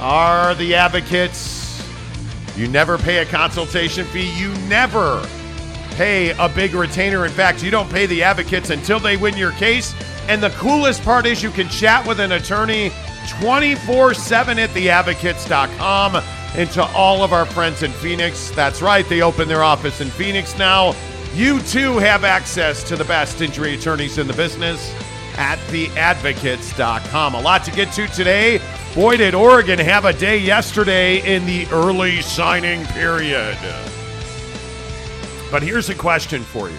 are The Advocates. You never pay a consultation fee, you never pay a big retainer. In fact, you don't pay The Advocates until they win your case. And the coolest part is you can chat with an attorney 24 7 at theadvocates.com. And to all of our friends in Phoenix, that's right, they open their office in Phoenix now. You too have access to the best injury attorneys in the business at theadvocates.com. A lot to get to today. Boy, did Oregon have a day yesterday in the early signing period. But here's a question for you.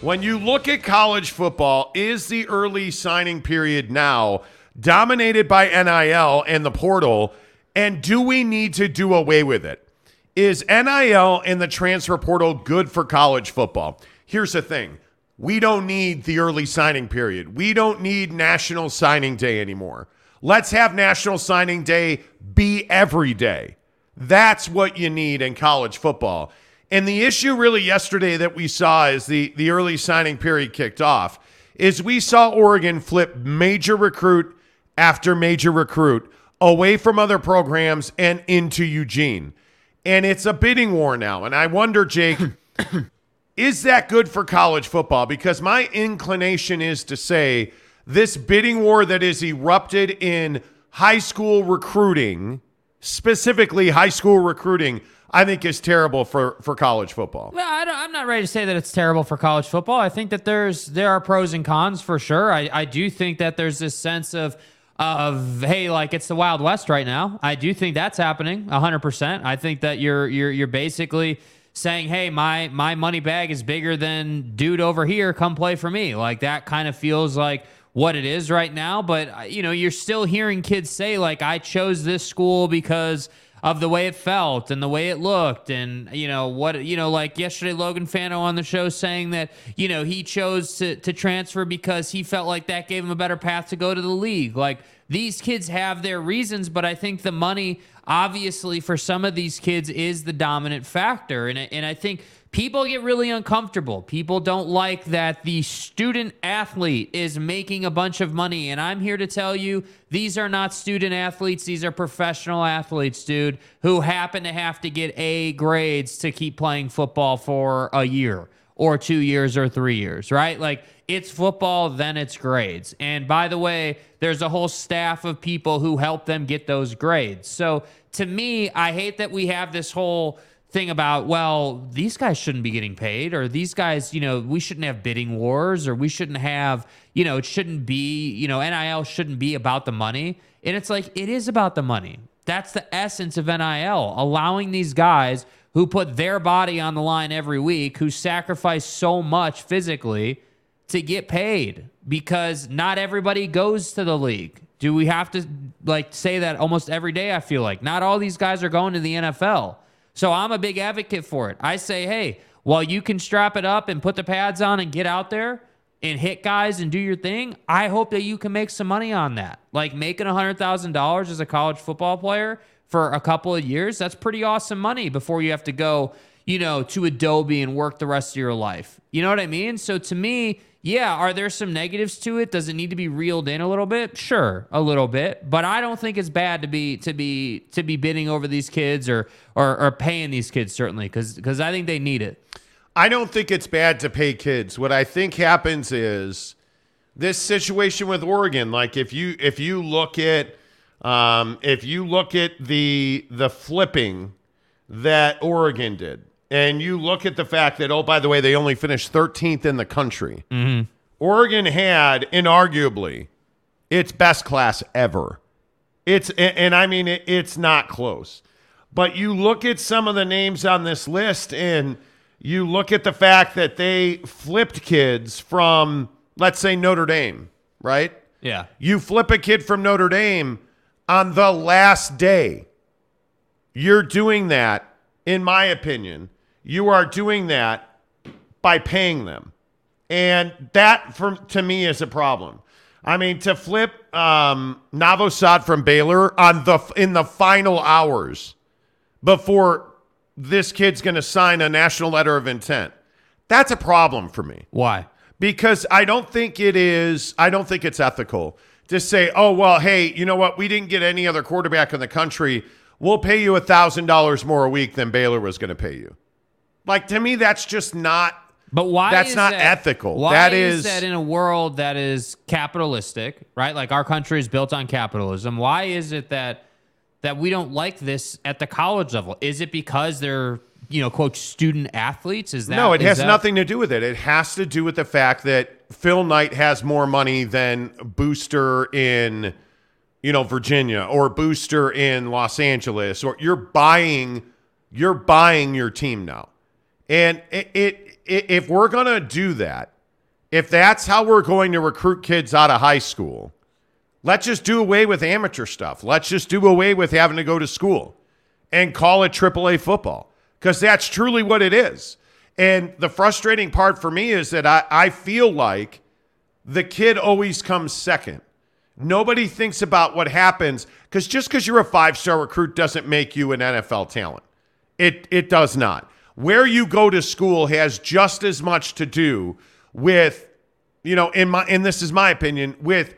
When you look at college football, is the early signing period now dominated by NIL and the portal? And do we need to do away with it? Is NIL and the transfer portal good for college football? Here's the thing we don't need the early signing period. We don't need National Signing Day anymore. Let's have National Signing Day be every day. That's what you need in college football. And the issue really yesterday that we saw as the, the early signing period kicked off is we saw Oregon flip major recruit after major recruit away from other programs and into Eugene. And it's a bidding war now. And I wonder, Jake, is that good for college football? Because my inclination is to say this bidding war that is erupted in high school recruiting, specifically high school recruiting, I think is terrible for, for college football. Well, I am not ready to say that it's terrible for college football. I think that there's there are pros and cons for sure. I, I do think that there's this sense of of hey, like it's the Wild West right now. I do think that's happening 100%. I think that you're you're you're basically saying, "Hey, my my money bag is bigger than dude over here. Come play for me." Like that kind of feels like what it is right now, but uh, you know, you're still hearing kids say like I chose this school because of the way it felt and the way it looked and you know what you know like yesterday Logan Fano on the show saying that you know he chose to to transfer because he felt like that gave him a better path to go to the league like these kids have their reasons but I think the money obviously for some of these kids is the dominant factor and and I think people get really uncomfortable. People don't like that the student athlete is making a bunch of money. And I'm here to tell you these are not student athletes, these are professional athletes, dude, who happen to have to get A grades to keep playing football for a year or two years or three years, right? Like it's football, then it's grades. And by the way, there's a whole staff of people who help them get those grades. So to me, I hate that we have this whole thing about well these guys shouldn't be getting paid or these guys you know we shouldn't have bidding wars or we shouldn't have you know it shouldn't be you know NIL shouldn't be about the money and it's like it is about the money that's the essence of NIL allowing these guys who put their body on the line every week who sacrifice so much physically to get paid because not everybody goes to the league do we have to like say that almost every day I feel like not all these guys are going to the NFL so I'm a big advocate for it. I say, hey, while you can strap it up and put the pads on and get out there and hit guys and do your thing, I hope that you can make some money on that. Like making $100,000 as a college football player for a couple of years, that's pretty awesome money before you have to go, you know, to Adobe and work the rest of your life. You know what I mean? So to me, yeah, are there some negatives to it? Does it need to be reeled in a little bit? Sure, a little bit, but I don't think it's bad to be to be to be bidding over these kids or or, or paying these kids certainly because because I think they need it. I don't think it's bad to pay kids. What I think happens is this situation with Oregon. Like if you if you look at um, if you look at the the flipping that Oregon did, and you look at the fact that, oh, by the way, they only finished 13th in the country. Mm-hmm. Oregon had, inarguably, its best class ever. It's and, and I mean it, it's not close. But you look at some of the names on this list, and you look at the fact that they flipped kids from, let's say, Notre Dame, right? Yeah. You flip a kid from Notre Dame. On the last day. You're doing that, in my opinion, you are doing that by paying them. And that, for, to me, is a problem. I mean, to flip um, Novosad from Baylor on the in the final hours before this kid's going to sign a national letter of intent, that's a problem for me Why? because I don't think it is. I don't think it's ethical to say, "Oh well, hey, you know what? We didn't get any other quarterback in the country. We'll pay you a thousand dollars more a week than Baylor was going to pay you." Like to me, that's just not. But why? That's not that- ethical. Why That is, is- that in a world that is capitalistic, right? Like our country is built on capitalism. Why is it that that we don't like this at the college level? Is it because they're you know quote student athletes? Is that no, it has that- nothing to do with it. It has to do with the fact that Phil Knight has more money than Booster in, you know, Virginia or Booster in Los Angeles, or you're buying, you're buying your team now, and it, it, it if we're gonna do that, if that's how we're going to recruit kids out of high school, let's just do away with amateur stuff. Let's just do away with having to go to school and call it AAA football because that's truly what it is. And the frustrating part for me is that I, I feel like the kid always comes second. Nobody thinks about what happens because just because you're a five star recruit doesn't make you an NFL talent. It, it does not. Where you go to school has just as much to do with, you know, in my and this is my opinion, with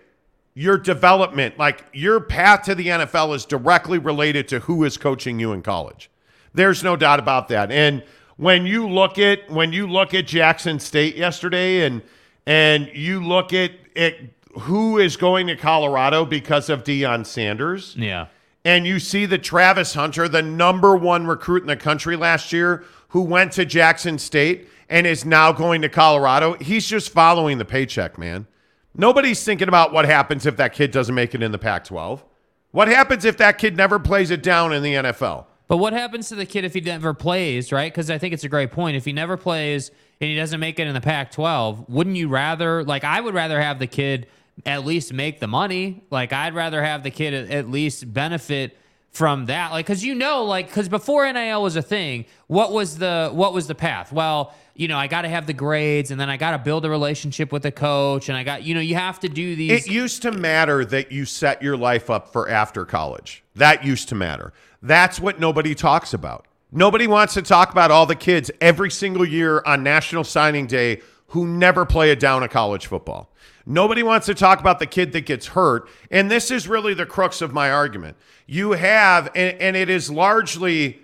your development. Like your path to the NFL is directly related to who is coaching you in college. There's no doubt about that. And when you look at when you look at Jackson State yesterday and and you look at, at who is going to Colorado because of Deion Sanders, Yeah. and you see the Travis Hunter, the number one recruit in the country last year, who went to Jackson State and is now going to Colorado, he's just following the paycheck, man. Nobody's thinking about what happens if that kid doesn't make it in the Pac 12. What happens if that kid never plays it down in the NFL? But what happens to the kid if he never plays, right? Because I think it's a great point. If he never plays and he doesn't make it in the Pac 12, wouldn't you rather, like, I would rather have the kid at least make the money. Like, I'd rather have the kid at, least benefit from that like because you know like because before nil was a thing what was the what was the path well you know i got to have the grades and then i got to build a relationship with the coach and i got you know you have to do these It used to matter that you set your life up for after college. That used to matter. That's what nobody talks about. Nobody wants to talk about all the kids every single year on National Signing Day who never play a down of college football. Nobody wants to talk about the kid that gets hurt. And this is really the crux of my argument. You have, and, and it is largely,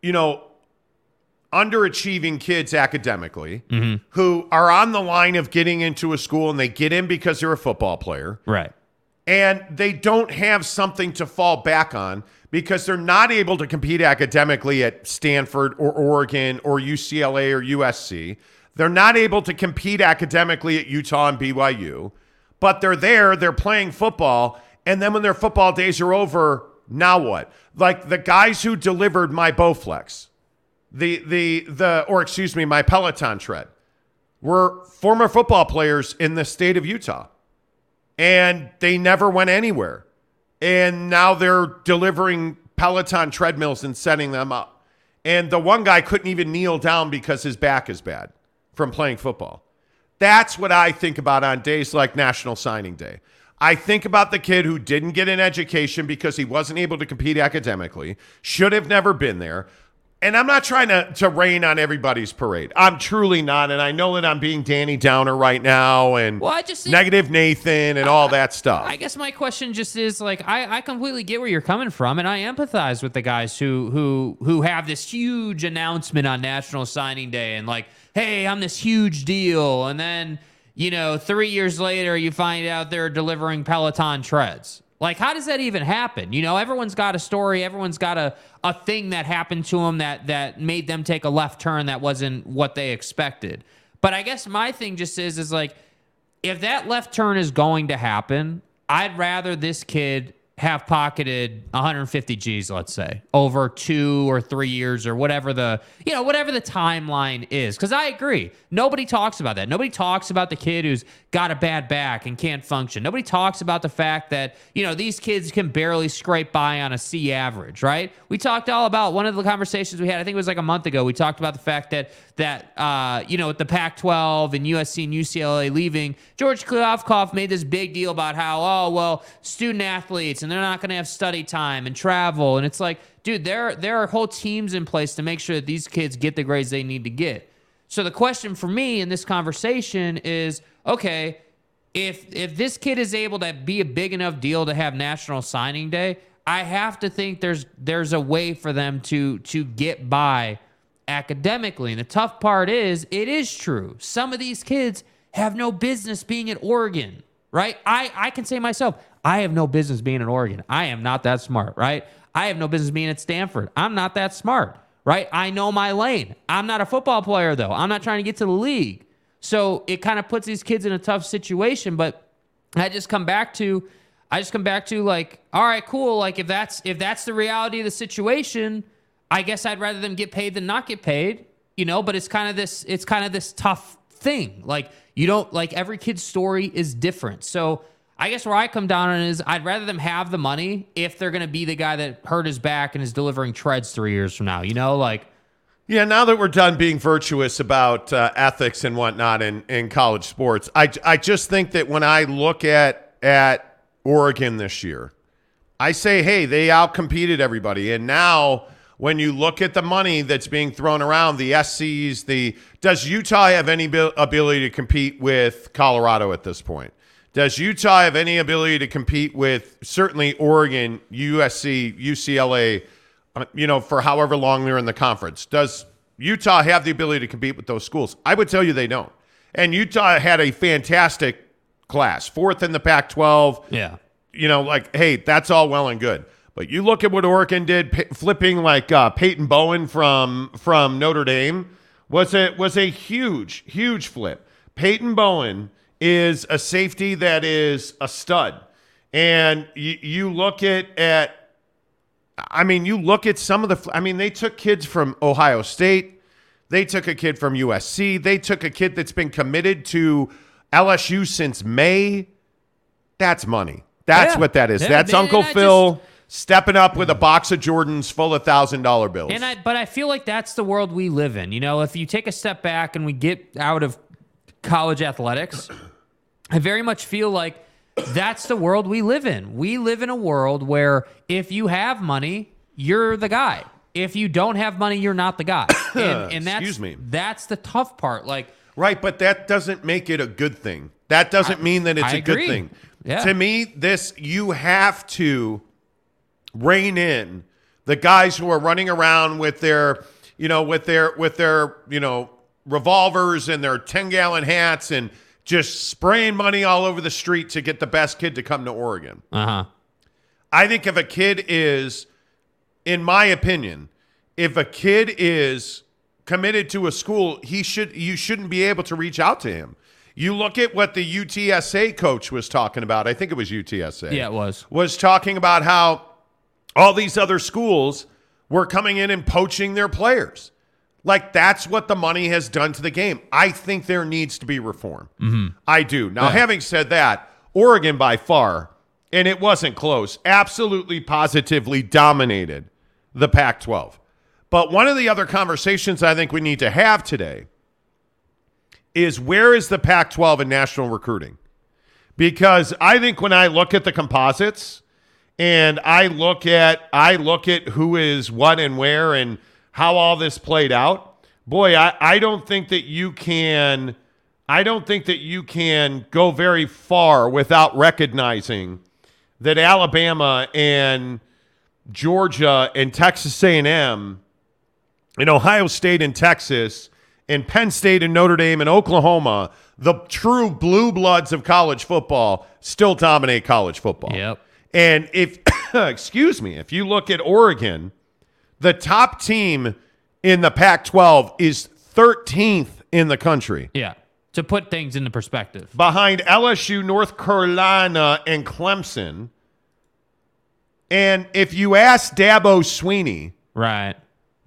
you know, underachieving kids academically mm-hmm. who are on the line of getting into a school and they get in because they're a football player right and they don't have something to fall back on because they're not able to compete academically at Stanford or Oregon or UCLA or USC. They're not able to compete academically at Utah and BYU, but they're there, they're playing football, and then when their football days are over, now what? Like the guys who delivered my Bowflex, the the the or excuse me, my Peloton tread were former football players in the state of Utah and they never went anywhere. And now they're delivering Peloton treadmills and setting them up. And the one guy couldn't even kneel down because his back is bad from playing football. That's what I think about on days like National Signing Day. I think about the kid who didn't get an education because he wasn't able to compete academically, should have never been there. And I'm not trying to, to rain on everybody's parade. I'm truly not. And I know that I'm being Danny Downer right now and Well, I just negative Nathan and all that stuff. I guess my question just is like I, I completely get where you're coming from, and I empathize with the guys who who who have this huge announcement on National Signing Day and like, hey, I'm this huge deal, and then you know three years later you find out they're delivering Peloton treads. Like, how does that even happen? You know, everyone's got a story, everyone's got a, a thing that happened to them that that made them take a left turn that wasn't what they expected. But I guess my thing just is is like if that left turn is going to happen, I'd rather this kid have pocketed 150 G's, let's say, over two or three years or whatever the, you know, whatever the timeline is. Because I agree. Nobody talks about that. Nobody talks about the kid who's got a bad back and can't function. Nobody talks about the fact that, you know, these kids can barely scrape by on a C average, right? We talked all about one of the conversations we had, I think it was like a month ago. We talked about the fact that, that, uh, you know, with the Pac 12 and USC and UCLA leaving, George Kliavkoff made this big deal about how, oh, well, student athletes and they're not going to have study time and travel. And it's like, dude, there there are whole teams in place to make sure that these kids get the grades they need to get. So the question for me in this conversation is, okay, if if this kid is able to be a big enough deal to have National Signing Day, I have to think there's there's a way for them to to get by academically. And the tough part is, it is true. Some of these kids have no business being at Oregon, right? I I can say myself, I have no business being in Oregon. I am not that smart, right? I have no business being at Stanford. I'm not that smart, right? I know my lane. I'm not a football player, though. I'm not trying to get to the league. So it kind of puts these kids in a tough situation. But I just come back to, I just come back to like, all right, cool. Like if that's if that's the reality of the situation, I guess I'd rather them get paid than not get paid, you know. But it's kind of this, it's kind of this tough thing. Like you don't like every kid's story is different. So I guess where I come down on is I'd rather them have the money if they're going to be the guy that hurt his back and is delivering treads three years from now. You know, like Yeah, now that we're done being virtuous about uh, ethics and whatnot in, in college sports, I, I just think that when I look at at Oregon this year, I say, hey, they outcompeted everybody, and now when you look at the money that's being thrown around, the SCs, the does Utah have any ability to compete with Colorado at this point? Does Utah have any ability to compete with certainly Oregon, USC, UCLA? uh, you know, for however long they're in the conference. Does Utah have the ability to compete with those schools? I would tell you they don't. And Utah had a fantastic class, fourth in the Pac 12. yeah, You know, like, hey, that's all well and good. But you look at what Oregon did, p- flipping like uh, Peyton Bowen from from Notre Dame was a was a huge huge flip. Peyton Bowen is a safety that is a stud, and you, you look at at I mean, you look at some of the. I mean, they took kids from Ohio State. They took a kid from USC. They took a kid that's been committed to LSU since May. That's money. That's Yeah. what that is. Yeah, that's man, Uncle Phil stepping up with a box of Jordans full of thousand dollar bills. And I, but I feel like that's the world we live in. You know, if you take a step back and we get out of college athletics, I very much feel like that's the world we live in. We live in a world where if you have money, you're the guy. If you don't have money, you're not the guy. And, and that's Excuse me. that's the tough part. Like Right, but that doesn't make it a good thing. That doesn't mean that it's I a good thing. Yeah. To me, this you have to rein in the guys who are running around with their, you know, with their with their, you know, revolvers and their 10-gallon hats and just spraying money all over the street to get the best kid to come to Oregon. uh-huh. I think if a kid is, in my opinion, if a kid is committed to a school, he should you shouldn't be able to reach out to him. You look at what the UTSA coach was talking about. I think it was UTSA. Yeah, it was. Was talking about how all these other schools were coming in and poaching their players. Like that's what the money has done to the game. I think there needs to be reform. Mm-hmm. I do. Now, having said that, Oregon by far, and it wasn't close, absolutely positively dominated the Pac 12. But one of the other conversations I think we need to have today is where is the Pac 12 in national recruiting? Because I think when I look at the composites and I look at I look at who is what and where and how all this played out, boy, I, I don't think that you can I don't think that you can go very far without recognizing that Alabama and Georgia and Texas A&M and Ohio State and Texas and Penn State and Notre Dame and Oklahoma, the true blue bloods of college football still dominate college football. Yep. And if excuse me, if you look at Oregon, the top team in the Pac-12 is 13th in the country Yeah. To put things into perspective. behind LSU, North Carolina, and Clemson. And if you ask Dabo Swinney, Right.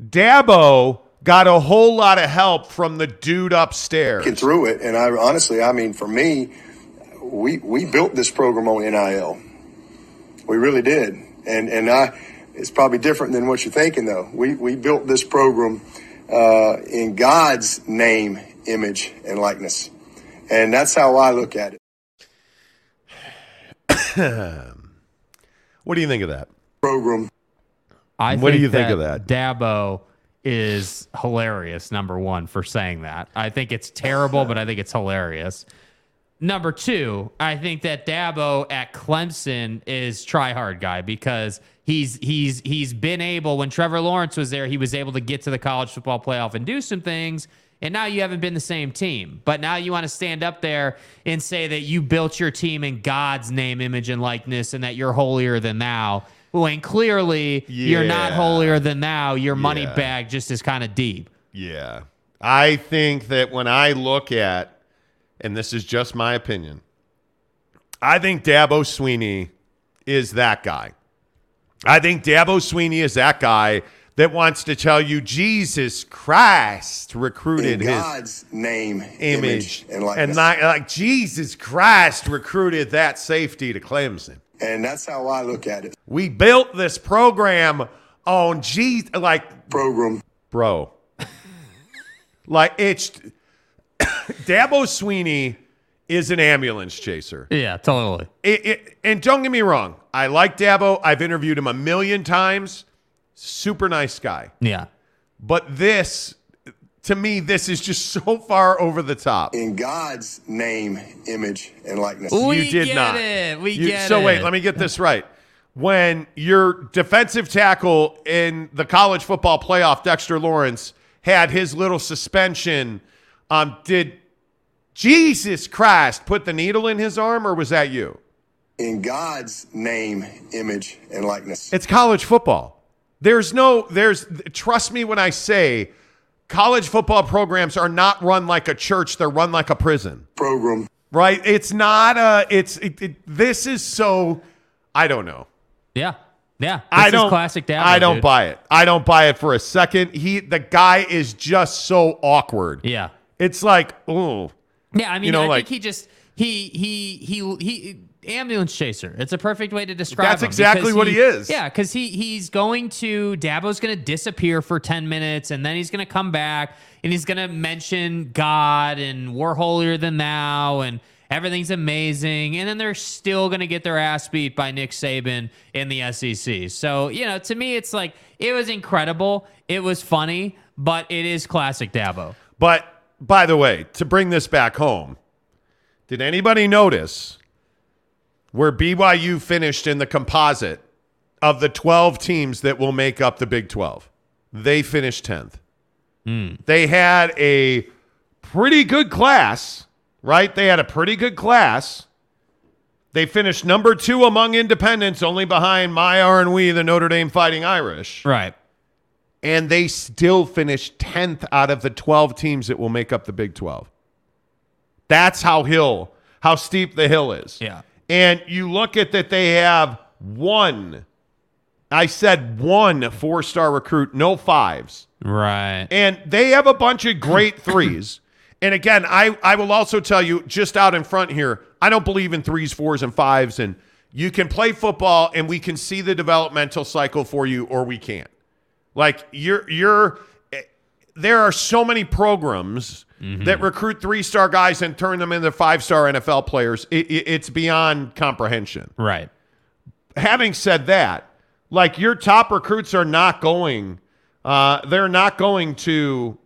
Dabo got a whole lot of help from the dude upstairs. get through it. And I honestly, I mean, for me, we we built this program on NIL. We really did, and and I, it's probably different than what you're thinking though. We we built this program uh, in God's name, image, and likeness, and that's how I look at it. What do you think of that? Program. I What do you think of that? Dabo is hilarious, number one, for saying that. I think it's terrible, but I think it's hilarious. Number two, I think that Dabo at Clemson is try hard guy because he's he's he's been able when Trevor Lawrence was there, he was able to get to the college football playoff and do some things. And now you haven't been the same team. But now you want to stand up there and say that you built your team in God's name, image, and likeness, and that you're holier than thou. When clearly you're not holier than thou. Your money Yeah. bag just is kind of deep. Yeah. I think that when I look at, and this is just my opinion, I think Dabo Swinney is that guy. I think Dabo Swinney is that guy that wants to tell you Jesus Christ recruited In his God's name, image, image, and and not like Jesus Christ recruited that safety to Clemson. and that's how I look at it. We built this program on Jesus, like Program. bro. like it's Dabo Swinney is an ambulance chaser. Yeah, totally. It, it, and don't get me wrong, I like Dabo. I've interviewed him a million times. Super nice guy. Yeah. But this, to me, this is just so far over the top. In God's name, image, and likeness. We you did get not. it. We You- get so it. So wait, let me get this right. When your defensive tackle in the college football playoff, Dexter Lawrence, had his little suspension, um, did Jesus Christ put the needle in his arm, or was that you? In God's name, image, and likeness. It's college football. There's no, there's, trust me when I say college football programs are not run like a church, they're run like a prison. Program. right? It's not a. It's it, it, this is so. I don't know. Yeah. Yeah. This I is don't. classic Dabo. I don't dude. buy it. I don't buy it for a second. He, the guy, is just so awkward. Yeah. It's like, oh, Yeah, I mean, You know, I like- think he just he he he he ambulance chaser. It's a perfect way to describe. That's exactly what he is. Yeah, because he he's going to Dabo's going to disappear for ten minutes, and then he's going to come back, and he's going to mention God and we're holier than thou, and everything's amazing, and then they're still going to get their ass beat by Nick Saban in the SEC. So you know, to me, it's like it was incredible, it was funny, but it is classic Dabo. But by the way, to bring this back home, did anybody notice where BYU finished in the composite of the 12 teams that will make up the Big 12? They finished 10th. Hmm. They had a pretty good class, right? They had a pretty good class. They finished number two among independents, only behind my R and we, the Notre Dame Fighting Irish Right. And they still finished 10th out of the 12 teams that will make up the Big 12. That's how hill, how steep the hill is. Yeah. And you look at that they have one I said one four-star recruit, no fives. Right. And they have a bunch of great threes. And again, I, I will also tell you just out in front here, I don't believe in threes, fours, and fives. And you can play football and we can see the developmental cycle for you, or we can't. Like you're you're eh, there are so many programs that recruit three star guys and turn them into five star NFL players. It, it, it's beyond comprehension Right. having said that, like your top recruits are not going, uh, they're not going to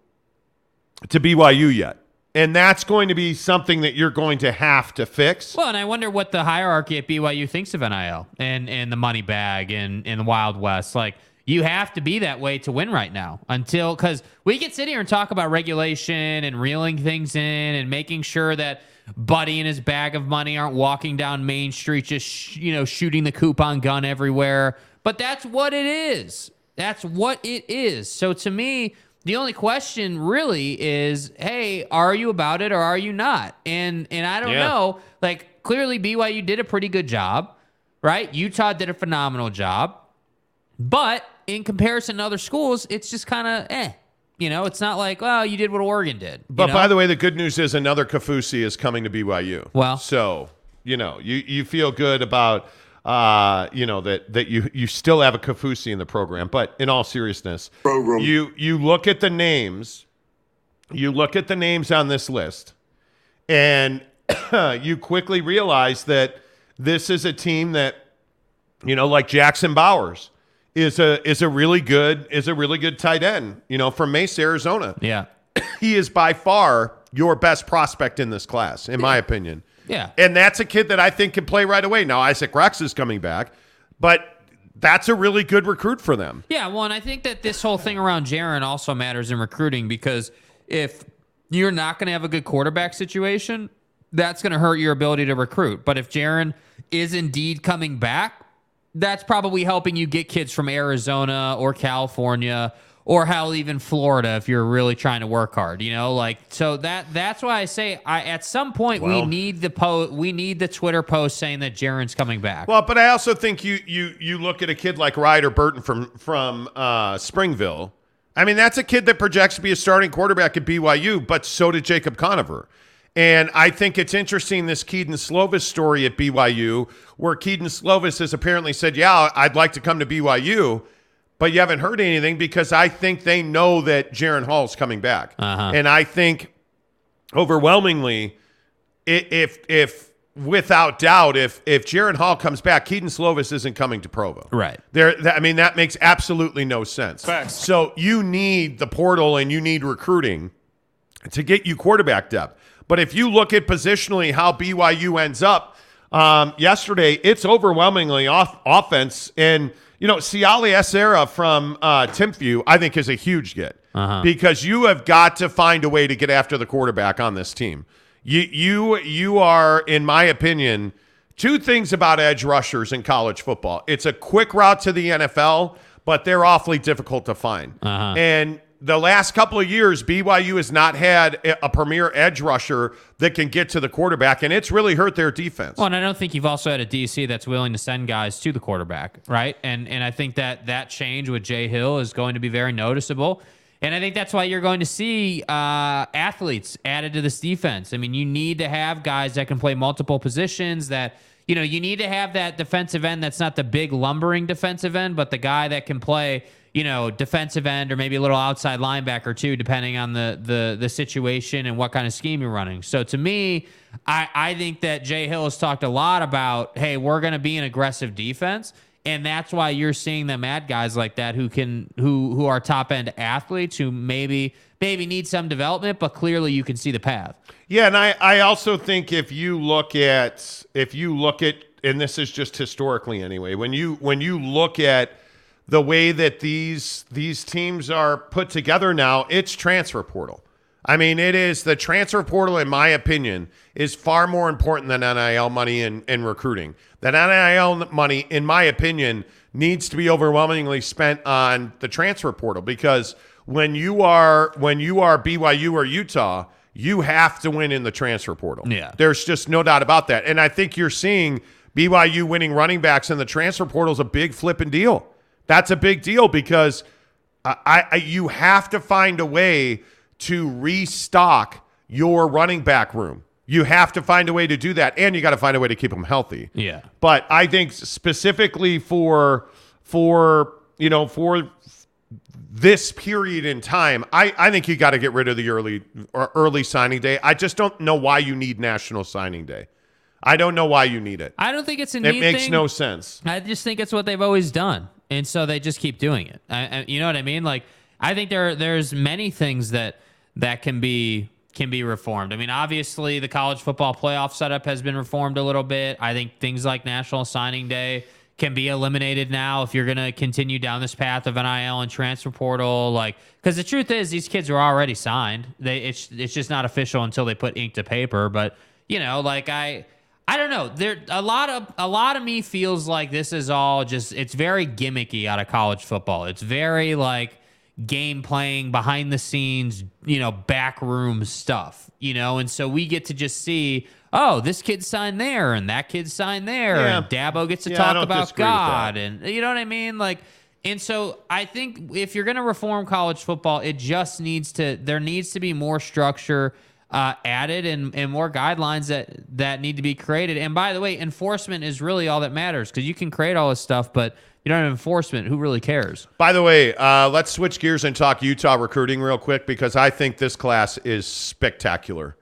to BYU yet, and that's going to be something that you're going to have to fix. Well, and I wonder what the hierarchy at BYU thinks of NIL and and the money bag and and the Wild West. Like you have to be that way to win right now until because we can sit here and talk about regulation and reeling things in and making sure that Buddy and his bag of money aren't walking down Main Street just sh- you know shooting the coupon gun everywhere. But that's what it is. That's what it is. So to me, the only question really is, hey, are you about it or are you not? And and I don't Yeah. know. Like clearly BYU did a pretty good job. right? Utah did a phenomenal job. But in comparison to other schools, it's just kind of eh. You know, it's not like, well, you did what Oregon did. But by the way, the good news is another Kafusi is coming to BYU. Well. so you know, you you feel good about uh, you know that that you you still have a Kafusi in the program. But in all seriousness, Program. you you look at the names, you look at the names on this list, and you quickly realize that this is a team that you know, like Jackson Bowers is a is a really good is a really good tight end, you know, from Mesa, Arizona yeah. he is by far your best prospect in this class, in my opinion. Yeah. And that's a kid that I think can play right away. Now, Isaac Rex is coming back, but that's a really good recruit for them. Yeah, well, and I think that this whole thing around Jaren also matters in recruiting because if you're not going to have a good quarterback situation, that's going to hurt your ability to recruit. But if Jaren is indeed coming back, that's probably helping you get kids from Arizona or California or hell even Florida if you're really trying to work hard. You know, like so that that's why I say I at some point we need the po- we need the Twitter post saying that Jaren's coming back. Well, but I also think you you you look at a kid like Ryder Burton from from uh, Springville. I mean, that's a kid that projects to be a starting quarterback at BYU, but so did Jacob Conover. And I think it's interesting this Kedon Slovis story at BYU, where Kedon Slovis has apparently said, "Yeah, I'd like to come to BYU," but you haven't heard anything because I think they know that Jaren Hall's coming back, Uh-huh. and I think overwhelmingly, if if without doubt, if if Jaren Hall comes back, Kedon Slovis isn't coming to Provo. Right. There, that, I mean, that makes absolutely no sense. So you need the portal and you need recruiting to get you quarterback depth. But if you look at positionally how BYU ends up um, yesterday, it's overwhelmingly off offense. And you know, Ciali Esera from uh, Timpview, I think, is a huge get because you have got to find a way to get after the quarterback on this team. You you you are, in my opinion, two things about edge rushers in college football. It's a quick route to the NFL, but they're awfully difficult to find. And the last couple of years, BYU has not had a premier edge rusher that can get to the quarterback, and it's really hurt their defense. Well, and I don't think you've also had a DC that's willing to send guys to the quarterback, right? And and I think that that change with Jay Hill is going to be very noticeable. And I think that's why you're going to see uh, athletes added to this defense. I mean, you need to have guys that can play multiple positions. That you know, you need to have that defensive end that's not the big lumbering defensive end, but the guy that can play you know, defensive end or maybe a little outside linebacker too, depending on the the the situation and what kind of scheme you're running. So to me, I I think that Jay Hill has talked a lot about, hey, we're going to be an aggressive defense, and that's why you're seeing them add guys like that who can who who are top end athletes who maybe maybe need some development, but clearly you can see the path. Yeah, and I, I also think if you look at if you look at and this is just historically anyway, when you when you look at the way that these these teams are put together now, it's transfer portal. I mean, it is the transfer portal, in my opinion, is far more important than NIL money in, and recruiting. That NIL money, in my opinion, needs to be overwhelmingly spent on the transfer portal because when you are when you are BYU or Utah, you have to win in the transfer portal. Yeah. There's just no doubt about that. And I think you're seeing BYU winning running backs in the transfer portal is a big flipping deal. That's a big deal because I, I you have to find a way to restock your running back room. You have to find a way to do that, and you got to find a way to keep them healthy. Yeah. But I think specifically for for you know for this period in time, I, I think you got to get rid of the early or early signing day. I just don't know why you need National Signing Day. I don't know why you need it. I don't think it's a It makes thing. no sense. I just think it's what they've always done, and so they just keep doing it. I, I, you know what I mean? Like I think there there's many things that that can be can be reformed. I mean, obviously the college football playoff setup has been reformed a little bit. I think things like National Signing Day can be eliminated now if you're going to continue down this path of NIL and transfer portal. Like, because the truth is, these kids are already signed. They it's it's just not official until they put ink to paper. But you know, like I. I don't know. There a lot of a lot of me feels like this is all just it's very gimmicky out of college football. It's very like game playing behind the scenes, you know, backroom stuff, you know, and so we get to just see, oh, this kid signed there and that kid signed there, Yeah. and Dabo gets to Yeah, talk about God, and you know what I mean, like. And so I think if you're going to reform college football, it just needs to there needs to be more structure uh, added and, and more guidelines that that need to be created. And by the way, enforcement is really all that matters because you can create all this stuff, but you don't have enforcement. Who really cares? By the way, uh, let's switch gears and talk Utah recruiting real quick because I think this class is spectacular.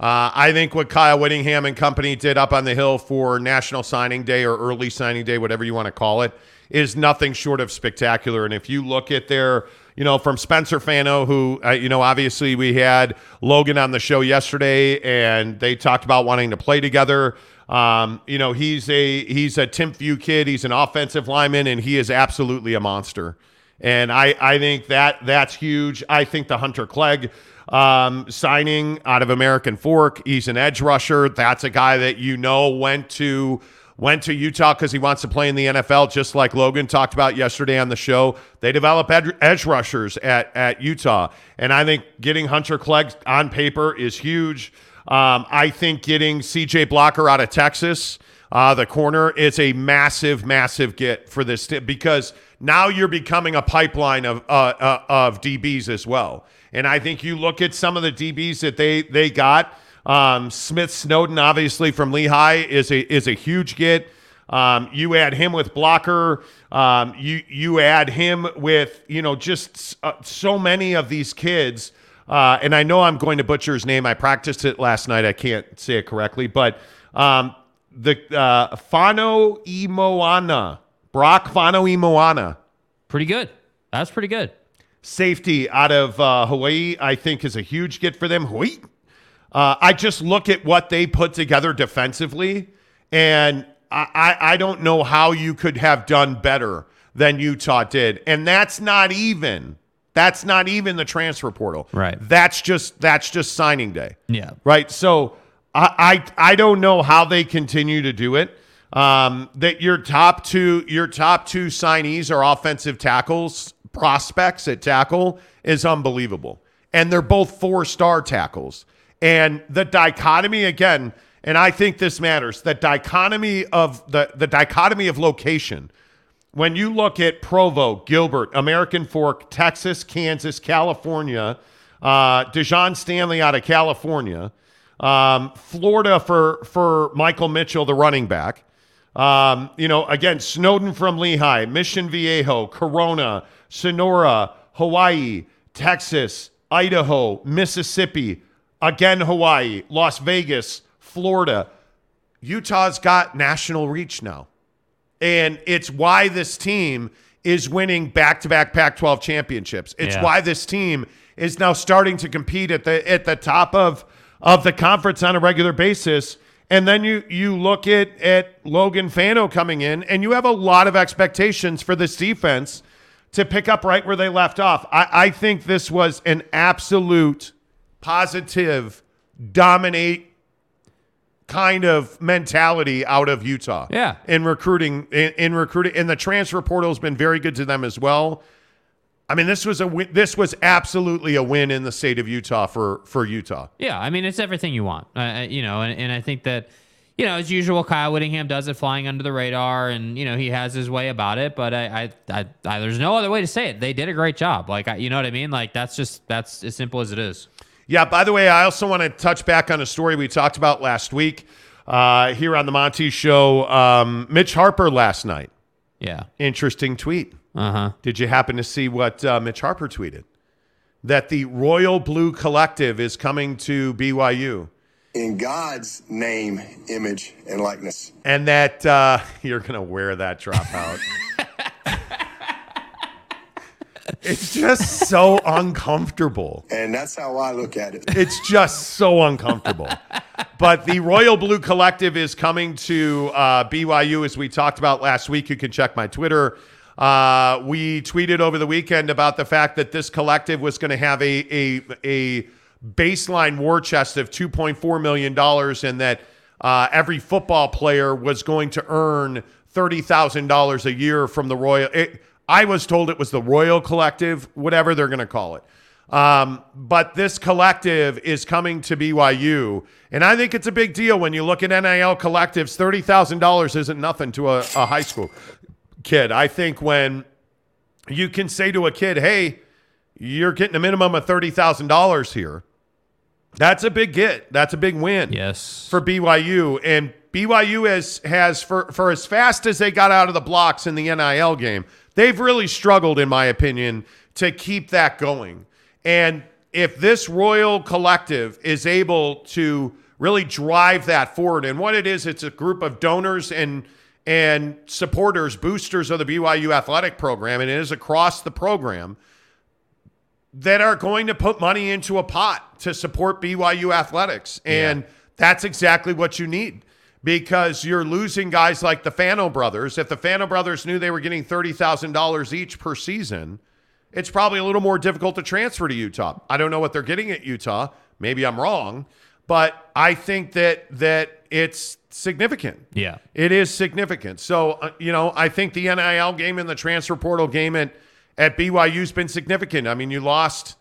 Uh, I think what Kyle Whittingham and company did up on the hill for National Signing Day or early signing day, whatever you want to call it, is nothing short of spectacular. And if you look at their, you know, from Spencer Fano, who, uh, you know, obviously we had Logan on the show yesterday, and they talked about wanting to play together. Um, you know, he's a he's a Timpview kid. He's an offensive lineman, and he is absolutely a monster. And I I think that that's huge. I think the Hunter Clegg um, signing out of American Fork, he's an edge rusher. That's a guy that you know went to went to Utah because he wants to play in the NFL, just like Logan talked about yesterday on the show. They develop ed- edge rushers at at Utah, and I think getting Hunter Clegg on paper is huge. Um, I think getting CJ Blocker out of Texas, uh, the corner, is a massive, massive get for this t- because now you're becoming a pipeline of uh, uh, of DBs as well. And I think you look at some of the DBs that they they got. Um, Smith Snowden, obviously from Lehigh, is a is a huge get. Um, you add him with blocker. Um, you you add him with you know just uh, so many of these kids. Uh, and I know I'm going to butcher his name. I practiced it last night. I can't say it correctly, but um, the uh, Fano Imoana, Brock Fano Imoana, Pretty good. That's pretty good. safety out of uh, Hawaii, I think is a huge get for them. Hawaii. Uh, I just look at what they put together defensively, and I, I, I don't know how you could have done better than Utah did. And that's not even that's not even the transfer portal. Right. That's just that's just signing day. Yeah. Right. So I I, I don't know how they continue to do it. Um, that your top two your top two signees are offensive tackles prospects at tackle is unbelievable, and they're both four star tackles. And the dichotomy again, and I think this matters. The dichotomy of the the dichotomy of location when you look at Provo, Gilbert, American Fork, Texas, Kansas, California, uh, Dijon Stanley out of California, um, Florida for for Michael Mitchell, the running back. Um, you know, again, Snowden from Lehigh, Mission Viejo, Corona, Sonora, Hawaii, Texas, Idaho, Mississippi, again Hawaii, Las Vegas, Florida. Utah's got national reach now. And it's why this team is winning back to back Pac 12 championships. It's Yeah. why this team is now starting to compete at the at the top of of the conference on a regular basis. And then you you look at at Logan Fano coming in, and you have a lot of expectations for this defense to pick up right where they left off. I, I think this was an absolute positive dominate kind of mentality out of Utah. Yeah. In recruiting, in, in recruiting, and the transfer portal has been very good to them as well. I mean, this was a win, this was absolutely a win in the state of Utah for for Utah. Yeah, I mean it's everything you want, uh, you know, and, and I think that, you know, as usual, Kyle Whittingham does it flying under the radar, and you know he has his way about it. But I, I, I, I there's no other way to say it. They did a great job. Like, I, you know what I mean? Like that's just that's as simple as it is. Yeah. By the way, I also want to touch back on a story we talked about last week uh, here on the Monty Show. Um, Mitch Harper last night. Yeah. Interesting tweet. Uh huh. Did you happen to see what uh, Mitch Harper tweeted? That the Royal Blue Collective is coming to BYU. In God's name, image, and likeness. and that uh, you're going to wear that dropout. it's just so uncomfortable. And that's how I look at it. It's just so uncomfortable. But the Royal Blue Collective is coming to uh, BYU, as we talked about last week. You can check my Twitter. Uh, we tweeted over the weekend about the fact that this collective was going to have a, a, a baseline war chest of $2.4 million and that uh, every football player was going to earn $30,000 a year from the Royal. It, I was told it was the Royal Collective, whatever they're going to call it. Um, but this collective is coming to BYU, and I think it's a big deal when you look at NIL collectives. Thirty thousand dollars isn't nothing to a, a high school kid. I think when you can say to a kid, "Hey, you're getting a minimum of thirty thousand dollars here," that's a big get. That's a big win Yes. for BYU. And BYU has has for for as fast as they got out of the blocks in the NIL game, they've really struggled, in my opinion, to keep that going. And if this Royal Collective is able to really drive that forward, and what it is, it's a group of donors and and supporters, boosters of the BYU athletic program, and it is across the program that are going to put money into a pot to support BYU athletics. And that's exactly what you need because you're losing guys like the Fano brothers. If the Fano brothers knew they were getting $30,000 each per season, it's probably a little more difficult to transfer to Utah. I don't know what they're getting at Utah. Maybe I'm wrong, but I think that that it's significant. Yeah. It is significant. So, uh, you know, I think the NIL game and the transfer portal game at, at BYU's been significant. I mean, you lost,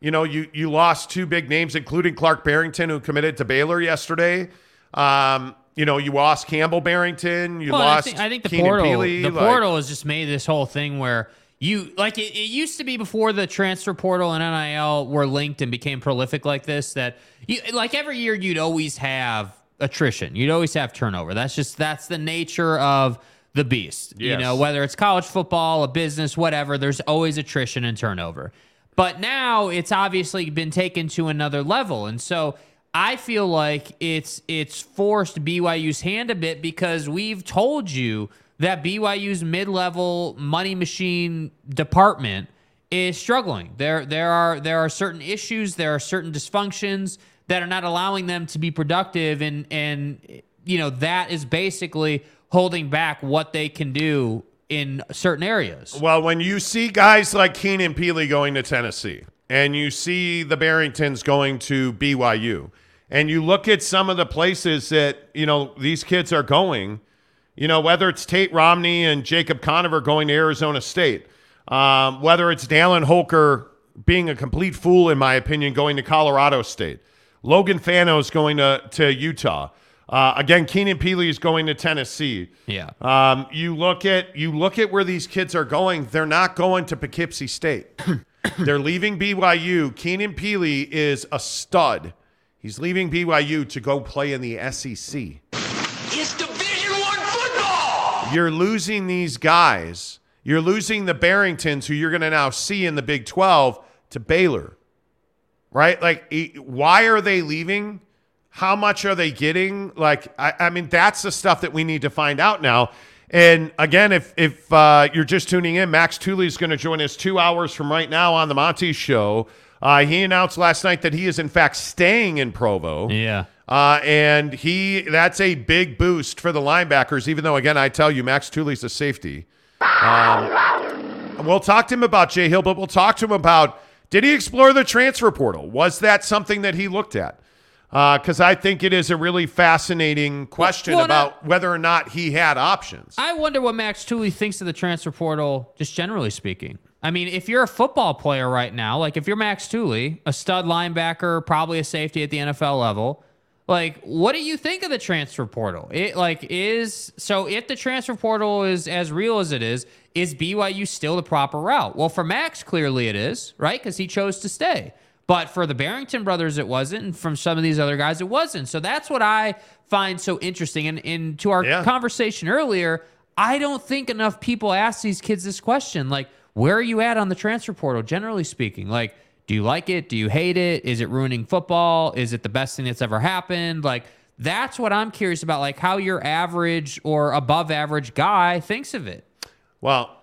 you know, you you lost two big names, including Clark Barrington, who committed to Baylor yesterday. Um, you know, you lost Campbell Barrington. You Well, and I lost. think, I think the Keenan portal, Pili, the like- portal has just made this whole thing where you like it, it used to be before the transfer portal and NIL were linked and became prolific like this. That you like every year you'd always have attrition, you'd always have turnover. That's just that's the nature of the beast. You know, whether it's college football, a business, whatever. There's always attrition and turnover. But now it's obviously been taken to another level, and so. I feel like it's it's forced BYU's hand a bit because we've told you that BYU's mid-level money machine department is struggling. There there are there are certain issues, there are certain dysfunctions that are not allowing them to be productive and and you know that is basically holding back what they can do in certain areas. Well, when you see guys like Keenan Pili going to Tennessee, and you see the Barringtons going to BYU, and you look at some of the places that you know these kids are going, you know whether it's Tate Romney and Jacob Conover going to Arizona State, um, whether it's Dallin Holker being a complete fool in my opinion going to Colorado State, Logan Fanos going to to Utah. Uh, again, Keenan Pili is going to Tennessee. Yeah. Um, you look at you look at where these kids are going. They're not going to Poughkeepsie State. They're leaving BYU. Keenan Pili is a stud. He's leaving BYU to go play in the SEC. It's Division One football. You're losing these guys. You're losing the Barringtons, who you're going to now see in the Big 12, to Baylor. Right? Like, why are they leaving? How much are they getting? Like, I, I mean, that's the stuff that we need to find out now. And again, if if uh, you're just tuning in, Max Tooley is going to join us two hours from right now on the Monty Show. Uh, he announced last night that he is in fact staying in Provo. Yeah. Uh, and he that's a big boost for the linebackers, even though again I tell you Max Tooley's a safety. Um, we'll talk to him about Jay Hill, but we'll talk to him about did he explore the transfer portal? Was that something that he looked at? Uh, because I think it is a really fascinating question well, about whether or not he had options. I wonder what Max Tooley thinks of the transfer portal, just generally speaking. I mean, if you're a football player right now, like if you're Max Tooley, a stud linebacker, probably a safety at the NFL level, like what do you think of the transfer portal? It like is so if the transfer portal is as real as it is, is BYU still the proper route? Well, for Max, clearly it is, right? Because he chose to stay. But for the Barrington brothers, it wasn't. And from some of these other guys, it wasn't. So that's what I find so interesting. And, and to our Yeah. conversation earlier, I don't think enough people ask these kids this question. Like, where are you at on the transfer portal, generally speaking? Like, do you like it? Do you hate it? Is it ruining football? Is it the best thing that's ever happened? Like, that's what I'm curious about, like how your average or above average guy thinks of it. Well,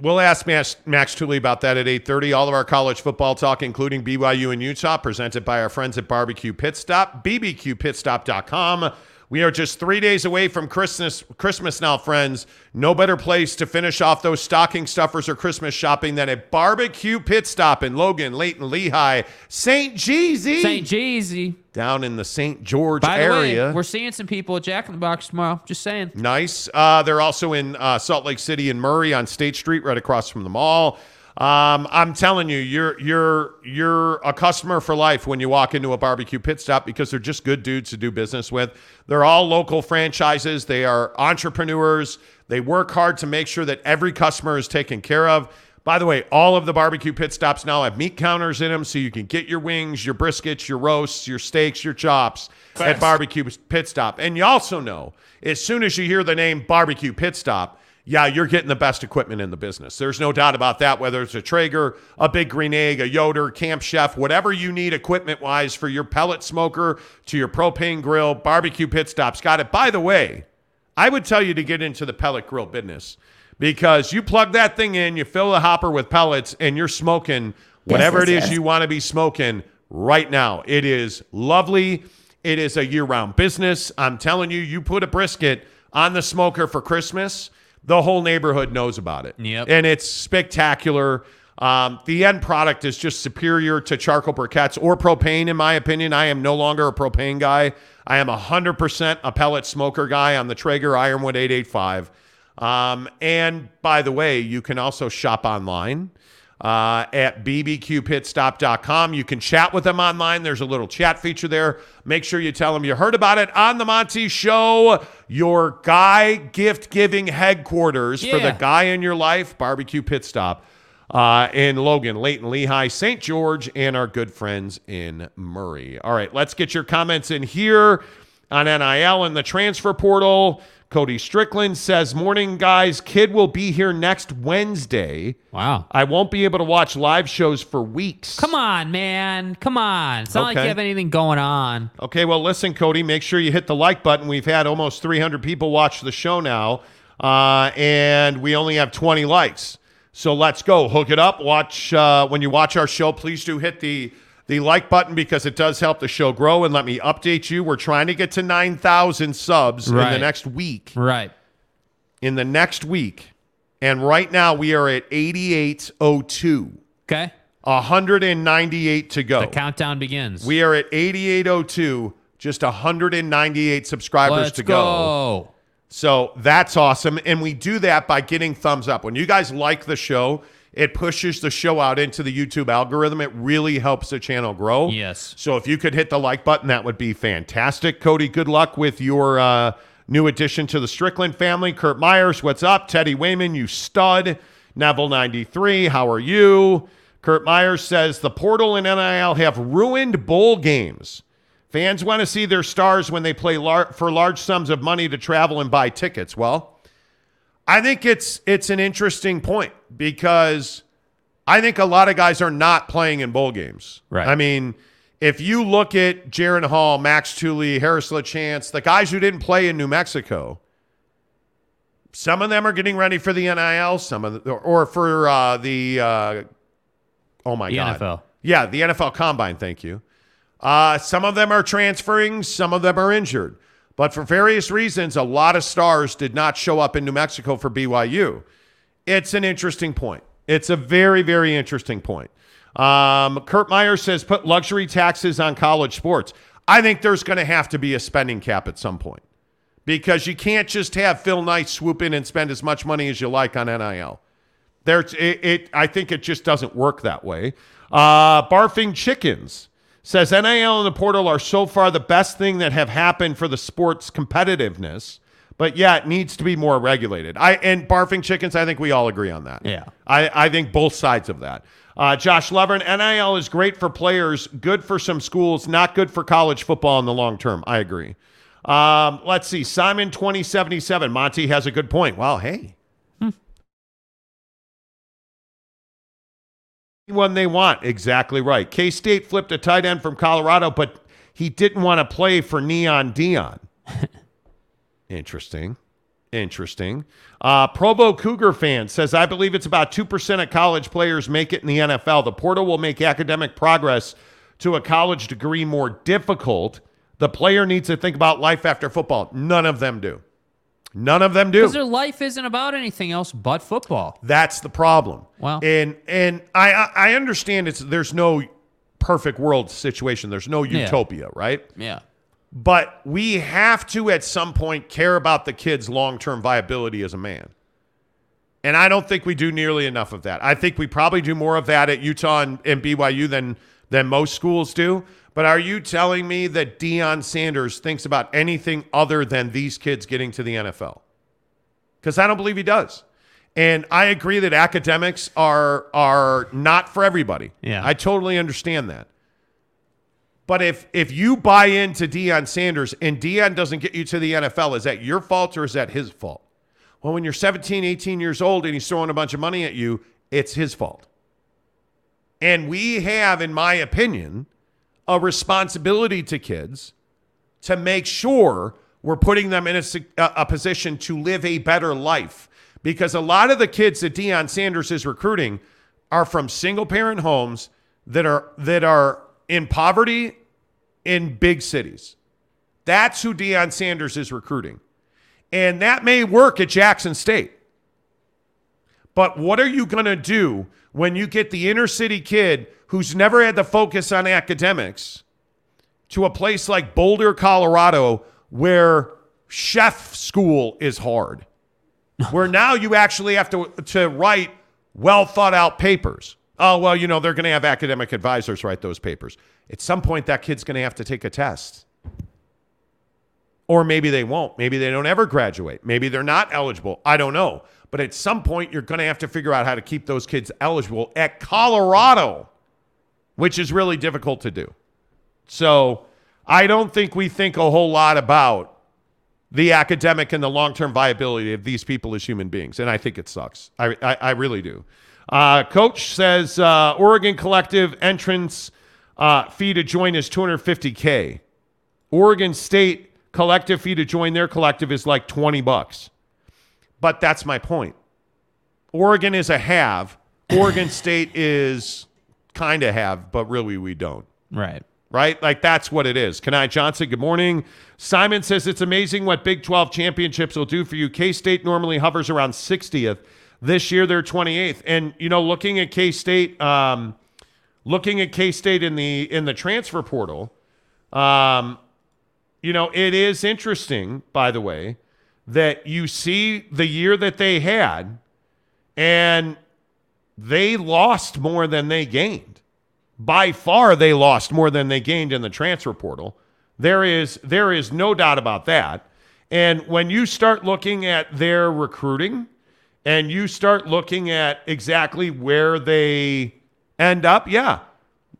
we'll ask Max, Tooley about that at 8.30. All of our college football talk, including BYU and Utah, presented by our friends at Barbecue Pit Stop, bbqpitstop.com. We are just three days away from Christmas. Christmas now, friends. No better place to finish off those stocking stuffers or Christmas shopping than a barbecue pit stop in Logan, Layton, Lehi, St. Jeezy, St. Jeezy. down in the St. George By the area. way, we're seeing some people at Jack in the Box tomorrow. Just saying. Nice. Uh, they're also in uh, Salt Lake City and Murray on State Street, right across from the mall. Um, I'm telling you, you're you're you're a customer for life when you walk into a barbecue pit stop because they're just good dudes to do business with. They're all local franchises. They are entrepreneurs. They work hard to make sure that every customer is taken care of. By the way, all of the barbecue pit stops now have meat counters in them, so you can get your wings, your briskets, your roasts, your steaks, your chops at barbecue pit stop. And you also know, as soon as you hear the name barbecue pit stop, yeah, you're getting the best equipment in the business. There's no doubt about that. Whether it's a Traeger, a Big Green Egg, a Yoder, Camp Chef, whatever you need equipment wise for your pellet smoker to your propane grill, barbecue pit stops got it. By the way, I would tell you to get into the pellet grill business because you plug that thing in, you fill the hopper with pellets, and you're smoking whatever it is you want to be smoking right now. It is lovely. It is a year round business. I'm telling you, you put a brisket on the smoker for Christmas, the whole neighborhood knows about it. Yep. And it's spectacular. Um, the end product is just superior to charcoal briquettes or propane, in my opinion. I am no longer a propane guy. I am 100% a pellet smoker guy on the Traeger Ironwood 885. Um, and by the way, you can also shop online uh, at bbqpitstop.com. You can chat with them online. There's a little chat feature there. Make sure you tell them you heard about it on the Monty Show, your guy gift giving headquarters for the guy in your life, Barbecue Pit Stop. Uh, in Logan, Layton, Lehi, St. George, and our good friends in Murray. All right, let's get your comments in here on NIL and the transfer portal. Cody Strickland says, Morning, guys. Kid will be here next Wednesday. Wow. I won't be able to watch live shows for weeks. Come on, man. Come on. It's not like you have anything going on. Okay, well, listen, Cody, make sure you hit the like button. We've had almost 300 people watch the show now, uh, and we only have 20 likes. So let's go. Hook it up. Watch uh, when you watch our show. Please do hit the the like button because it does help the show grow. And let me update you. We're trying to get to 9,000 subs in the next week. Right. In the next week, and right now we are at 8802. Okay. 198 to go. The countdown begins. We are at 8802, just 198 subscribers Let's to go. So that's awesome. And we do that by getting thumbs up. When you guys like the show, it pushes the show out into the YouTube algorithm. It really helps the channel grow. Yes. So if you could hit the like button, that would be fantastic. Cody, good luck with your uh, new addition to the Strickland family. Kurt Myers, what's up? Teddy Wayman, you stud. Neville93, how are you? Kurt Myers says the portal and NIL have ruined bowl games. Fans want to see their stars when they play lar- for large sums of money to travel and buy tickets. Well, I think it's it's an interesting point because I think a lot of guys are not playing in bowl games. Right. I mean, if you look at Jaren Hall, Max Tooley, Harris LaChance, the guys who didn't play in New Mexico, some of them are getting ready for the NIL, some of the, or for uh, the uh, oh my The god, NFL. yeah, the NFL Combine. Thank you. Uh, some of them are transferring, some of them are injured. But for various reasons, a lot of stars did not show up in New Mexico for BYU. It's an interesting point. It's a very, very interesting point. Um, Kurt Meyer says put luxury taxes on college sports. I think there's going to have to be a spending cap at some point because you can't just have Phil Knight swoop in and spend as much money as you like on NIL. There's it, it I think it just doesn't work that way. Uh, Barfing Chickens says NIL and the portal are so far the best thing that have happened for the sport's competitiveness, but yeah, it needs to be more regulated. I and Barfing Chickens, I think we all agree on that. Yeah. I, I think both sides of that. Uh, Josh Levern, NIL is great for players, good for some schools, not good for college football in the long term. I agree. Um, let's see. Simon 2077. Monty has a good point. Well, hey. One they want. Exactly right. K State flipped a tight end from Colorado, but he didn't want to play for Neon Deion. Interesting. Interesting. Uh, Provo Cougar fan says, I believe it's about 2% of college players make it in the NFL. The portal will make academic progress to a college degree more difficult, The player needs to think about life after football. None of them do. None of them do. Because their life isn't about anything else but football. That's the problem. Wow. And and I I understand it's there's no perfect world situation. There's no Yeah. utopia, right? Yeah. But we have to at some point care about the kid's long-term viability as a man. And I don't think we do nearly enough of that. I think we probably do more of that at Utah and, and BYU than than most schools do. But are you telling me that Deion Sanders thinks about anything other than these kids getting to the NFL? Because I don't believe he does. And I agree that academics are are not for everybody. Yeah. I totally understand that. But if if you buy into Deion Sanders and Deion doesn't get you to the NFL, is that your fault or is that his fault? Well, when you're 17, 18 years old and he's throwing a bunch of money at you, it's his fault. And we have, in my opinion, a responsibility to kids to make sure we're putting them in a, a, position to live a better life. Because a lot of the kids that Deion Sanders is recruiting are from single parent homes that are that are in poverty in big cities. That's who Deion Sanders is recruiting. And that may work at Jackson State. But what are you going to do when you get the inner city kid who's never had to focus on academics to a place like Boulder, Colorado, where chef school is hard? where now you actually have to, to write well thought out papers. Oh, well, you know, they're going to have academic advisors write those papers. At some point, that kid's going to have to take a test. Or maybe they won't. Maybe they don't ever graduate. Maybe they're not eligible. I don't know. But at some point, you're going to have to figure out how to keep those kids eligible at Colorado, which is really difficult to do. So I don't think we think a whole lot about the academic and the long term viability of these people as human beings. And I think it sucks. I, I, I really do. Uh, Coach says uh, Oregon Collective entrance uh, fee to join is 250K. Oregon State collective fee to join their collective is like 20 bucks. But that's my point. Oregon is a have. Oregon State is kind of have, but really we don't Right. right? Like that's what it is. Kanai Johnson, good morning. Simon says it's amazing what Big 12 championships will do for you. K State normally hovers around 60th. This year they're 28th. And you know, looking at K State, um, looking at K State in the in the transfer portal, um, you know, it is interesting, by the way, that you see the year that they had, and they lost more than they gained by far they lost more than they gained in the transfer portal. There is there is no doubt about that. And when you start looking at their recruiting and you start looking at exactly where they end up, yeah,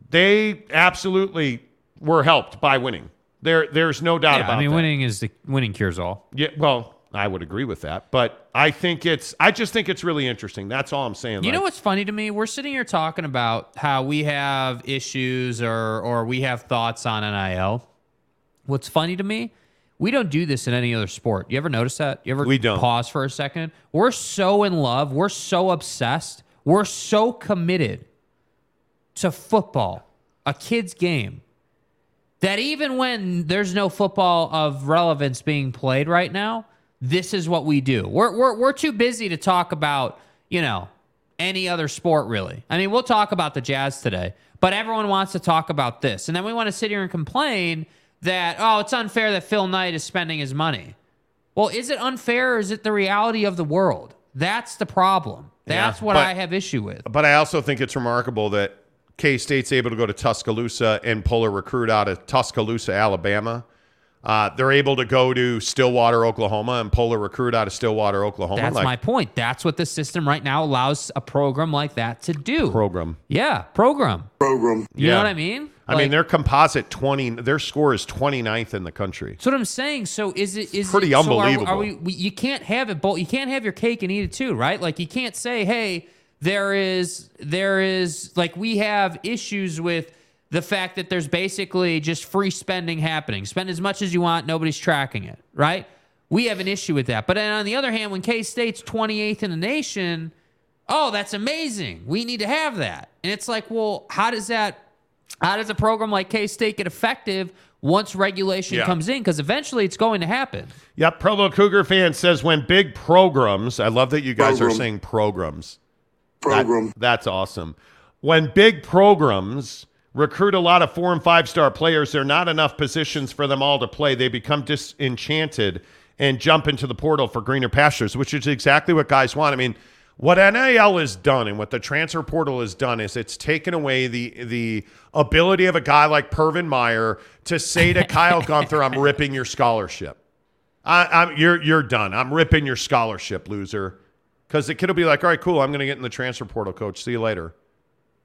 they absolutely were helped by winning. There there's no doubt Yeah, about I mean, that. winning is the winning cures all. Yeah, well, I would agree with that, but I think it's I just think it's really interesting. That's all I'm saying. You Like, know what's funny to me? We're sitting here talking about how we have issues or or we have thoughts on NIL. What's funny to me? We don't do this in any other sport. You ever notice that? You ever We don't. pause for a second? We're so in love. We're so obsessed. We're so committed to football, a kid's game, that even when there's no football of relevance being played right now, this is what we do. We're, we're, we're too busy to talk about, you know, any other sport really. I mean, we'll talk about the Jazz today, but everyone wants to talk about this. And then we want to sit here and complain that, oh, it's unfair that Phil Knight is spending his money. Well, is it unfair or is it the reality of the world? That's the problem. That's Yeah, what but- I have issue with. But I also think it's remarkable that K State's able to go to Tuscaloosa and pull a recruit out of Tuscaloosa, Alabama. Uh, they're able to go to Stillwater, Oklahoma, and pull a recruit out of Stillwater, Oklahoma. That's Like, my point. That's what the system right now allows a program like that to do. program. Yeah, program. program. You Yeah. know what I mean? I mean, their composite twenty. Their score is 29th in the country. That's what I'm saying. So is it is pretty it, so are- unbelievable. Are, we, we? You can't have it both. You can't have your cake and eat it too, right? Like you can't say, hey, there is there is like we have issues with the fact that there's basically just free spending happening. Spend as much as you want, nobody's tracking it, right? We have an issue with that. But then on the other hand, when K State's 28th in the nation, oh, that's amazing. We need to have that. And it's like, well, how does that how does a program like K State get effective once regulation Yeah. comes in because eventually it's going to happen. Yep. Provo Cougar fan says when big programs, I love that you guys are saying programs. That- Program. that's awesome. When big programs recruit a lot of four and five star players, there are not enough positions for them all to play. They become disenchanted and jump into the portal for greener pastures, which is exactly what guys want. I mean, what NIL has done and what the transfer portal has done is it's taken away the the ability of a guy like Pervin Meyer to say to Kyle Gunther, "I'm ripping your scholarship." I, I'm you're you're done. I'm ripping your scholarship, loser. Because the kid will be like, all right, cool. I'm going to get in the transfer portal, coach. See you later.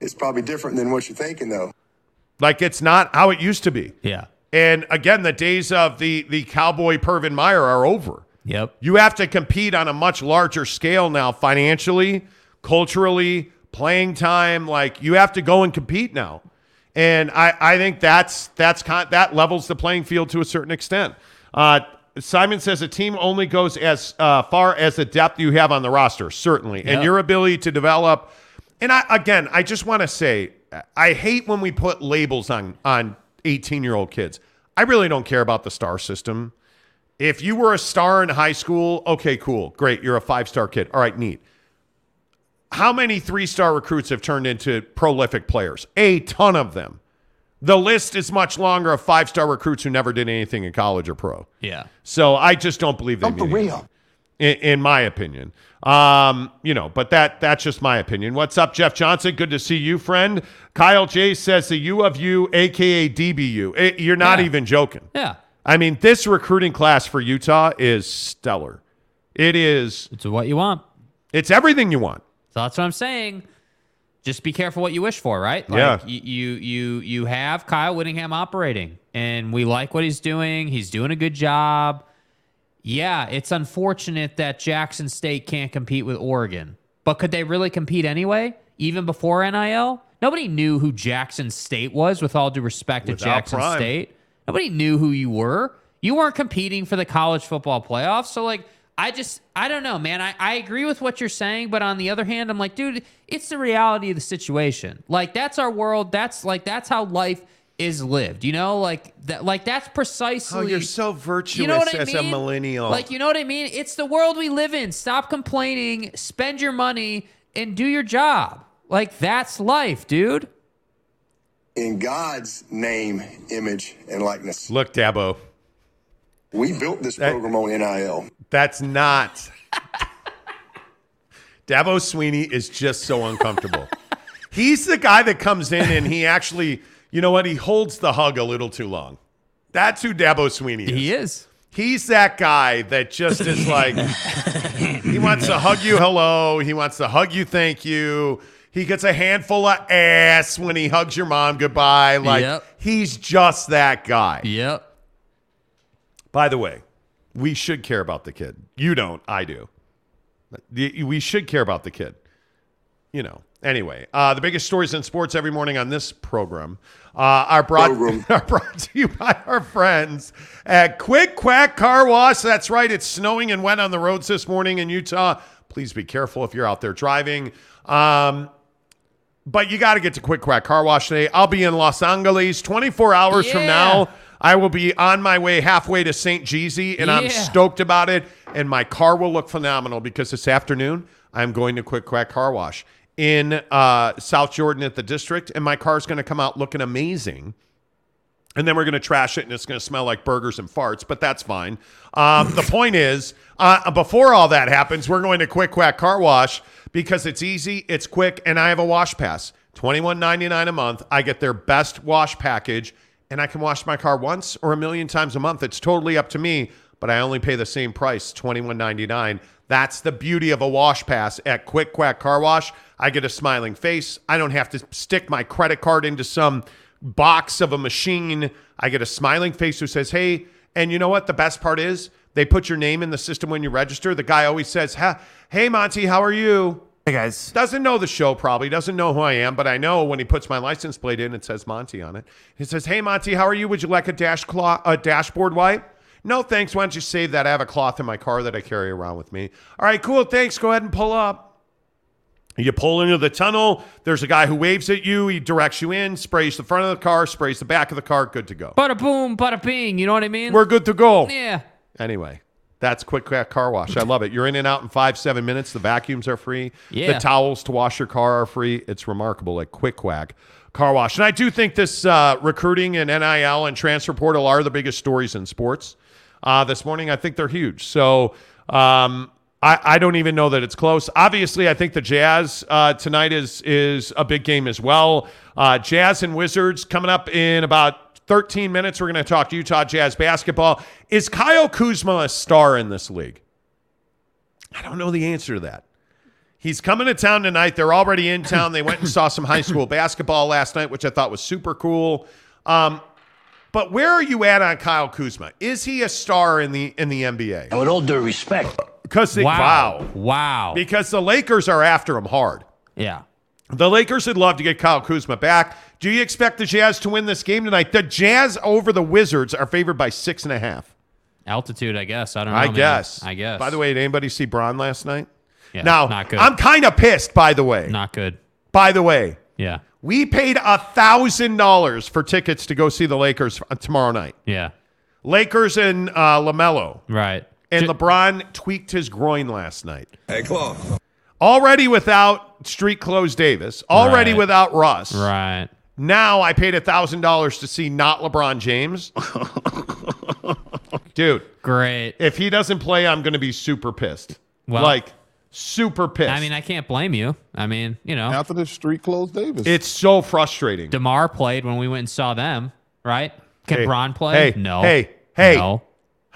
It's probably different than what you're thinking, though. Like it's not how it used to be. Yeah. And again, the days of the the cowboy Pervin Meyer are over. Yep. You have to compete on a much larger scale now, financially, culturally, playing time. Like you have to go and compete now. And I, I think that's that's con- that levels the playing field to a certain extent. Uh, Simon says a team only goes as uh, far as the depth you have on the roster, certainly, and your ability to develop. And I again, I just want to say, I hate when we put labels on on 18 year old kids. I really don't care about the star system. If you were a star in high school, okay, cool, great, you're a five star kid. All right, neat. How many three star recruits have turned into prolific players? A ton of them. The list is much longer of five star recruits who never did anything in college or pro. Yeah. So I just don't believe they mean real. In, in my opinion, um, you know, but that that's just my opinion. What's up, Jeff Johnson? Good to see you, friend. Kyle J says the U of U, aka DBU. Eh, you're not Yeah. even joking. Yeah. I mean, this recruiting class for Utah is stellar. It is. It's what you want. It's everything you want. So that's what I'm saying. Just be careful what you wish for, right? Like Yeah. You you you have Kyle Whittingham operating, and we like what he's doing. He's doing a good job. Yeah, it's unfortunate that Jackson State can't compete with Oregon, but could they really compete anyway? Even before NIL, nobody knew who Jackson State was. With all due respect to Jackson Prime. State, nobody knew who you were. You weren't competing for the college football playoffs. So like I just I don't know, man. I, I agree with what you're saying, but on the other hand, I'm like, dude, it's the reality of the situation. Like that's our world. That's like that's how life is lived. You know, like that like that's precisely Oh, you're so virtuous you know what I as a millennial. Like, you know what I mean? It's the world we live in. Stop complaining, spend your money, and do your job. Like, that's life, dude. In God's name, image, and likeness, Look, Dabo, we built this program on NIL. that's not. Dabo Swinney is just so uncomfortable. He's the guy that comes in and he actually, you know what? He holds the hug a little too long. That's who Dabo Swinney is. He is. He's that guy that just is like, he wants to hug you hello. He wants to hug you thank you. He gets a handful of ass when he hugs your mom goodbye. Like, Yep. he's just that guy. Yep. By the way, we should care about the kid. You don't, I do. We should care about the kid. You know. Anyway, uh, the biggest stories in sports every morning on this program uh, are, brought, Program. are brought to you by our friends at Quick Quack Car Wash. That's right, it's snowing and wet on the roads this morning in Utah. Please be careful if you're out there driving. Um, but you got to get to Quick Quack Car Wash today. I'll be in Los Angeles 24 hours from now. I will be on my way halfway to St. Jeezy, and I'm stoked about it. And my car will look phenomenal because this afternoon I'm going to Quick Quack Car Wash in uh, South Jordan at the district, and my car's going to come out looking amazing. And then we're going to trash it, and it's going to smell like burgers and farts, but that's fine. Um, the point is, uh, before all that happens, we're going to Quick Quack Car Wash because it's easy, it's quick, and I have a wash pass. Twenty-one ninety-nine a month. I get their best wash package, and I can wash my car once or a million times a month. It's totally up to me, but I only pay the same price, twenty-one ninety-nine. That's the beauty of a wash pass at Quick Quack Car Wash. I get a smiling face. I don't have to stick my credit card into some box of a machine. I get a smiling face who says, Hey, and you know what? The best part is they put your name in the system when you register. The guy always says, Hey, Monty, how are you? Hey guys. Doesn't know the show, probably doesn't know who I am, but I know when he puts my license plate in, it says Monty on it. He says, "Hey, Monty, how are you? Would you like a dash cloth, a dashboard wipe?" No, thanks. Why don't you save that? I have a cloth in my car that I carry around with me. All right, cool. Thanks. Go ahead and pull up. You pull into the tunnel. There's a guy who waves at you. He directs you in, sprays the front of the car, sprays the back of the car. Good to go. Bada boom, bada bing. You know what I mean? We're good to go. yeah. Anyway, that's Quick Quack Car Wash. I love it. You're in and out in five, seven minutes. The vacuums are free. Yeah. The towels to wash your car are free. It's remarkable at Quick Quack Car Wash. And I do think this uh, recruiting and NIL and transfer portal are the biggest stories in sports. Uh, this morning, I think they're huge. So um, I, I don't even know that it's close. Obviously, I think the Jazz uh, tonight is is a big game as well. Uh, Jazz and Wizards coming up in about 13 minutes. We're going to talk Utah Jazz basketball. Is Kyle Kuzma a star in this league? I don't know the answer to that. He's coming to town tonight. They're already in town. They went and saw some high school basketball last night, which I thought was super cool. Um, but where are you at on Kyle Kuzma? Is he a star in the in the NBA? And with all due respect, Because Wow. wow, Wow. because the Lakers are after him hard. yeah. The Lakers would love to get Kyle Kuzma back. Do you expect the Jazz to win this game tonight? The Jazz over the Wizards are favored by six and a half. Altitude, I guess. I don't know. I man. guess. I guess. By the way, did anybody see Bron last night? yeah, now, not good. I'm kind of pissed. By the way, not good. by the way, Yeah. we paid a thousand dollars for tickets to go see the Lakers uh, tomorrow night. Yeah. Lakers and uh, Lamelo, Right. And Ju- LeBron tweaked his groin last night. Hey, Claw. Already without Street Clothes Davis, already Right. without Russ. Right. Now I paid a thousand dollars to see not LeBron James. Dude, Great. if he doesn't play, I'm going to be super pissed. Well- like super pissed. I mean, I can't blame you. I mean, you know, After the street closed Davis. it's so frustrating. DeMar played when we went and saw them, right? Can Hey, Bron play? hey, no. hey, hey. No.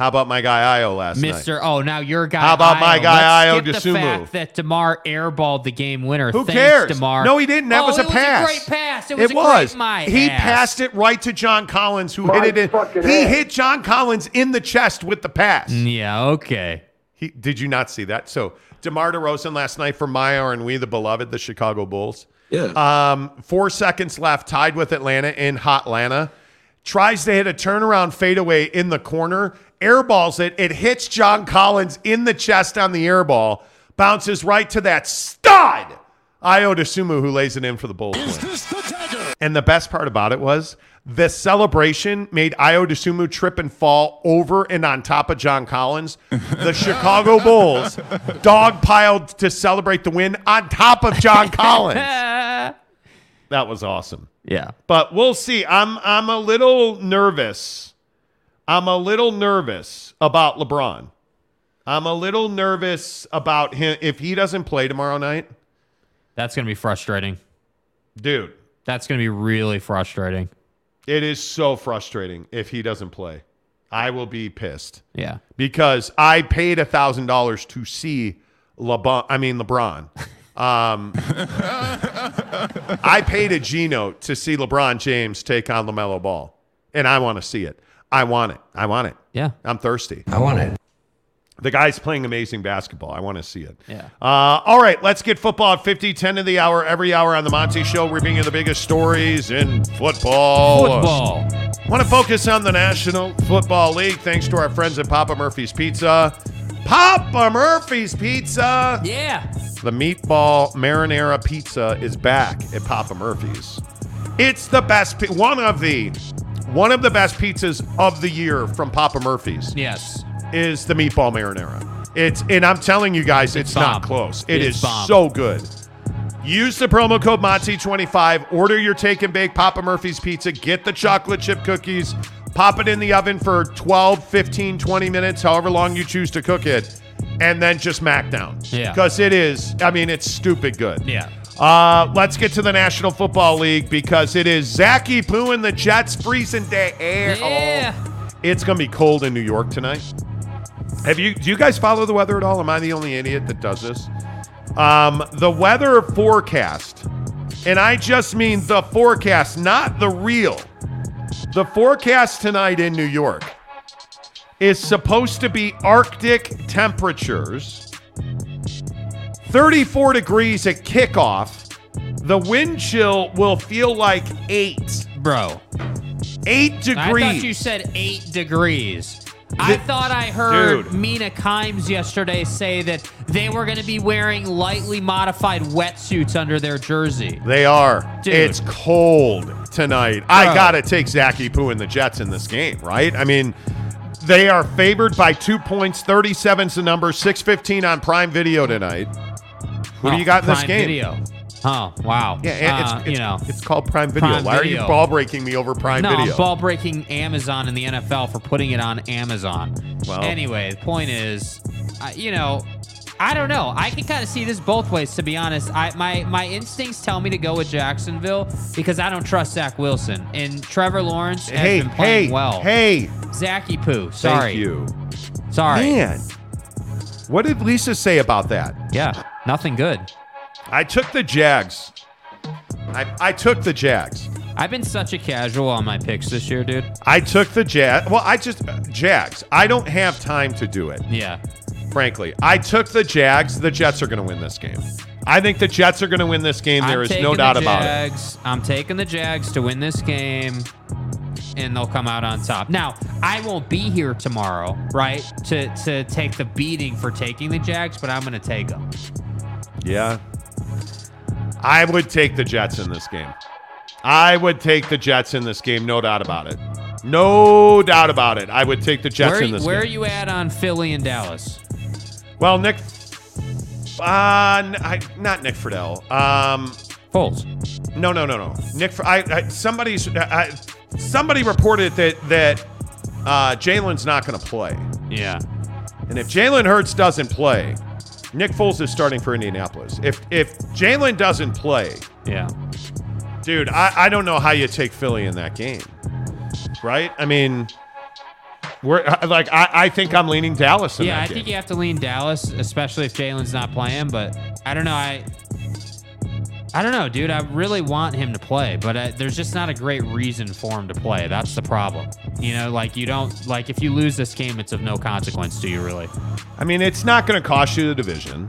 How about my guy Ayo last night? Mister, oh, now your guy. How about my guy, Let's Ayo skip the fact that Demar airballed the game winner. Who Thanks, cares? Demar. No, he didn't. That Oh, was a it pass. Was a great pass. It was. It a was. Great, my he ass. passed it right to John Collins, who My hit it. In, he ass. hit John Collins in the chest with the pass. Yeah. Okay. He, did you not see that? So DeMar DeRozan last night for Maya and we, the beloved, the Chicago Bulls. yeah. Um, four seconds left, tied with Atlanta in Hot Atlanta. Tries to hit a turnaround fadeaway in the corner, airballs it. It hits John Collins in the chest on the airball, bounces right to that stud, Ayo Dosunmu, who lays it in for the Bulls. win. And the best part about it was the celebration made Ayo Dosunmu trip and fall over and on top of John Collins. The Chicago Bulls dogpiled to celebrate the win on top of John Collins. That was awesome. Yeah. But we'll see. I'm I'm a little nervous. I'm a little nervous about LeBron. I'm a little nervous about him if he doesn't play tomorrow night. That's gonna be frustrating. Dude, That's gonna be really frustrating. it is so frustrating if he doesn't play. I will be pissed Yeah. because I paid a thousand dollars to see LeBron. I mean LeBron. Um, I paid a G note to see LeBron James take on Lamelo Ball, and I want to see it. I want it. I want it. Yeah. I'm thirsty. I want it. The guy's playing amazing basketball. I want to see it. Yeah. Uh, all right, let's get football at 50, 10 of the hour, every hour on the Monty Show. We're bringing you the biggest stories in football. Football. Want to focus on the National Football League thanks to our friends at Papa Murphy's Pizza. Papa Murphy's Pizza. Yeah. The meatball marinara pizza is back at Papa Murphy's. It's the best, pi- one of the, one of the best pizzas of the year from Papa Murphy's Yes. is the meatball marinara. It's and I'm telling you guys, it's, not bomb. close. It It's is bomb. so good. Use the promo code MONTY25. Order your take and bake Papa Murphy's pizza. Get the chocolate chip cookies. Pop it in the oven for 12, 15, 20 minutes, however long you choose to cook it. And then just mac down. Yeah. Because it is, I mean, it's stupid good. Yeah. Uh, let's get to the National Football League because it is Zachy Poo and the Jets freezing day air. Yeah. Oh, it's gonna be cold in New York tonight. Have you? Do you guys follow the weather at all? Am I the only idiot that does this? Um, the weather forecast, and I just mean the forecast, not the real. The forecast tonight in New York is supposed to be Arctic temperatures. 34 degrees at kickoff. The wind chill will feel like eight. Bro. Eight degrees. I thought you said eight degrees. I thought I heard Dude. Mina Kimes yesterday say that they were going to be wearing lightly modified wetsuits under their jersey. They are. Dude. It's cold tonight. I gotta take Zachy Poo and the Jets in this game, right? I mean, they are favored by two points. 37's the number. 615 on Prime Video tonight. Who do Oh, you got in this Prime game? Video. Oh, wow. Yeah, it's, Uh, it's, you know. it's called Prime Video. Prime Why are you ball breaking me over Prime no, Video? I'm ball breaking Amazon in the NFL for putting it on Amazon. Well. anyway, the point is, uh, you know, I don't know. I can kind of see this both ways, to be honest. I my my instincts tell me to go with Jacksonville because I don't trust Zach Wilson and Trevor Lawrence has hey, been playing hey, well. hey! Zachy Poo, sorry, Thank you, sorry. man. What did Lisa say about that? Yeah, nothing good. I took the Jags. I, I took the Jags. I've been such a casual on my picks this year, dude. I took the Jags. Well, I just uh, Jags. I don't have time to do it. Yeah, frankly. I took the Jags. The Jets are going to win this game. I think the Jets are going to win this game. There I'm is no doubt about it. Jags. I'm taking the Jags to win this game, and they'll come out on top. Now, I won't be here tomorrow, right, to to take the beating for taking the Jags, but I'm going to take them. Yeah. I would take the Jets in this game. I would take the Jets in this game, no doubt about it. No doubt about it. I would take the Jets Where, in this game. where are you at on Philly and Dallas? well, Nick, uh, I, not Nick Friedel. Um, Foles. no, no, no, no. Nick, I, I somebody's, I, somebody reported that that uh, Jalen's not going to play. Yeah. And if Jalen Hurts doesn't play, Nick Foles is starting for Indianapolis. If if Jalen doesn't play, Yeah. dude, I, I don't know how you take Philly in that game. Right? I mean, we're uh, like I, I think I'm leaning Dallas in Yeah, I game. think you have to lean Dallas, especially if Jalen's not playing. But I don't know. I I don't know, dude. I really want him to play, but uh, there's just not a great reason for him to play. That's the problem. You know, like you don't like if you lose this game, it's of no consequence to you, really. I mean, it's not going to cost you the division.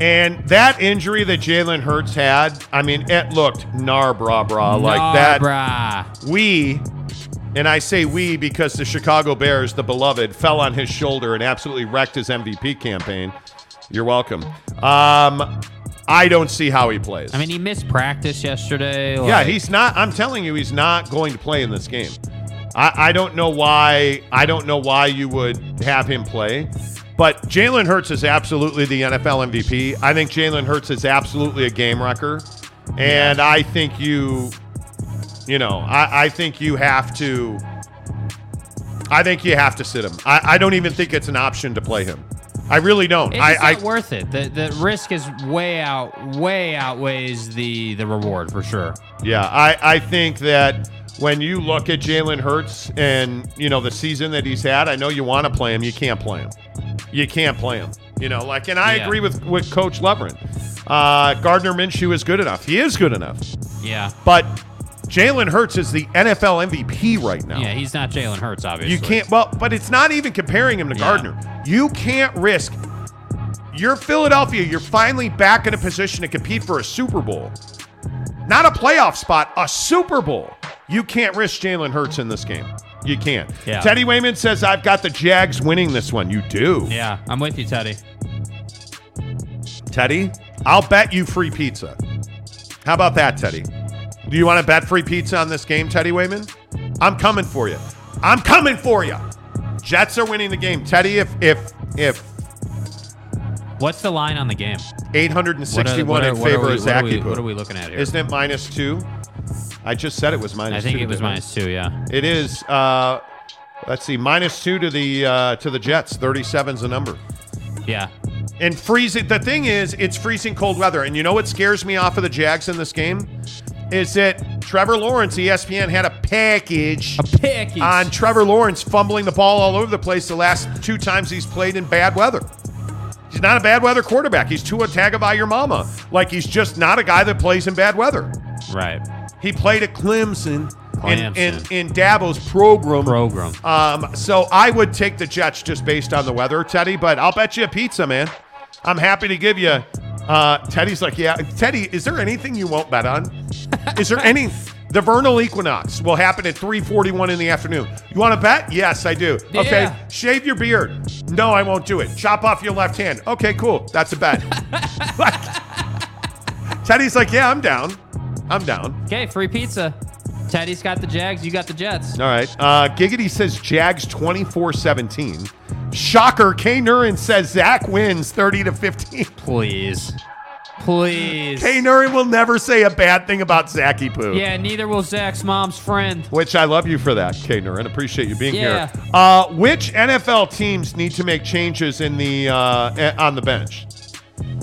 And that injury that Jalen Hurts had, I mean, it looked nar bra bra like that. brah. we, and I say we because the Chicago Bears, the beloved, fell on his shoulder and absolutely wrecked his MVP campaign. You're welcome. Um, I don't see how he plays. I mean, he missed practice yesterday. yeah, he's not. I'm telling you, he's not going to play in this game. I, I don't know why. I don't know why you would have him play. But Jalen Hurts is absolutely the NFL MVP. I think Jalen Hurts is absolutely a game wrecker, and I think you, you know, I, I think you have to. I think you have to sit him. I, I don't even think it's an option to play him. I really don't. It's I, just I worth it. The the risk is way out, way outweighs the the reward for sure. Yeah, I, I think that when you look at Jalen Hurts and you know the season that he's had, I know you want to play him, you can't play him. You can't play him. You know, like, and I Yeah. agree with with Coach Levering. Uh, Gardner Minshew is good enough. He is good enough, Yeah. but Jalen Hurts is the NFL MVP right now. Yeah, he's not Jalen Hurts, obviously. You can't. Well, but it's not even comparing him to Yeah. Gardner. You can't risk. You're Philadelphia. You're finally back in a position to compete for a Super Bowl, not a playoff spot, a Super Bowl. You can't risk Jalen Hurts in this game. You can't. Yeah. Teddy Wayman says, "I've got the Jags winning this one." You do, Yeah, I'm with you, Teddy. Teddy. I'll bet you free pizza. How about that, Teddy? Do you want to bet free pizza on this game, Teddy Wayman? I'm coming for you. I'm coming for you. Jets are winning the game, Teddy. If if if What's the line on the game? 861 What are- in what are favor we- of what are we- what are we looking at here? Isn't it minus two? I just said it was minus I think two. it was minus two. Yeah. It is. Uh, let's see, minus two to the uh, to the Jets. 37's the number. Yeah. And freezing. The thing is, it's freezing cold weather. And you know what scares me off of the Jags in this game is that Trevor Lawrence, ESPN had a package A pick. on Trevor Lawrence fumbling the ball all over the place the last two times he's played in bad weather. He's not a bad weather quarterback. He's Tua Tagovailoa your mama. Like he's just not a guy that plays in bad weather. right. He played at Clemson, In, in, Clemson. in Dabo's program. Program. Um, so I would take the Jets just based on the weather, Teddy. But I'll bet you a pizza, man. I'm happy to give you. Uh, Teddy's like, yeah. Teddy, is there anything you won't bet on? Is there any? The vernal equinox will happen at 3:41 in the afternoon. You want to bet? Yes, I do. Okay. Shave your beard. No, I won't do it. Chop off your left hand. Okay, cool. That's a bet. Like- Teddy's like, yeah, I'm down. I'm down. Okay, free pizza. Teddy's got the Jags. You got the Jets. All right. Uh, Giggity says Jags 24 17. Shocker. K Nurin says Zach wins 30 to 15. Please. Please. K Nurin will never say a bad thing about Zachy Poo. Yeah, neither will Zach's mom's friend. Which I love you for that, K Nurin. Appreciate you being Yeah. here. Uh, which NFL teams need to make changes in the uh, eh, on the bench?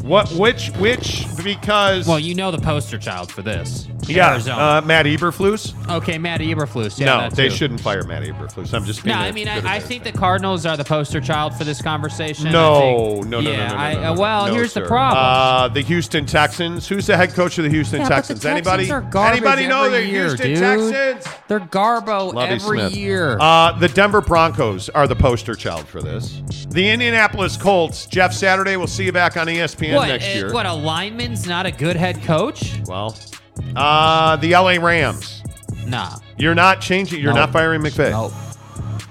What? Which? Which? Because Well, you know the poster child for this. Yeah, Arizona. uh, Matt Eberflus. okay, Matt Eberflus. Yeah, no, that they too. shouldn't fire Matt Eberflus. I'm just being. No, a I mean, good I, I guy. think the Cardinals are the poster child for this conversation. No, think- no, no, yeah, no, no, no, I, no, uh, no, well, no, here's sir. the problem. Uh, the Houston Texans. Who's the head coach of the Houston Yeah, but the Texans? Anybody? Are garbage Anybody know every the year, Houston dude. Texans? They're Garbo Lovey every Smith. year. Uh, the Denver Broncos are the poster child for this. The Indianapolis Colts. Jeff Saturday. We'll see you back on ESPN what? next uh, year. What? A lineman's not a good head coach? Well, uh, the LA Rams. Nah. You're not changing. You're Nope. not firing McVay. Nope.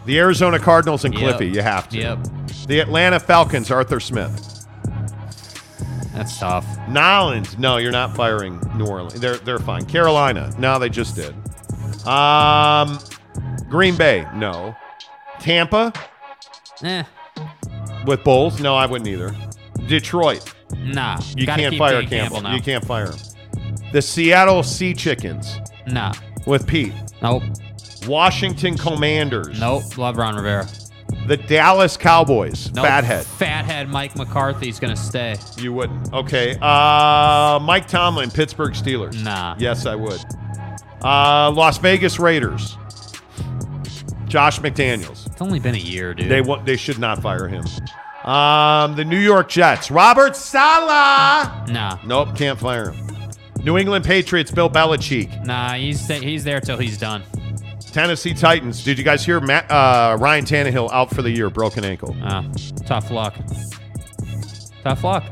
The Arizona Cardinals and Yep. Cliffy. You have to. Yep. The Atlanta Falcons. Arthur Smith. That's tough. Nolans. No, you're not firing New Orleans. They're they're fine. Carolina. No, they just did. Um, Green Bay. No. Tampa Eh. with Bulls. No, I wouldn't either. Detroit. Nah. You can't fire Campbell. now. You can't fire him. The Seattle Sea Chickens Nah. with Pete. Nope. Washington Commanders. Nope. Love Ron Rivera. The Dallas Cowboys. Nope. Fathead. Fathead Mike McCarthy's gonna stay. You wouldn't. Okay. Uh, Mike Tomlin, Pittsburgh Steelers. Nah. Yes, I would. Uh, Las Vegas Raiders. Josh McDaniels. It's only been a year, dude. They wa- they should not fire him. Um, the New York Jets. Robert Saleh. Nah. Nope, can't fire him. New England Patriots. Bill Belichick. Nah. He's he's there till he's done. Tennessee Titans. Did you guys hear Matt, uh, Ryan Tannehill out for the year, broken ankle? Ah, tough luck. Tough luck.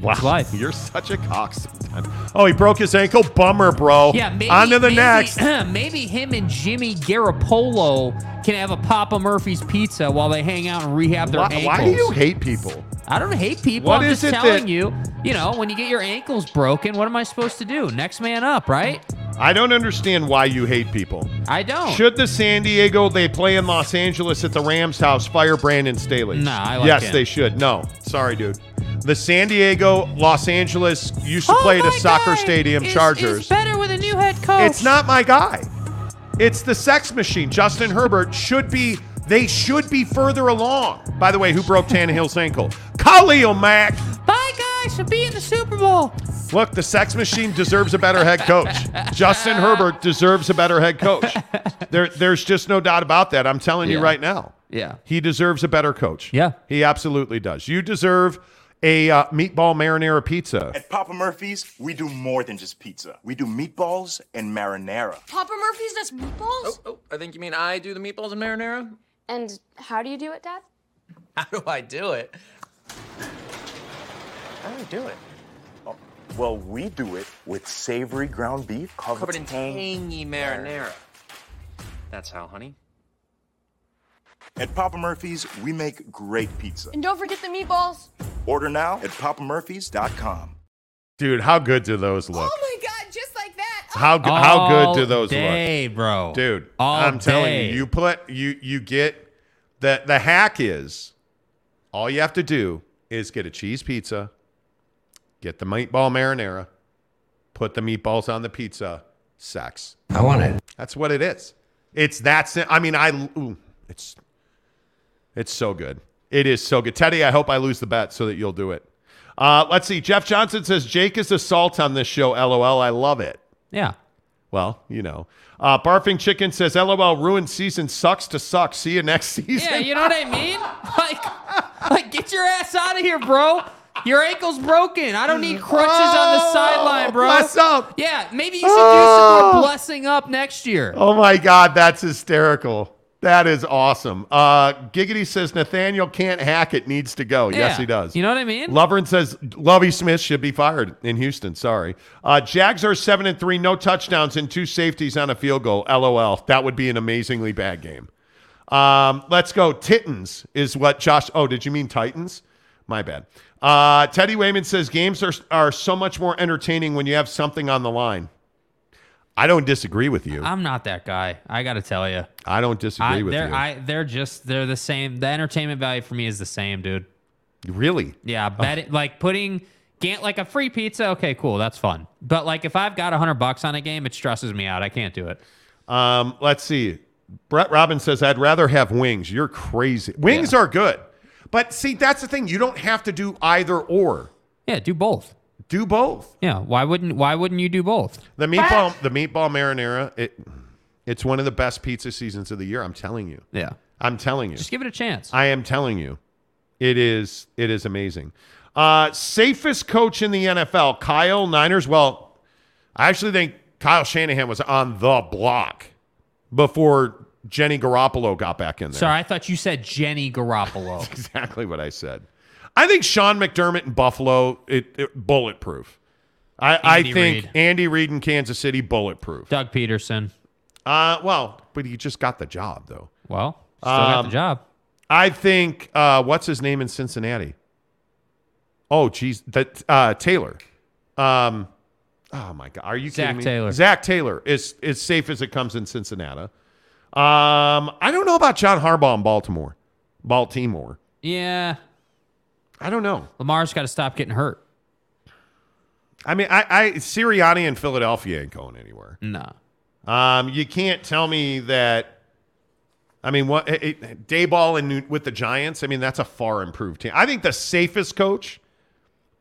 Wow, life. you're such a cock sometimes. Oh, he broke his ankle. Bummer, bro. Yeah, maybe. On to the maybe, next. maybe him and Jimmy Garoppolo can have a Papa Murphy's pizza while they hang out and rehab their Why, ankles. why do you hate people? I don't hate people. What I'm is just it telling that- you. You know, when you get your ankles broken, what am I supposed to do? Next man up, right? I don't understand why you hate people. I don't. Should the San Diego they play in Los Angeles at the Rams house fire Brandon Staley? Nah, I like that. Yes, him. they should. No, sorry, dude. The San Diego, Los Angeles used to Oh, play at a my soccer guy stadium, is- Chargers. is better with a new head coach. It's not my guy. It's the sex machine. Justin Herbert should be. They should be further along. By the way, who broke Tannehill's ankle? Khalil Mack. Bye, guys. Should be in the Super Bowl. Look, the sex machine deserves a better head coach. Justin Herbert deserves a better head coach. There, there's just no doubt about that. I'm telling you right now. Yeah. He deserves a better coach. Yeah. He absolutely does. You deserve a uh, meatball marinara pizza. At Papa Murphy's, we do more than just pizza. We do meatballs and marinara. Papa Murphy's does meatballs? Oh, I think you mean I do the meatballs and marinara? And how do you do it, Dad? How do I do it? How do I do it? Oh, well, we do it with savory ground beef covered, Covered in tang- tangy marinara. That's how, honey. At Papa Murphy's, we make great pizza. And don't forget the meatballs. Order now at papamurphys.com. Dude, how good do those look? Oh my god, just like that. How go- how good do those day, bro. look? Dude, All I'm telling day. you, you put you you get the the hack is all you have to do is get a cheese pizza, get the meatball marinara, put the meatballs on the pizza, sex. I want it. That's what it is. It's that. sim- I mean, I. Ooh, it's. It's so good. It is so good. Teddy, I hope I lose the bet so that you'll do it. Uh, let's see. Jeff Johnson says Jake is assault on this show. LOL. I love it. Yeah. Well, you know. Uh, Barfing Chicken says LOL. Ruined season sucks to suck. See you next season. Yeah, you know what I mean? Like, like get your ass out of here, bro. Your ankle's broken. I don't need crutches on the Oh, sideline, bro. bless up. Yeah, maybe you should do some more blessing up next year. Oh my God, that's hysterical. That is awesome. Uh, Giggity says Nathaniel can't hack it, needs to go. Yes, he does. You know what I mean? Lovern says Lovie Smith should be fired in Houston. Sorry. Uh, Jags are seven and three, no touchdowns and two safeties on a field goal. LOL. That would be an amazingly bad game. Um, let's go. Titans is what Josh. Oh, did you mean Titans? My bad. Uh, Teddy Wayman says games are are so much more entertaining when you have something on the line. I don't disagree with you. I'm not that guy. I got to tell you. I don't disagree I, with they're, you. I, they're just they're the same. The entertainment value for me is the same, dude. really? Yeah, bet it, like putting Gant like a free pizza. Okay, cool, that's fun. But like if I've got a hundred bucks on a game, it stresses me out. I can't do it. Um, let's see. Brett Robbins says, I'd rather have wings. You're crazy. Wings are good. But see, that's the thing. You don't have to do either or. Yeah, do both. Do both. Yeah, why wouldn't why wouldn't you do both? The meatball, the meatball marinara, it, it's one of the best pizza seasons of the year. I'm telling you. Yeah, I'm telling you. just give it a chance. I am telling you. It is it is amazing. Uh, safest coach in the NFL, Kyle Niners. Well, I actually think Kyle Shanahan was on the block before Jenny Garoppolo got back in there. Sorry, I thought you said Jenny Garoppolo. exactly what I said. I think Sean McDermott in Buffalo, it, it bulletproof. I, I Andy think Reid. Andy Reid in Kansas City, bulletproof. Doug Pederson. Uh, well, but he just got the job though. Well, still got Um, the job. I think uh, what's his name in Cincinnati? Oh, geez, that uh, Taylor. Um, oh my God, are you Zach kidding me? Taylor. Zac Taylor is as safe as it comes in Cincinnati. Um, I don't know about John Harbaugh in Baltimore, Baltimore. Yeah, I don't know. Lamar's got to stop getting hurt. I mean, I, I Sirianni in Philadelphia ain't going anywhere. No. Um, you can't tell me that. I mean, what it, it, Daboll and with the Giants? I mean, that's a far improved team. I think the safest coach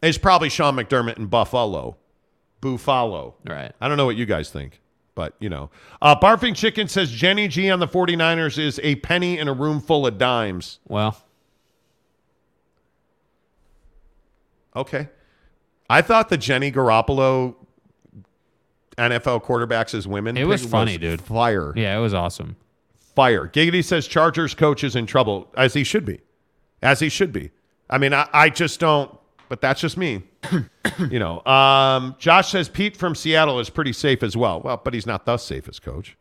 is probably Sean McDermott in Buffalo. Buffalo. Right. I don't know what you guys think, but you know. Uh, Barfing Chicken says Jenny G on the 49ers is a penny in a room full of dimes. Well, Okay. I thought the Jenny Garoppolo NFL quarterbacks as women. It was funny, dude. Fire. yeah, it was awesome. fire. Giggity says Chargers coach is in trouble, as he should be. As he should be. I mean, I, I just don't, but that's just me. you know, um, Josh says Pete from Seattle is pretty safe as well. Well, but he's not the safest coach,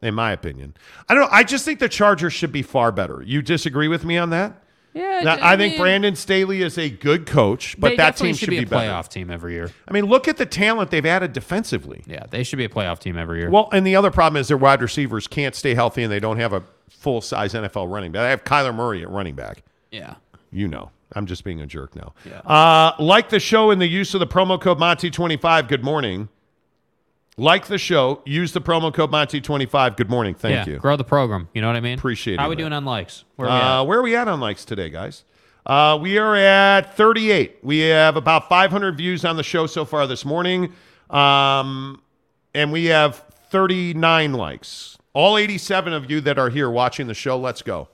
in my opinion. I don't know. I just think the Chargers should be far better. You disagree with me on that? Yeah, Now, I, think Brandon Staley is a good coach, but that team should, be, be, a better. playoff team every year. I mean, look at the talent they've added defensively. Yeah, they should be a playoff team every year. Well, and the other problem is their wide receivers can't stay healthy and they don't have a full size NFL running back. They have Kyler Murray at running back. yeah. You know, I'm just being a jerk now. Yeah. Uh, like the show and the use of the promo code Monty25. Good morning. Like the show, use the promo code Monty25. Good morning. Thank yeah, you. Grow the program. You know what I mean? Appreciate it. How it, we man. doing on likes? Where are we Uh, at? where are we at on likes today, guys? Uh, we are at 38. We have about 500 views on the show so far this morning. Um, and we have 39 likes. All 87 of you that are here watching the show, let's go.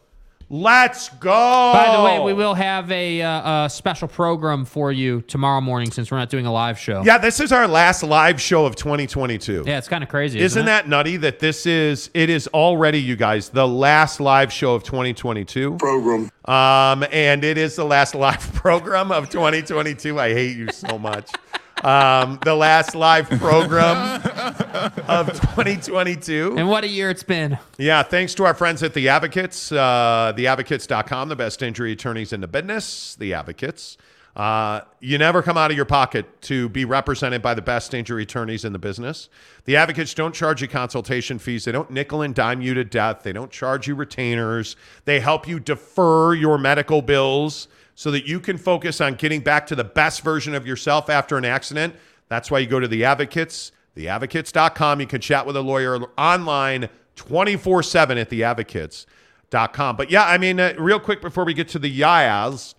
Let's go. By the way, we will have a, uh, a special program for you tomorrow morning since we're not doing a live show. Yeah, this is our last live show of 2022. Yeah, it's kind of crazy. Isn't, Isn't, it? that nutty that this is it is already you guys the last live show of 2022 Program. um and it is the last live program of 2022 I hate you so much um the last live program of 2022 And what a year it's been. yeah, thanks to our friends at The Advocates, uh, theadvocates.com, the best injury attorneys in the business, The Advocates. Uh, you never come out of your pocket to be represented by the best injury attorneys in the business. The Advocates don't charge you consultation fees. They don't nickel and dime you to death. They don't charge you retainers. They help you defer your medical bills so that you can focus on getting back to the best version of yourself after an accident. That's why you go to The Advocates theadvocates.com. You can chat with a lawyer online 24 7 at theadvocates.com. But yeah, I mean, uh, real quick before we get to the Yayas,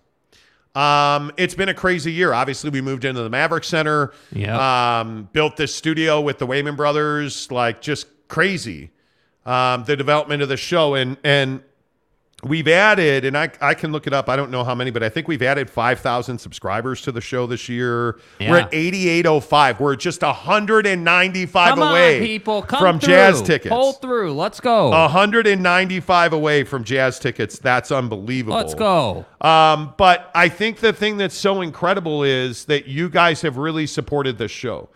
um, it's been a crazy year. Obviously, we moved into the Maverick Center, Yeah. um, built this studio with the Wayman brothers, like just crazy. Um, the development of the show. And, and we've added, and I, I can look it up. I don't know how many, but I think we've added 5,000 subscribers to the show this year. We're Yeah. at 8805. We're just 195 Come away on, people. Come from through. jazz tickets. Pull through. Let's go. 195 away from jazz tickets. That's unbelievable. Let's go. Um, but I think the thing that's so incredible is that you guys have really supported this show.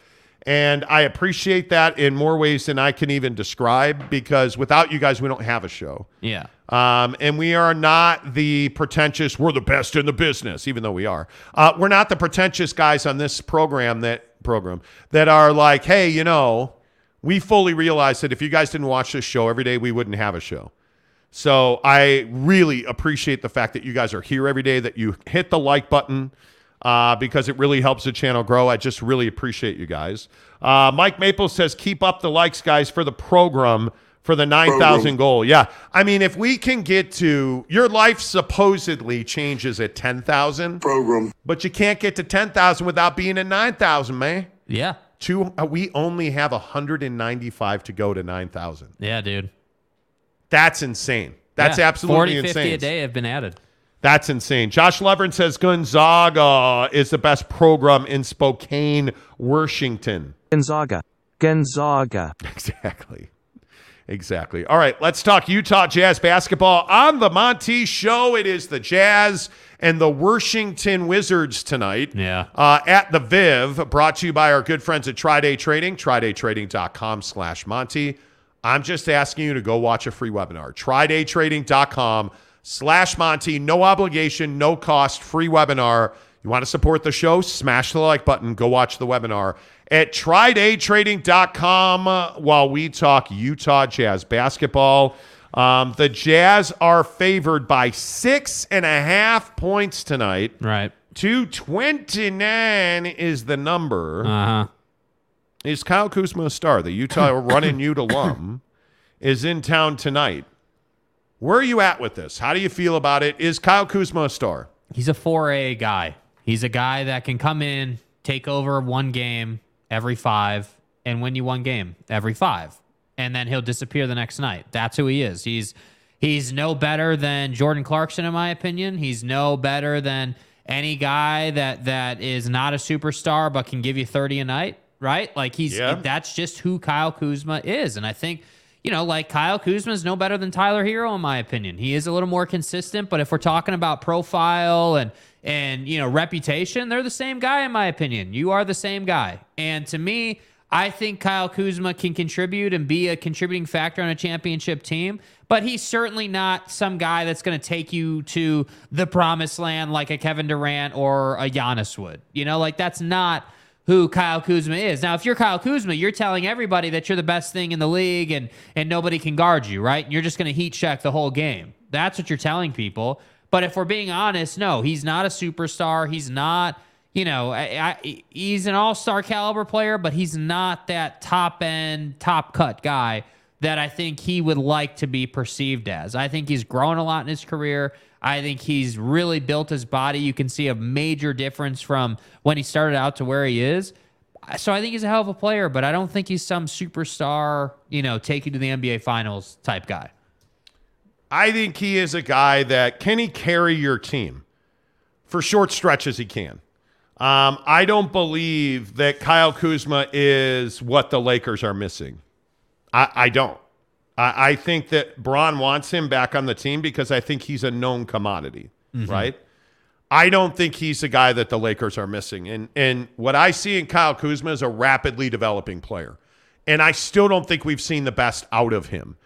And I appreciate that in more ways than I can even describe because without you guys, we don't have a show. Yeah. Um, and we are not the pretentious, we're the best in the business, even though we are. Uh, we're not the pretentious guys on this program that program that are like, hey, you know, we fully realize that if you guys didn't watch this show every day, we wouldn't have a show. So I really appreciate the fact that you guys are here every day, that you hit the like button uh, because it really helps the channel grow. I just really appreciate you guys. Uh, Mike Maple says, keep up the likes, guys, for the program for the 9,000 goal. Yeah. I mean, if we can get to your life supposedly changes at 10,000, Program. but you can't get to 10,000 without being at 9,000, man. Yeah. Two, uh, we only have 195 to go to 9,000. Yeah, dude. That's insane. That's Yeah. absolutely 40, 50 insane. a day have been added. That's insane. Josh Levern says Gonzaga is the best program in Spokane, Washington. Gonzaga. Gonzaga. Exactly. Exactly. All right, let's talk Utah Jazz basketball on the Monty Show. It is the Jazz and the Washington Wizards tonight. Yeah. Uh, at the Viv, brought to you by our good friends at Try Day Trading, trydaytrading.com slash Monty. I'm just asking you to go watch a free webinar. Trydaytrading.com slash Monty. No obligation, no cost, free webinar. You want to support the show? Smash the like button. Go watch the webinar at trydaytrading.com uh, while we talk Utah Jazz basketball. Um, the Jazz are favored by six and a half points tonight. Right. 229 is the number. Uh huh. Is Kyle Kuzma a star? The Utah running Ute alum is in town tonight. Where are you at with this? How do you feel about it? Is Kyle Kuzma a star? He's a 4A guy. He's a guy that can come in, take over one game every five, and win you one game every five. And then he'll disappear the next night. That's who he is. He's he's no better than Jordan Clarkson, in my opinion. He's no better than any guy that that is not a superstar but can give you 30 a night, right? Like he's Yeah. that's just who Kyle Kuzma is. And I think you know, like Kyle Kuzma is no better than Tyler Herro in my opinion. He is a little more consistent, but if we're talking about profile and and you know reputation, they're the same guy in my opinion. You are the same guy, and to me, I think Kyle Kuzma can contribute and be a contributing factor on a championship team. But he's certainly not some guy that's going to take you to the promised land like a Kevin Durant or a Giannis would. You know, like that's not who Kyle Kuzma is. Now, if you're Kyle Kuzma, you're telling everybody that you're the best thing in the league and and nobody can guard you, right? And you're just going to heat check the whole game. That's what you're telling people. But if we're being honest, no, he's not a superstar. He's not, you know, I, I, he's an all-star caliber player, but he's not that top end, top cut guy that I think he would like to be perceived as. I think he's grown a lot in his career. I think he's really built his body. You can see a major difference from when he started out to where he is. So I think he's a hell of a player, but I don't think he's some superstar, you know, take you to the NBA finals type guy. I think he is a guy that can he carry your team for short stretches. He can. Um, I don't believe that Kyle Kuzma is what the Lakers are missing. I, I don't. I, I think that Bron wants him back on the team because I think he's a known commodity, mm-hmm. right? I don't think he's the guy that the Lakers are missing. And and what I see in Kyle Kuzma is a rapidly developing player. And I still don't think we've seen the best out of him.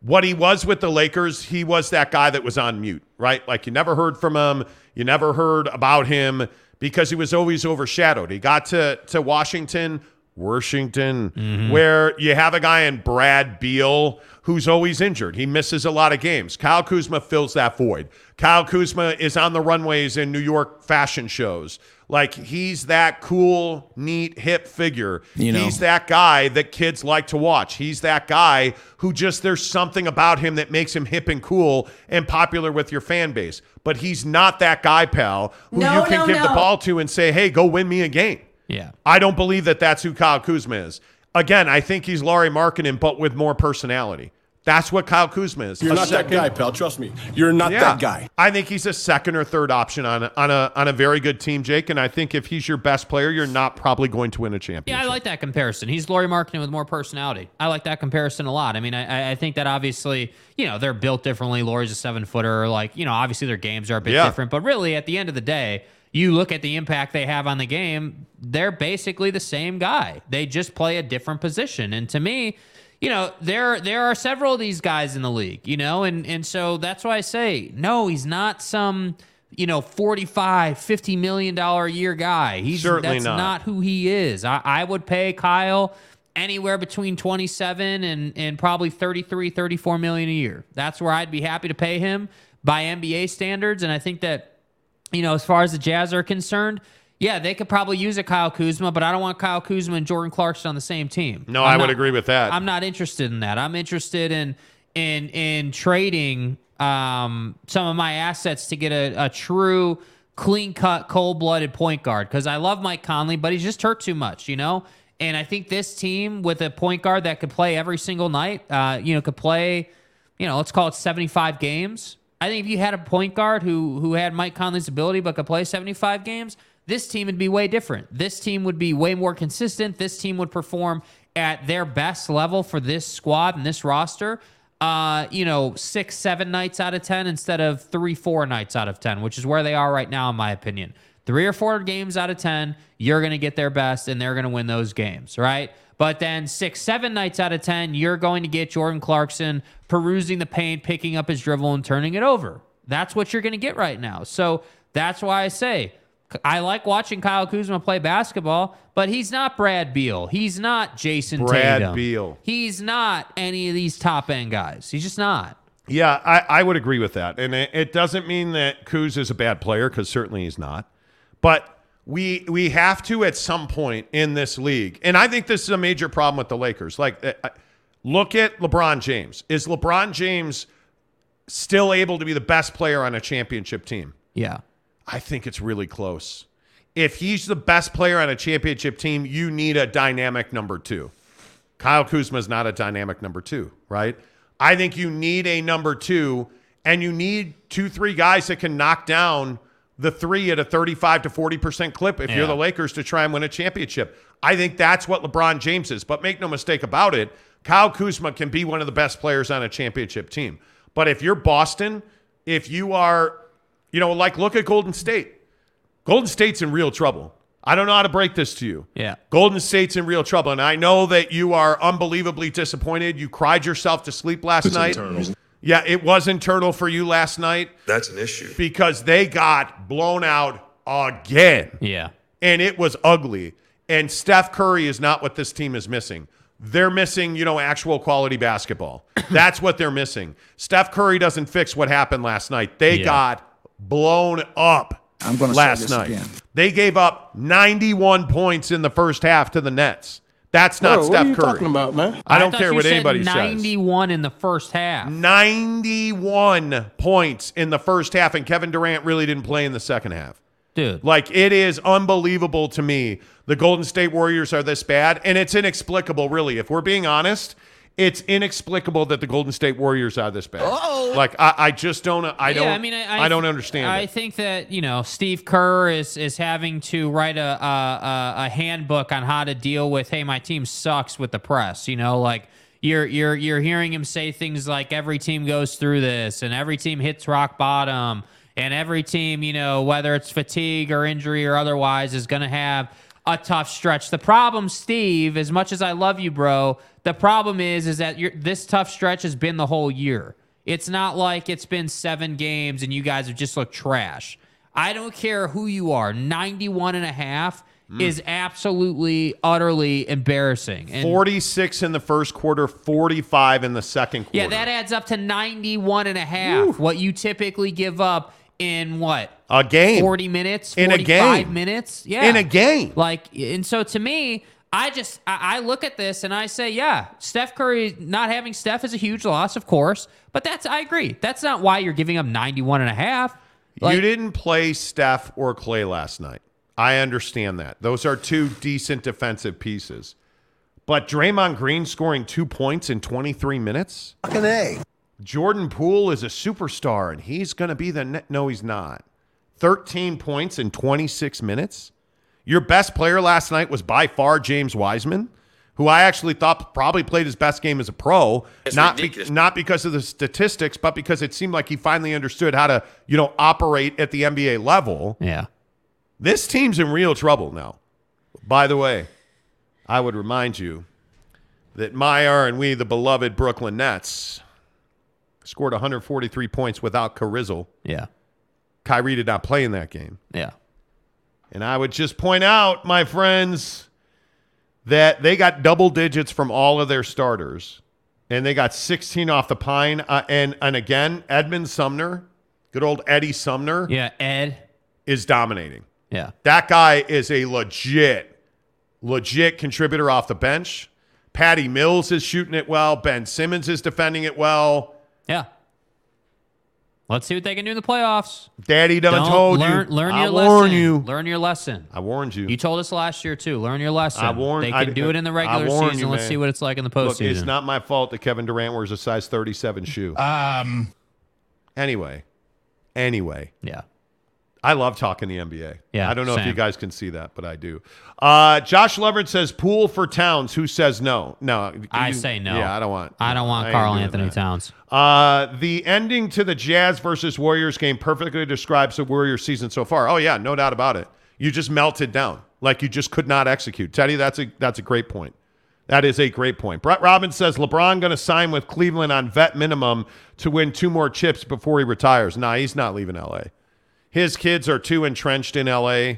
What he was with the Lakers, he was that guy that was on mute, right? Like you never heard from him, you never heard about him because he was always overshadowed. He got to to Washington, Washington, mm-hmm. where you have a guy in Brad Beal who's always injured. He misses a lot of games. Kyle Kuzma fills that void. Kyle Kuzma is on the runways in New York fashion shows. Like he's that cool, neat, hip figure. You know. He's that guy that kids like to watch. He's that guy who just there's something about him that makes him hip and cool and popular with your fan base. But he's not that guy, pal, who No, you can no, give the ball to and say, "Hey, go win me a game." Yeah. I don't believe that that's who Kyle Kuzma is. Again, I think he's Lauri Markkanen, but with more personality. That's what Kyle Kuzma is. You're A not that guy, pal. Trust me. You're not Yeah. that guy. I think he's a second or third option on a, on a on a very good team, Jake. And I think if he's your best player, you're not probably going to win a championship. Yeah, I like that comparison. He's Lauri Markkanen with more personality. I like that comparison a lot. I mean, I, I- I think that obviously, you know, they're built differently. Lauri's a seven footer. Like, you know, obviously their games are a bit Yeah. different. But really, at the end of the day, you look at the impact they have on the game, they're basically the same guy. They just play a different position. And to me, you know, there there are several of these guys in the league, you know, and and so that's why I say, no, he's not some, you know, 45, 50 million dollar a year guy. He's Certainly that's not. not who he is. I, I would pay Kyle anywhere between 27 and, and probably 33, 34 million a year. That's where I'd be happy to pay him by NBA standards. And I think that, you know, as far as the Jazz are concerned, yeah, they could probably use a Kyle Kuzma, but I don't want Kyle Kuzma and Jordan Clarkson on the same team. No, I'm I would not- agree with that. I'm not interested in that. I'm interested in in in trading um, some of my assets to get a, a true clean cut, cold blooded point guard because I love Mike Conley, but he's just hurt too much, you know. And I think this team with a point guard that could play every single night, uh, you know, could play, you know, let's call it 75 games. I think if you had a point guard who who had Mike Conley's ability but could play 75 games, this team would be way different. This team would be way more consistent. This team would perform at their best level for this squad and this roster. Uh, you know, six, seven nights out of ten instead of three, four nights out of ten, which is where they are right now, in my opinion. Three or four games out of ten, you're gonna get their best and they're gonna win those games, right? But then six, seven nights out of 10, you're going to get Jordan Clarkson perusing the paint, picking up his dribble, and turning it over. That's what you're going to get right now. So that's why I say I like watching Kyle Kuzma play basketball, but he's not Brad Beal. He's not Jayson Brad Tatum. Beal. He's not any of these top end guys. He's just not. Yeah, I, I would agree with that. And it, it doesn't mean that Kuz is a bad player, because certainly he's not. But we we have to at some point in this league, and I think this is a major problem with the Lakers. Like, uh, look at LeBron James. Is LeBron James still able to be the best player on a championship team? Yeah. I think it's really close. If he's the best player on a championship team, you need a dynamic number two. Kyle Kuzma is not a dynamic number two, right? I think you need a number two, and you need two, three guys that can knock down the three at a 35 to 40% clip if you're the Lakers to try and win a championship. I think that's what LeBron James is. But make no mistake about it, Kyle Kuzma can be one of the best players on a championship team. But if you're Boston, if you are, you know, like look at Golden State. Golden State's in real trouble. I don't know how to break this to you. Yeah. Golden State's in real trouble. And I know that you are unbelievably disappointed. You cried yourself to sleep last It's night. internal. Yeah, it was internal for you last night That's an issue. because they got blown out again. Yeah. And it was ugly. And Steph Curry is not what this team is missing. They're missing, you know, actual quality basketball. That's what they're missing. Steph Curry doesn't fix what happened last night. They Yeah. got blown up I'm gonna say last this night. again. They gave up 91 points in the first half to the Nets. That's not Bro, Steph what are you Curry. talking about, man? I don't thought care you what said anybody says. 91 in the first half. 91 points in the first half, and Kevin Durant really didn't play in the second half. Dude. Like it is unbelievable to me. The Golden State Warriors are this bad, and it's inexplicable, really. If we're being honest, it's inexplicable that the Golden State Warriors are this bad. Uh-oh. Like I, I just don't. I don't. Yeah, I mean, I, I don't understand I it. think that you know Steve Kerr is is having to write a, a a a handbook on how to deal with. Hey, my team sucks with the press. You know, like you're you're you're hearing him say things like every team goes through this and every team hits rock bottom and every team, you know, whether it's fatigue or injury or otherwise, is going to have a tough stretch. The problem, Steve, as much as I love you, bro, the problem is is that this tough stretch has been the whole year. It's not like it's been seven games and you guys have just looked trash. I don't care who you are. 91 and a half mm. is absolutely, utterly embarrassing. And 46 in the first quarter, 45 in the second quarter. yeah, that adds up to 91 and a half. What you typically give up in what? a game 40 minutes, In a 45 game. minutes. Yeah. in a game. Like, and so to me, I just I, I look at this and I say, yeah, Steph Curry not having Steph is a huge loss, of course. But that's I agree. That's not why you're giving up 91 and a half. Like, you didn't play Steph or Clay last night. I understand that. Those are two decent defensive pieces. But Draymond Green scoring two points in 23 minutes? Fucking A. Jordan Poole is a superstar and he's going to be the net. No, he's not. 13 points in 26 minutes. Your best player last night was by far James Wiseman, who I actually thought probably played his best game as a pro. It's not be- not because of the statistics, but because it seemed like he finally understood how to, you know, operate at the NBA level. Yeah. This team's in real trouble now. By the way, I would remind you that Meyer and we, the beloved Brooklyn Nets, scored 143 points without Carizzle. Yeah. Kyrie did not play in that game. Yeah. And I would just point out, my friends, that they got double digits from all of their starters, and they got 16 off the pine. Uh, and and again, Edmond Sumner, good old Eddie Sumner, Yeah. Ed. is dominating. Yeah. That guy is a legit, legit contributor off the bench. Patty Mills is shooting it well. Ben Simmons is defending it well. Yeah. Let's see what they can do in the playoffs. Daddy done Don't told learn, you. Learn I your warn lesson. you. Learn your lesson. I warned you. You told us last year too. Learn your lesson. I warned- They I- can do it in the regular season. you, Let's man. see what it's like in the Look, postseason. it's not my fault that Kevin Durant wears a size 37 shoe. Um, Anyway, anyway, yeah. I love talking the NBA. Yeah, I don't know if you guys can see that, but I do. Uh, Josh Leverett says Poole for Towns. Who says no? No, I you- say no. Yeah, I don't want. I don't want ain't Karl Anthony that. Towns. Uh, the ending to the Jazz versus Warriors game perfectly describes the Warriors season so far. Oh yeah, no doubt about it. You just melted down, like you just could not execute. Teddy, that's a that's a great point. That is a great point. Brett Robbins says LeBron going to sign with Cleveland on vet minimum to win two more chips before he retires. Nah, he's not leaving LA. His kids are too entrenched in LA.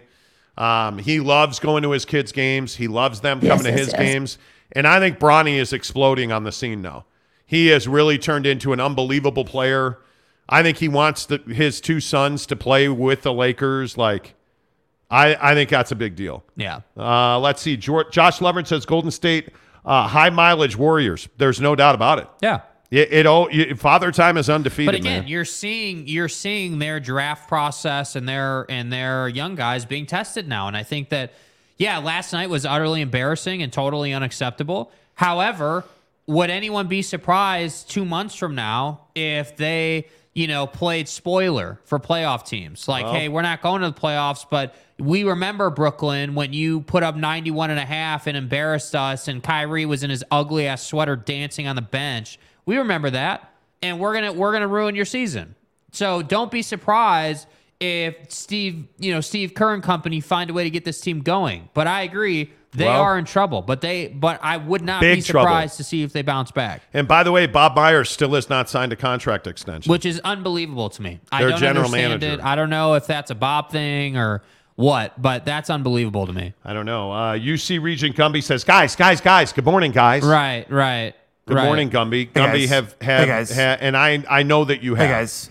Um, he loves going to his kids' games. He loves them Yes, coming to yes, his yes. games. And I think Bronny is exploding on the scene now. He has really turned into an unbelievable player. I think he wants the, his two sons to play with the Lakers. Like, I, I think that's a big deal. Yeah. Uh, let's see. George, Josh Leverett says Golden State uh, high mileage Warriors. There's no doubt about it. Yeah. It, it all it, Father Time is undefeated. But again, man. you're seeing you're seeing their draft process and their and their young guys being tested now, and I think that yeah, last night was utterly embarrassing and totally unacceptable. However, would anyone be surprised two months from now if they you know played spoiler for playoff teams? Like, Well- hey, we're not going to the playoffs, but we remember Brooklyn when you put up 91 and a half and embarrassed us, and Kyrie was in his ugly ass sweater dancing on the bench. We remember that, and we're gonna we're gonna ruin your season. So don't be surprised if Steve, you know, Steve Kerr and company find a way to get this team going. But I agree, they Well- are in trouble. But they, but I would not be trouble. surprised to see if they bounce back, and by the way, Bob Myers still has not signed a contract extension. which is unbelievable to me. I Their don't general understand manager. it. I don't know if that's a Bob thing or what, but that's unbelievable to me. I don't know. Uh, UC Regent Gumby says, guys, guys, guys. Good morning, guys. Right, right. Good right. morning, Gumby. Hey, Gumby guys. have Hey, guys. ha- and I I know that you have. Hey, guys.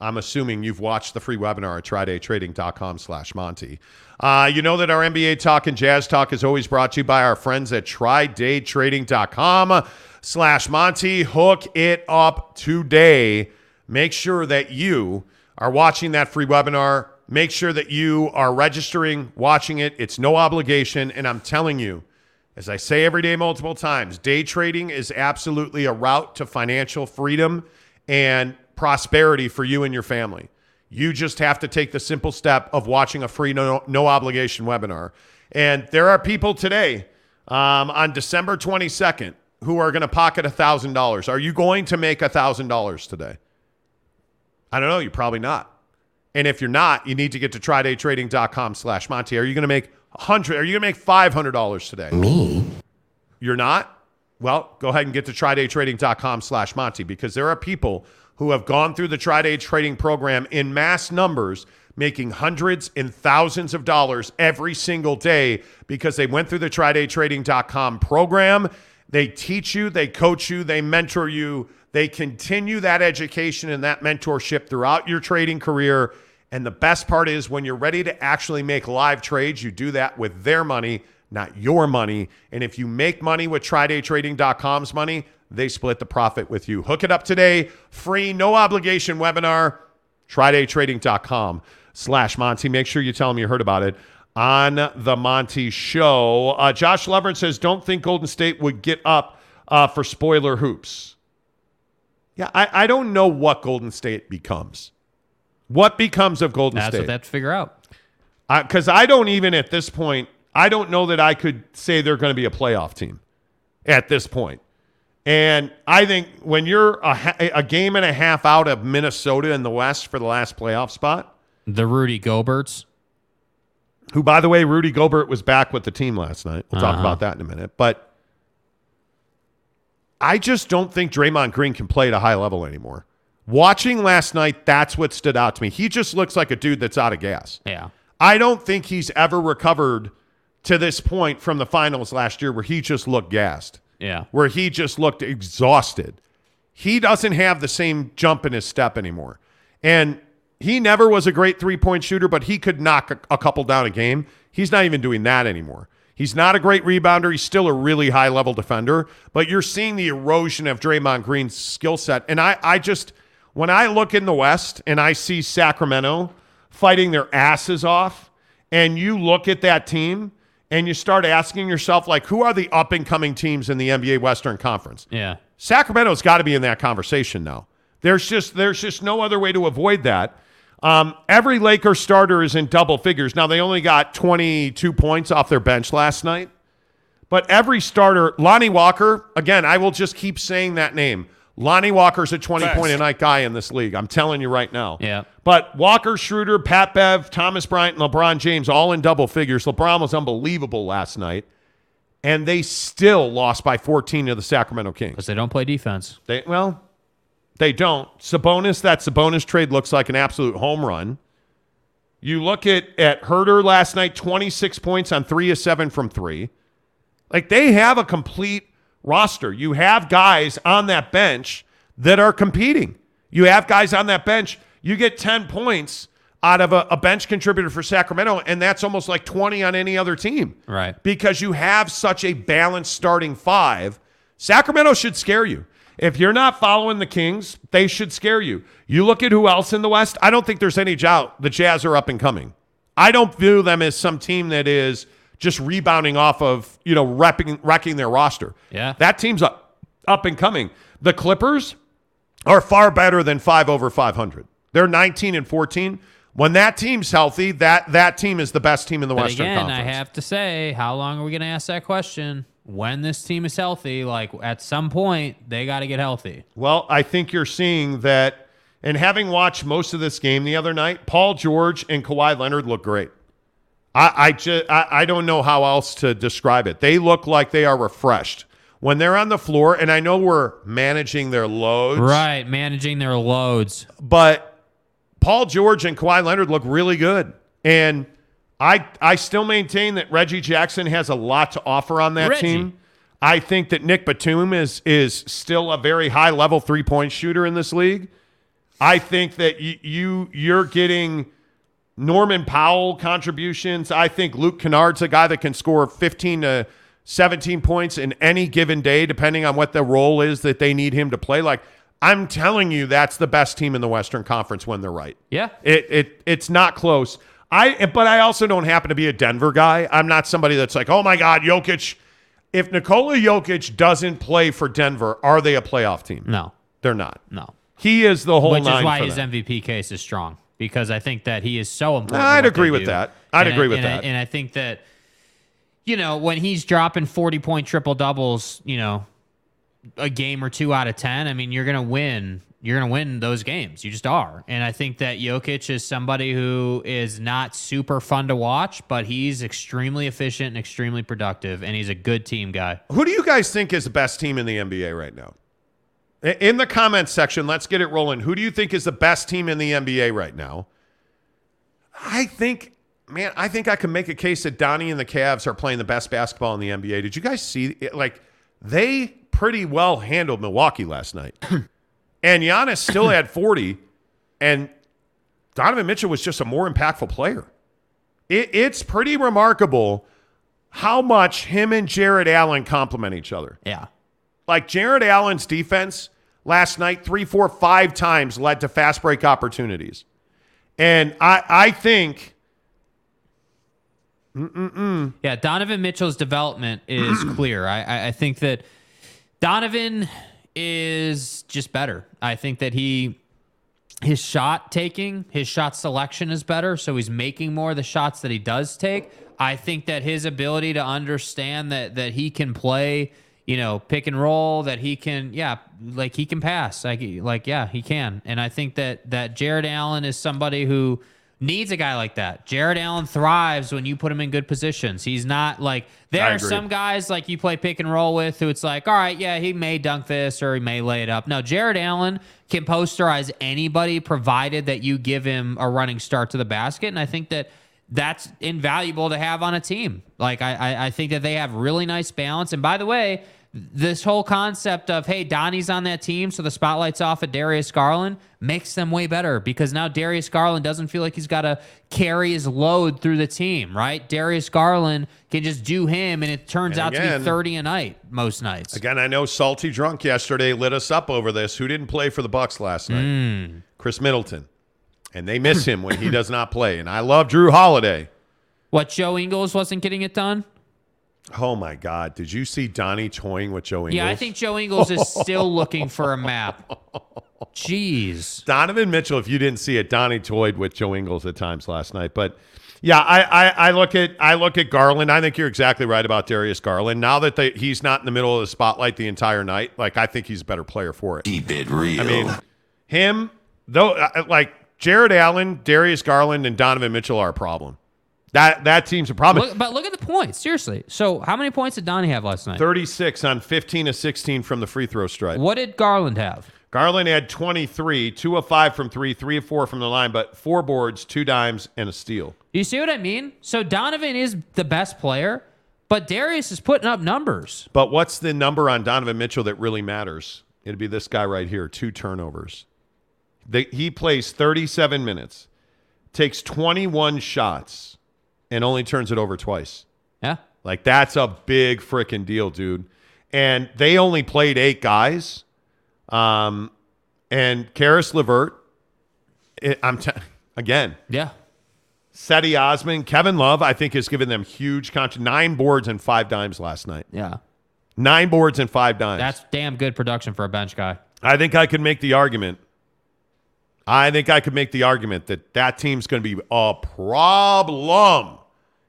I'm assuming you've watched the free webinar at trydaytrading.com slash Monty. Uh, you know that our NBA talk and jazz talk is always brought to you by our friends at trydaytrading.com slash Monty. Hook it up today. Make sure that you are watching that free webinar. Make sure that you are registering, watching it. It's no obligation. And I'm telling you, as I say every day, multiple times, day trading is absolutely a route to financial freedom and prosperity for you and your family. You just have to take the simple step of watching a free, no, no obligation webinar. And there are people today um, on December 22nd who are going to pocket $1,000. Are you going to make $1,000 today? I don't know. You're probably not. And if you're not, you need to get to trydaytrading.com slash Monty. Are you going to make 100 Are you going to make $500 today? Me? You're not? Well, go ahead and get to trydaytrading.com slash Monty because there are people who have gone through the Try Day trading program in mass numbers, making hundreds and thousands of dollars every single day because they went through the trydaytrading.com program. They teach you, they coach you, they mentor you, they continue that education and that mentorship throughout your trading career. And the best part is when you're ready to actually make live trades, you do that with their money, not your money. And if you make money with TryDayTrading.com's money, they split the profit with you. Hook it up today. Free, no obligation webinar. TryDayTrading.com slash Monty. Make sure you tell them you heard about it on the Monty Show. Uh, Josh Levern says, "Don't think Golden State would get up uh, for spoiler hoops." Yeah, I, I don't know what Golden State becomes. What becomes of Golden That's State? That's what they have to figure out. because I don't even at this point, I don't know that I could say they're going to be a playoff team at this point. And I think when you're a, a game and a half out of Minnesota in the West for the last playoff spot, The Rudy Goberts. who, by the way, Rudy Gobert was back with the team last night. We'll talk Uh-huh. about that in a minute. But I just don't think Draymond Green can play at a high level anymore. Watching last night, that's what stood out to me. He just looks like a dude that's out of gas. Yeah. I don't think he's ever recovered to this point from the finals last year where he just looked gassed, Yeah. where he just looked exhausted. He doesn't have the same jump in his step anymore. And he never was a great three point shooter, but he could knock a, a couple down a game. He's not even doing that anymore. He's not a great rebounder. He's still a really high level defender, but you're seeing the erosion of Draymond Green's skill set. And I, I just, when I look in the West and I see Sacramento fighting their asses off, and you look at that team and you start asking yourself, like, who are the up and coming teams in the NBA Western Conference? Yeah. Sacramento's got to be in that conversation now. There's just there's just no other way to avoid that. Um, every Laker starter is in double figures. Now they only got 22 points off their bench last night, but every starter, Lonnie Walker, again, I will just keep saying that name. Lonnie Walker's a 20 point a night guy in this league. I'm telling you right now. Yeah. But Walker, Schroeder, Pat Bev, Thomas Bryant, and LeBron James all in double figures. LeBron was unbelievable last night, and they still lost by 14 to the Sacramento Kings. Because they don't play defense. They well, they don't. Sabonis, that Sabonis trade looks like an absolute home run. You look at at Huerter last night, 26 points on three of seven from three. Like they have a complete roster. You have guys on that bench that are competing. You have guys on that bench. You get 10 points out of a, a bench contributor for Sacramento, and that's almost like 20 on any other team Right. because you have such a balanced starting five. Sacramento should scare you. If you're not following the Kings, they should scare you. You look at who else in the West, I don't think there's any doubt the Jazz are up and coming. I don't view them as some team that is just rebounding off of, you know, wrecking, wrecking their roster. Yeah. That team's up, up and coming. The Clippers are far better than 5 over 500. They're 19 and 14. When that team's healthy, that that team is the best team in the But Western again, Conference. I have to say, how long are we going to ask that question? When this team is healthy, like at some point, they got to get healthy. Well, I think you're seeing that, and having watched most of this game the other night, Paul George and Kawhi Leonard look great. I I, ju- I I don't know how else to describe it. They look like they are refreshed when they're on the floor, and I know we're managing their loads, Right. Managing their loads. but Paul George and Kawhi Leonard look really good, and I I still maintain that Reggie Jackson has a lot to offer on that Reggie. team. I think that Nic Batum is is still a very high level three point shooter in this league. I think that you, you you're getting Norman Powell contributions. I think Luke Kennard's a guy that can score 15 to 17 points in any given day, depending on what the role is that they need him to play. Like I'm telling you, that's the best team in the Western Conference when they're right. Yeah. It it it's not close. I but I also don't happen to be a Denver guy. I'm not somebody that's like, oh my God, Jokic. If Nikola Jokic doesn't play for Denver, are they a playoff team? No. They're not. No. He is the whole Which is why his. MVP case is strong because I think that he is so important. I'd agree with do. that. I'd And I- agree with and I- that. and I think that, you know, when he's dropping 40 point triple doubles, you know, a game or two out of 10, I mean, you're going to win. You're going to win those games. You just are. And I think that Jokic is somebody who is not super fun to watch, but he's extremely efficient and extremely productive, and he's a good team guy. Who do you guys think is the best team in the NBA right now? In the comments section, let's get it rolling. Who do you think is the best team in the NBA right now? I think, man, I think I can make a case that Donnie and the Cavs are playing the best basketball in the NBA. Did you guys see it? Like, they pretty well handled Milwaukee last night. and Giannis still had 40, and Donovan Mitchell was just a more impactful player. It, it's pretty remarkable how much him and Jarrett Allen complement each other. Yeah. Like Jarrett Allen's defense last night, three, four, five times led to fast break opportunities. And I, I think Mm-mm-mm. Yeah, Donovan Mitchell's development is clear. I, I, think that Donovan is just better. I think that he his shot taking, his shot selection is better, so he's making more of the shots that he does take. I think that his ability to understand that that he can play, you know, pick and roll, that he can, yeah, like he can pass, like like yeah, he can. And I think that that Jarrett Allen is somebody who needs a guy like that. Jarrett Allen thrives when you put him in good positions. He's not like there I are agree. some guys like you play pick and roll with who it's like, all right, yeah, he may dunk this or he may lay it up. No, Jarrett Allen can posterize anybody provided that you give him a running start to the basket. And I think that that's invaluable to have on a team. Like I, I, I think that they have really nice balance. And by the way, this whole concept of hey Donnie's on that team, so the spotlight's off of Darius Garland makes them way better because now Darius Garland doesn't feel like he's got to carry his load through the team, right? Darius Garland can just do him, and it turns And out to be thirty a night most nights. Again, I know Salty Drunk yesterday lit us up over this. Who didn't play for the Bucks last night? Mm. Khris Middleton. And they miss him when he does not play. And I love Jrue Holiday. What Joe Ingles wasn't getting it done? Oh my God. Did you see Donnie toying with Joe Ingles? Yeah, I think Joe Ingles is still looking for a map. Jeez. Donovan Mitchell, if you didn't see it, Donnie toyed with Joe Ingles at times last night. But yeah, I, I, I look at I look at Garland. I think you're exactly right about Darius Garland. Now that they, he's not in the middle of the spotlight the entire night, like I think he's a better player for it. Keep it real. I mean, him though, uh, like Jarrett Allen, Darius Garland, and Donovan Mitchell are a problem. That that team's a problem. Look, but look at the points. Seriously. So, how many points did Donnie have last night? 36 on 15 of 16 from the free throw stripe. What did Garland have? Garland had 23, two of five from three, three of four from the line, but four boards, two dimes, and a steal. You see what I mean? So Donovan is the best player, but Darius is putting up numbers. But what's the number on Donovan Mitchell that really matters? It'd be this guy right here, two turnovers. They, he plays 37 minutes, takes 21 shots, and only turns it over twice. Yeah. Like that's a big freaking deal, dude. And they only played eight guys. Um, and Caris LeVert, it, I'm t- again, Yeah. Cedi Osman, Kevin Love, I think has given them huge con- nine boards and five dimes last night. Yeah. Nine boards and five dimes. That's damn good production for a bench guy. I think I could make the argument. I think I could make the argument that that team's going to be a problem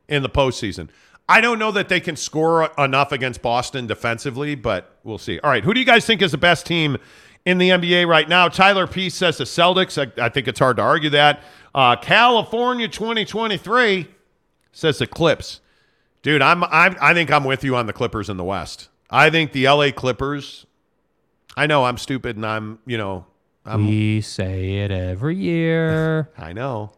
in the postseason. I don't know that they can score enough against Boston defensively, but we'll see. All right, who do you guys think is the best team in the NBA right now? Tyler P says the Celtics. I, I think it's hard to argue that. Uh, California 2023 says the Clips. Dude, I'm, I'm I think I'm with you on the Clippers in the West. I think the LA Clippers. I know I'm stupid and I'm, you know, I'm we say it every year. I know.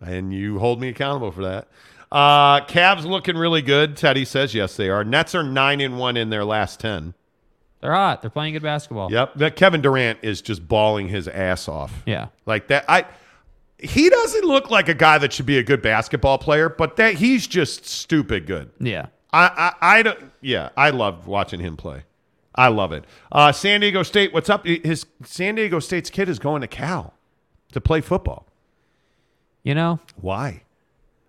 And you hold me accountable for that. Uh Cavs looking really good. Teddy says yes they are. Nets are 9 and 1 in their last 10. They're hot. They're playing good basketball. Yep. That Kevin Durant is just bawling his ass off. Yeah. Like that I he doesn't look like a guy that should be a good basketball player, but that he's just stupid good. Yeah. I I, I don't yeah, I love watching him play. I love it. Uh, San Diego State, what's up? His San Diego State's kid is going to Cal to play football. You know? Why?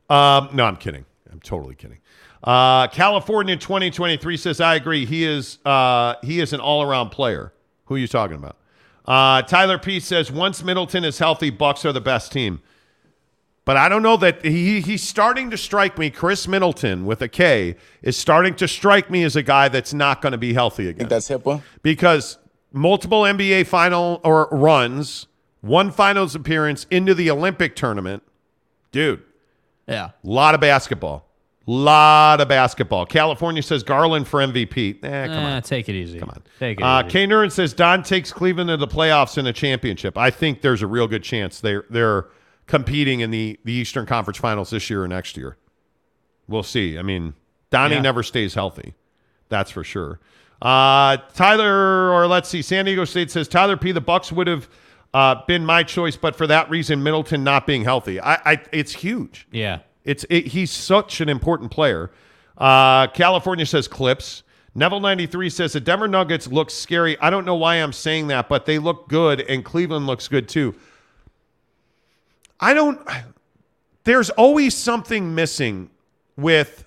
Um, no, I'm kidding. I'm totally kidding. Uh, California 2023 says I agree. He is uh, he is an all around player. Who are you talking about? Uh, Tyler P says once Middleton is healthy, Bucks are the best team. But I don't know that he he's starting to strike me. Khris Middleton with a K is starting to strike me as a guy that's not going to be healthy again. that's HIPAA? because multiple NBA final or runs, one finals appearance into the Olympic tournament, dude. Yeah. Lot of basketball. A lot of basketball. California says Garland for MVP. Eh, come Eh, on. take it easy. Come on. Take it Uh, easy. K. Nuren says Don takes Cleveland to the playoffs in a championship. I think there's a real good chance they're they're competing in the, the Eastern Conference Finals this year or next year. We'll see. I mean, Donnie Yeah. never stays healthy. That's for sure. Uh, Tyler, or let's see, San Diego State says Tyler P. The Bucks would have uh, been my choice, but for that reason, Middleton not being healthy, I, I it's huge. Yeah. It's it, he's such an important player. Uh, California says Clips. Neville ninety three says the Denver Nuggets look scary. I don't know why I'm saying that, but they look good, and Cleveland looks good too. I don't. There's always something missing with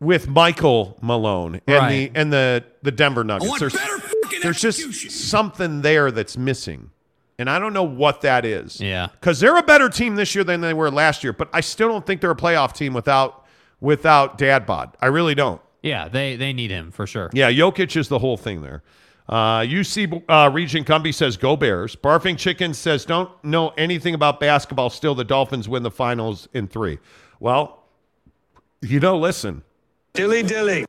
with Michael Malone and Right. the and the the Denver Nuggets. want there's better there's just something there that's missing. And I don't know what that is. Yeah. Because they're a better team this year than they were last year, but I still don't think they're a playoff team without without Dad Bod. I really don't. Yeah, they they need him for sure. Yeah, Jokic is the whole thing there. Uh, UC uh, Region Cumby says go Bears. Barfing Chicken says don't know anything about basketball. Still, the Dolphins win the finals in three. Well, you know, listen. Dilly dilly.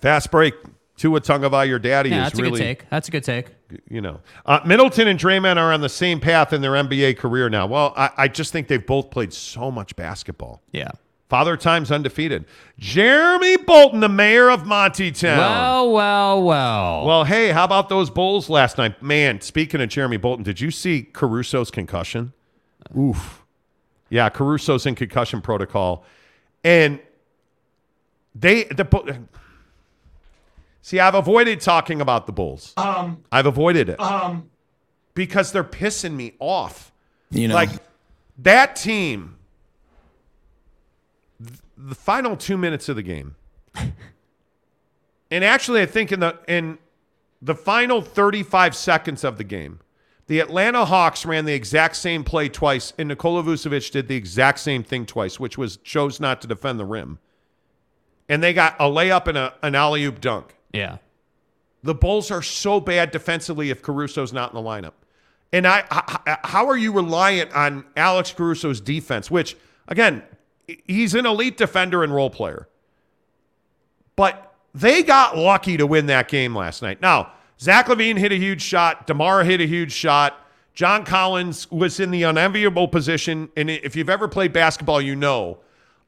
Fast break. Tua Tungava, your daddy Yeah, is that's a good take. That's a good take. you know, uh, Middleton and Draymond are on the same path in their NBA career now. Well, I, I just think they've both played so much basketball. Yeah. Father Time's undefeated. Jeremy Bolton, the mayor of Monty Town. Well, well, well. Well, hey, how about those Bulls last night? Man, speaking of Jeremy Bolton, did you see Caruso's concussion? Oof. Yeah, Caruso's in concussion protocol. And they the Bu- See, I've avoided talking about the Bulls. Um I've avoided it. Um because they're pissing me off. You know, Like that team th- the final 2 minutes of the game. and actually I think in the in the final 35 seconds of the game, the Atlanta Hawks ran the exact same play twice, and Nikola Vucevic did the exact same thing twice, which was chose not to defend the rim. And they got a layup and a, an alley oop dunk. yeah. The Bulls are so bad defensively if Caruso's not in the lineup. And I how are you reliant on Alex Caruso's defense, which, again, he's an elite defender and role player. But they got lucky to win that game last night. Now, Zach LaVine hit a huge shot. DeMar hit a huge shot. John Collins was in the unenviable position. And if you've ever played basketball, you know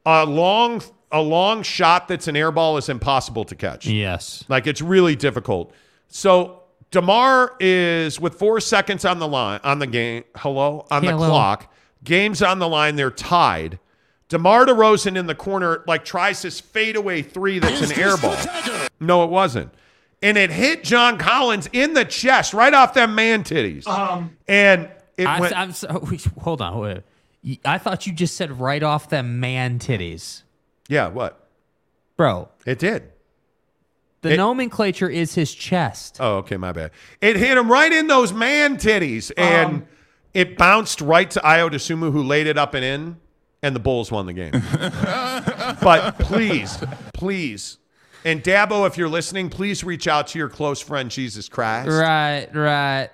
a long, a long shot that's an air ball is impossible to catch. Yes. Like it's really difficult. So DeMar is with four seconds on the line on the game. Hello on the clock. Game's on the line. They're tied. DeMar DeRozan in the corner like tries this fadeaway three that's an air ball. No, it wasn't. And it hit John Collins in the chest right off them man titties. Um, and it I, went. I'm so, hold on. Wait. Y- I thought you just said right off them man titties, yeah, what? bro. It did. The It- nomenclature is his chest. Oh, okay, my bad. It hit him right in those man titties, and it bounced right to Ayo Dosunmu, who laid it up and in, and the Bulls won the game. but please, please, and Dabo, if you're listening, please reach out to your close friend Jesus Christ, Right, right.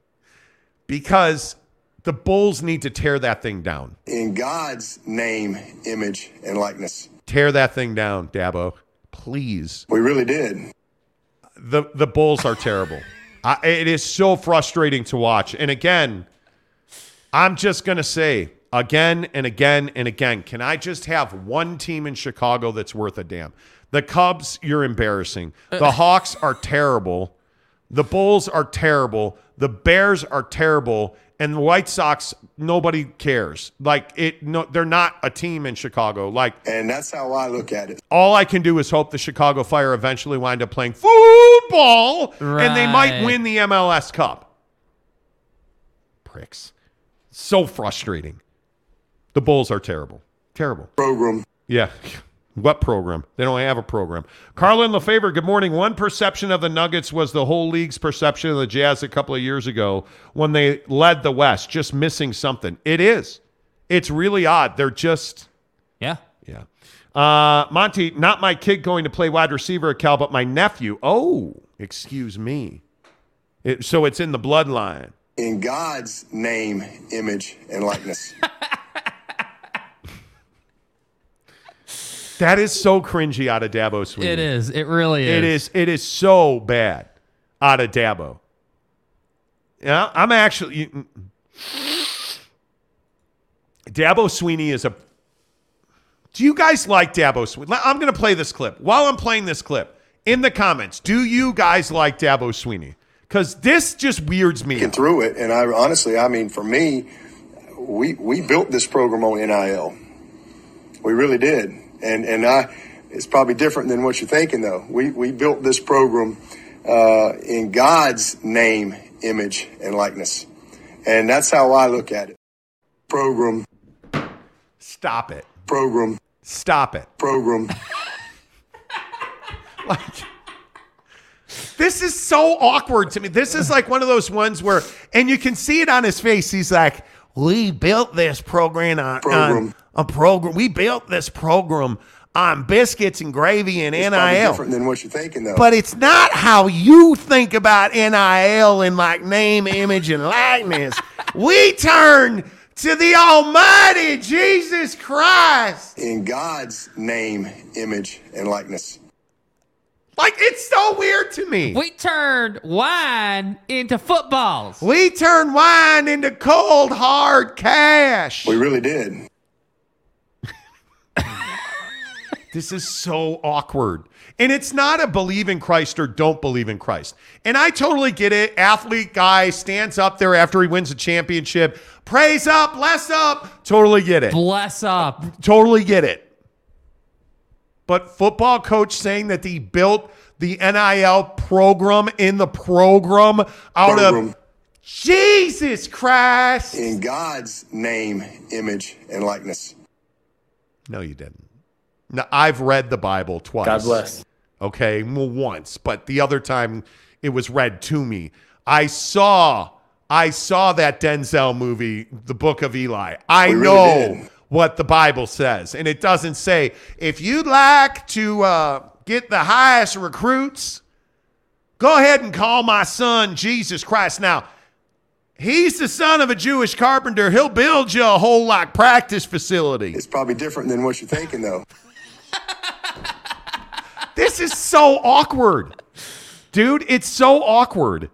because the Bulls need to tear that thing down. In God's name, image, and likeness. Tear that thing down, Dabo, please. We really did. the the Bulls are terrible. I, it is so frustrating to watch. And again, I'm just gonna say again and again and again. Can I just have one team in Chicago that's worth a damn? The Cubs, you're embarrassing. Uh, the Hawks are terrible. The Bulls are terrible. The Bears are terrible. And the White Sox, nobody cares. Like it, no, they're not a team in Chicago. Like And that's how I look at it. all I can do is hope the Chicago Fire eventually wind up playing football and they might win the MLS Cup. Pricks. So frustrating. The Bulls are terrible. Terrible. Program. Yeah. What program? They don't have a program. Carlin Lefevre, good morning. One perception of the Nuggets was the whole league's perception of the Jazz a couple of years ago when they led the West, just missing something. It is. It's really odd. They're just. Yeah. Yeah. Uh, Monty, not my kid going to play wide receiver at Cal, but my nephew. Oh, excuse me. It, so it's in the bloodline. In God's name, image, and likeness. That is so cringy out of Dabo Swinney. It is. It really is. It is. It is so bad out of Dabo. Yeah, I'm actually. you- mm, mm. Dabo Swinney is a. Do you guys like Dabo Swinney? I'm going to play this clip. While I'm playing this clip, in the comments, do you guys like Dabo Swinney? Because this just weirds me. out. through it. And I honestly, I mean, for me, we we built this program on NIL. We really did. And and I, it's probably different than what you're thinking though. We we built this program uh, in God's name, image, and likeness, and that's how I look at it. Program. Stop it. Program. Stop it. Program. like this is so awkward to me. This is like one of those ones where, and you can see it on his face. He's like, "We built this program on, Program. on a program. We built this program on biscuits and gravy and It's NIL." different than what you're thinking, though. But it's not how you think about NIL and like name, image, and likeness. we turn to the Almighty Jesus Christ. in God's name, image, and likeness. Like it's so weird to me. We turned wine into footballs. We turned wine into cold, hard cash. We really did. This is so awkward. And it's not a believe in Christ or don't believe in Christ. And I totally get it. Athlete guy stands up there after he wins a championship. Praise up, bless up. Totally get it. Bless up. Totally get it. But football coach saying that he built the NIL program in the program out Program. of Jesus Christ. In God's name, image, and likeness. No, you didn't. No, I've read the Bible twice. God bless. Okay, well, once, but the other time it was read to me. I saw, I saw that Denzel movie, The Book of Eli. I really know did. what the Bible says, and it doesn't say if you'd like to uh, get the highest recruits, go ahead and call my son Jesus Christ. Now, he's the son of a Jewish carpenter. He'll build you a whole like practice facility. It's probably different than what you're thinking, though. This is so awkward. Dude, it's so awkward.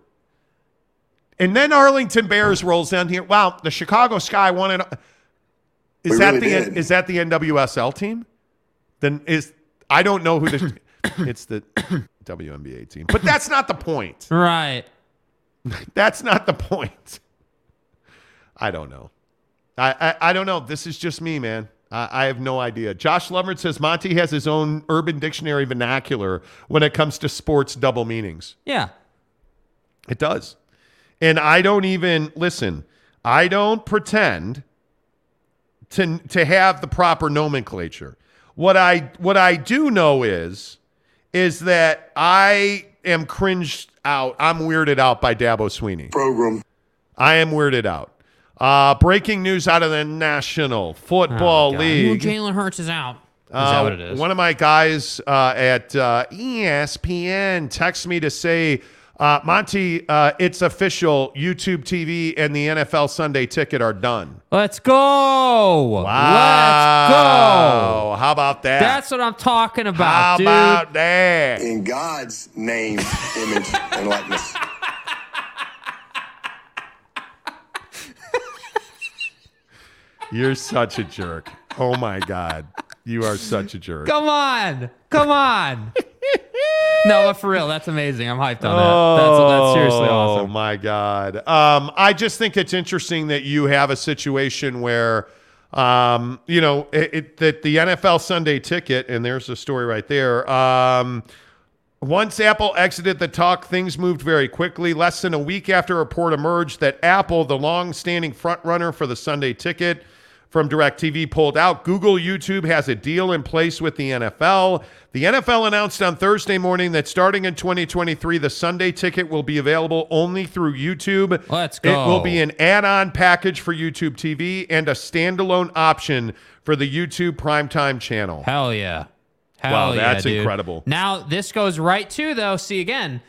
And then Arlington Bears rolls down here. Wow, the Chicago Sky won it. Is We that really the did. is that the NWSL team? Then is I don't know who the it's the WNBA team. But that's not the point. Right. That's not the point. I don't know. I, I, I don't know. This is just me, man. I, I have no idea. Josh Lovert says Monty has his own Urban Dictionary vernacular when it comes to sports double meanings. Yeah. It does. And I don't even listen. I don't pretend to to have the proper nomenclature. What I what I do know is is that I am cringed out. I'm weirded out by Dabo Swinney. Program. I am weirded out. Uh, breaking news out of the National Football Oh, League. Jalen Hurts is out. Is Uh, that what it is? One of my guys uh, at uh, ESPN texts me to say, uh, Monty, uh, it's official. YouTube TV and the NFL Sunday ticket are done. Let's go. Wow. Let's go. How about that? That's what I'm talking about, How dude. about that? In God's name, image, and likeness. You're such a jerk. Oh my God. You are such a jerk. Come on. Come on. no, but for real, that's amazing. I'm hyped on that. That's, that's seriously awesome. Oh my god! Um, I just think it's interesting that you have a situation where, um, you know, it, it, that the NFL Sunday Ticket, and there's a story right there. Um, once Apple exited the talk, things moved very quickly. Less than a week after a report emerged that Apple, the long-standing frontrunner for the Sunday Ticket from DirecTV, pulled out. Google YouTube has a deal in place with the NFL. The NFL announced on Thursday morning that starting in 2023, the Sunday Ticket will be available only through YouTube. Let's go. It will be an add-on package for YouTube TV and a standalone option for the YouTube primetime channel. Hell yeah. Hell Wow, yeah, that's dude. incredible. Now, this goes right to, though, see again,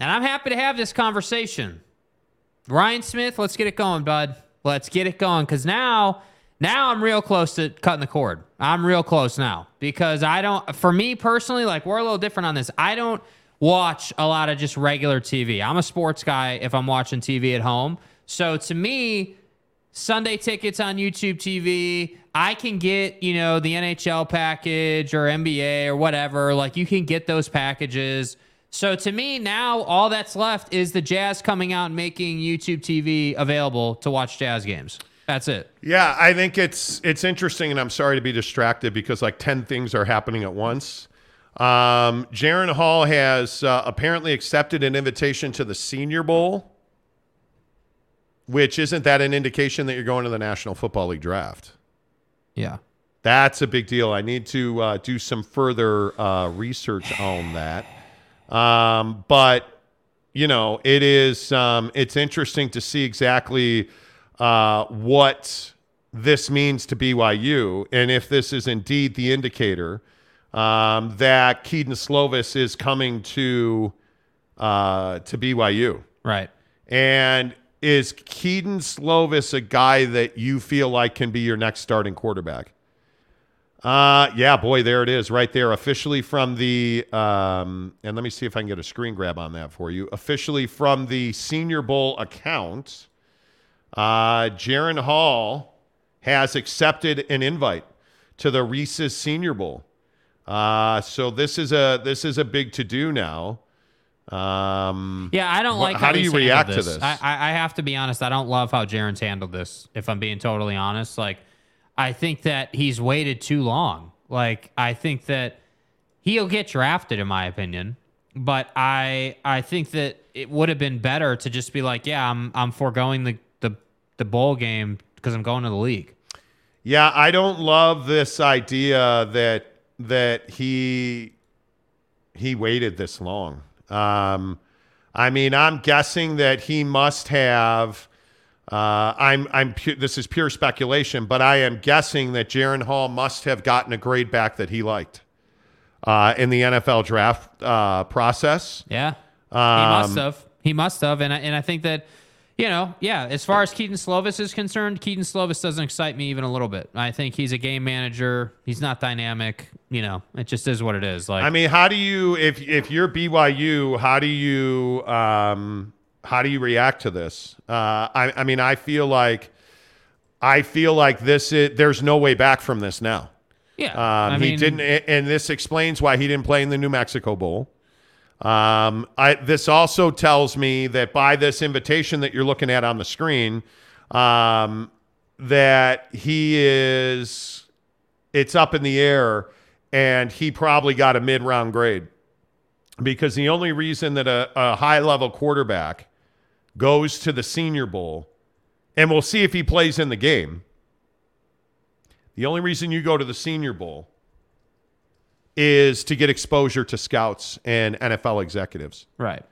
and I'm happy to have this conversation. Ryan Smith, let's get it going, bud. Let's get it going because now, now I'm real close to cutting the cord. I'm real close now because I don't, for me personally, like we're a little different on this. I don't watch a lot of just regular TV. I'm a sports guy if I'm watching TV at home. So to me, Sunday tickets on YouTube TV. I can get, you know, the NHL package or NBA or whatever. Like you can get those packages. So to me, now all that's left is the Jazz coming out and making YouTube TV available to watch Jazz games. That's it. Yeah, I think it's it's interesting, and I'm sorry to be distracted because like ten things are happening at once. Um, Jaren Hall has uh, apparently accepted an invitation to the Senior Bowl, which isn't that an indication that you're going to the National Football League draft? Yeah. That's a big deal. I need to uh, do some further uh, research on that. Um, but you know, it is um, it's interesting to see exactly uh, what this means to BYU, and if this is indeed the indicator um, that Kedon Slovis is coming to uh, to BYU. Right. And is Kedon Slovis a guy that you feel like can be your next starting quarterback? Uh, yeah, boy, there it is, right there, officially from the. Um, and let me see if I can get a screen grab on that for you. Officially from the Senior Bowl account, uh, Jaren Hall has accepted an invite to the Reese's Senior Bowl. Uh, so this is a this is a big to do now. Um, Yeah, I don't wh- like how, do you react to this? I, I I have to be honest. I don't love how Jaren's handled this. If I'm being totally honest, like I think that he's waited too long. Like I think that he'll get drafted, in my opinion. But I I think that it would have been better to just be like, yeah, I'm I'm foregoing the the bowl game because I'm going to the league. Yeah, I don't love this idea that that he he waited this long. Um, I mean, I'm guessing that he must have. Uh, I'm I'm pu- this is pure speculation, but I am guessing that Jaren Hall must have gotten a grade back that he liked uh, in the NFL draft uh, process. Yeah, he Um, must have. He must have, and I, and I think that, you know, yeah. As far as Kedon Slovis is concerned, Kedon Slovis doesn't excite me even a little bit. I think he's a game manager. He's not dynamic. You know, it just is what it is. Like, I mean, how do you if if you're BYU, how do you um, how do you react to this? Uh, I, I mean, I feel like I feel like this is there's no way back from this now. yeah, Um, I he mean, didn't, and this explains why he didn't play in the New Mexico Bowl. Um, I, this also tells me that by this invitation that you're looking at on the screen, um, that he is, it's up in the air, and he probably got a mid-round grade because the only reason that a, a high-level quarterback goes to the Senior Bowl, and we'll see if he plays in the game. The only reason you go to the Senior Bowl is to get exposure to scouts and NFL executives. right.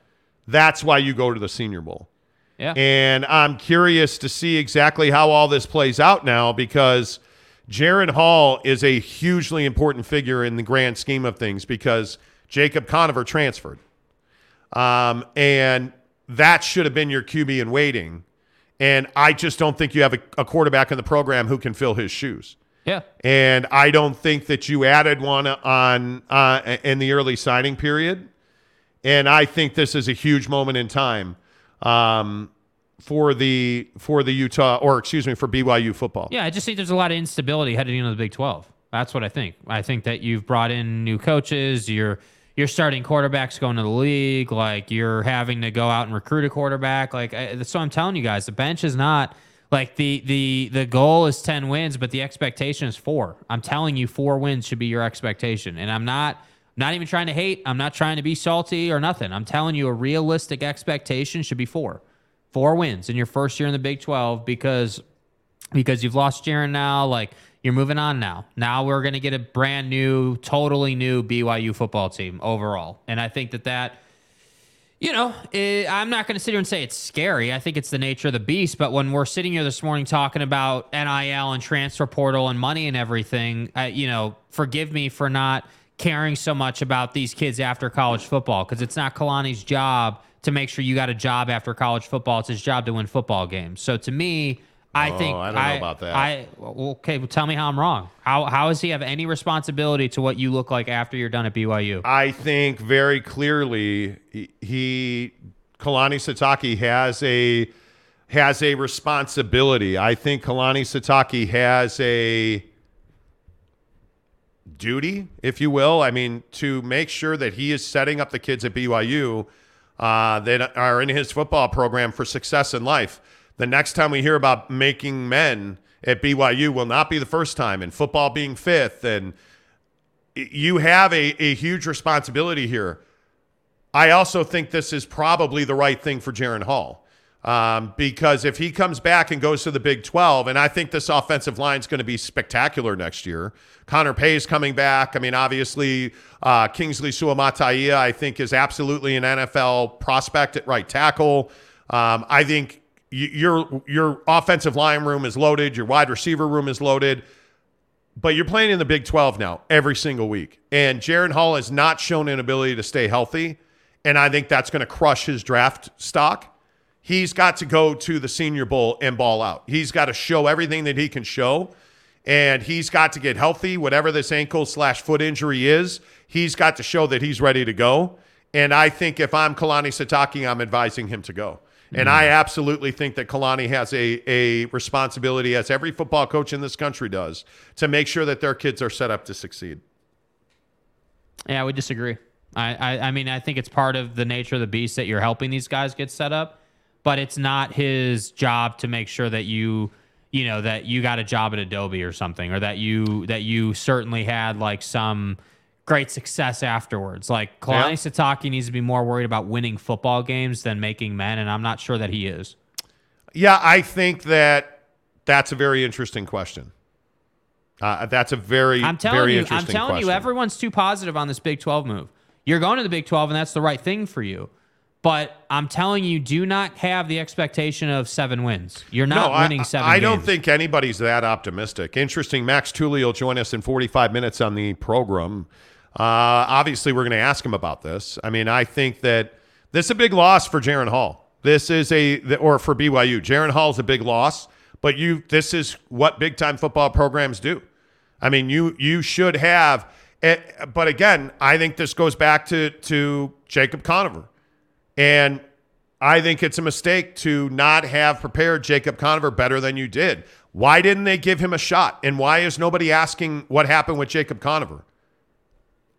That's why you go to the Senior Bowl. Yeah, And I'm curious to see exactly how all this plays out now because Jaren Hall is a hugely important figure in the grand scheme of things because Jacob Conover transferred. Um, and that should have been your QB in waiting. And I just don't think you have a, a quarterback in the program who can fill his shoes. Yeah, And I don't think that you added one on uh, in the early signing period. And I think this is a huge moment in time um, for the for the Utah or excuse me for BYU football. yeah. I just think there's a lot of instability heading into the Big Twelve. That's what I think. I think that you've brought in new coaches. You're you're starting quarterbacks going to the league. Like you're having to go out and recruit a quarterback. Like I, so, I'm telling you guys, the bench is not like the the the goal is ten wins, but the expectation is four. I'm telling you, four wins should be your expectation, and I'm not. Not even trying to hate. I'm not trying to be salty or nothing. I'm telling you, a realistic expectation should be four. Four wins in your first year in the Big 12 because because you've lost Jaren now. Like you're moving on now. Now we're going to get a brand new, totally new BYU football team overall. And I think that that, you know, eh, I'm not going to sit here and say it's scary. I think it's the nature of the beast. But when we're sitting here this morning talking about NIL and transfer portal and money and everything, I, you know, forgive me for not caring so much about these kids after college football because it's not Kalani's job to make sure you got a job after college football. It's his job to win football games. So to me, I Oh, think I don't know about that. I okay. Well, tell me how I'm wrong. How how does he have any responsibility to what you look like after you're done at BYU? I think very clearly he, he Kalani Sitake has a has a responsibility. I think Kalani Sitake has a duty, if you will. I mean, to make sure that he is setting up the kids at BYU uh, that are in his football program for success in life. The next time we hear about making men at BYU will not be the first time, and football being fifth, and you have a, a huge responsibility here. I also think this is probably the right thing for Jaren Hall. Um, because if he comes back and goes to the Big 12, and I think this offensive line is going to be spectacular next year. Connor Pay's coming back. I mean, obviously, uh, Kingsley Suamataia, I think, is absolutely an NFL prospect at right tackle. Um, I think your your offensive line room is loaded. Your wide receiver room is loaded. But you're playing in the Big 12 now every single week. And Jaren Hall has not shown an ability to stay healthy. And I think that's going to crush his draft stock he's got to go to the Senior Bowl and ball out. He's got to show everything that he can show, and he's got to get healthy. Whatever this ankle slash foot injury is, he's got to show that he's ready to go. And I think if I'm Kalani Sitake, I'm advising him to go. And mm-hmm. I absolutely think that Kalani has a, a responsibility, as every football coach in this country does, to make sure that their kids are set up to succeed. Yeah, we disagree. I, I, I mean, I think it's part of the nature of the beast that you're helping these guys get set up, but it's not his job to make sure that you, you know, that you got a job at Adobe or something, or that you that you certainly had like some great success afterwards. Like Kalani Yeah. Sitake needs to be more worried about winning football games than making men, and I'm not sure that he is. Yeah, I think that that's a very interesting question. Uh, that's a very, I'm telling very you, I'm telling you, everyone's too positive on this Big 12 move. You're going to the Big 12, and that's the right thing for you. But I'm telling you, do not have the expectation of seven wins. You're not no, I- winning seven. I, don't think anybody's that optimistic. Interesting. Max Tooley will join us in 45 minutes on the program. Uh, obviously, we're going to ask him about this. I mean, I think that this is a big loss for Jaren Hall. This is a, or for BYU. Jaren Hall is a big loss, but you, this is what big time football programs do. I mean, you you should have. eh, But again, I think this goes back to to Jacob Conover, and I think it's a mistake to not have prepared Jacob Conover better than you did. Why didn't they give him a shot? And why is nobody asking what happened with Jacob Conover?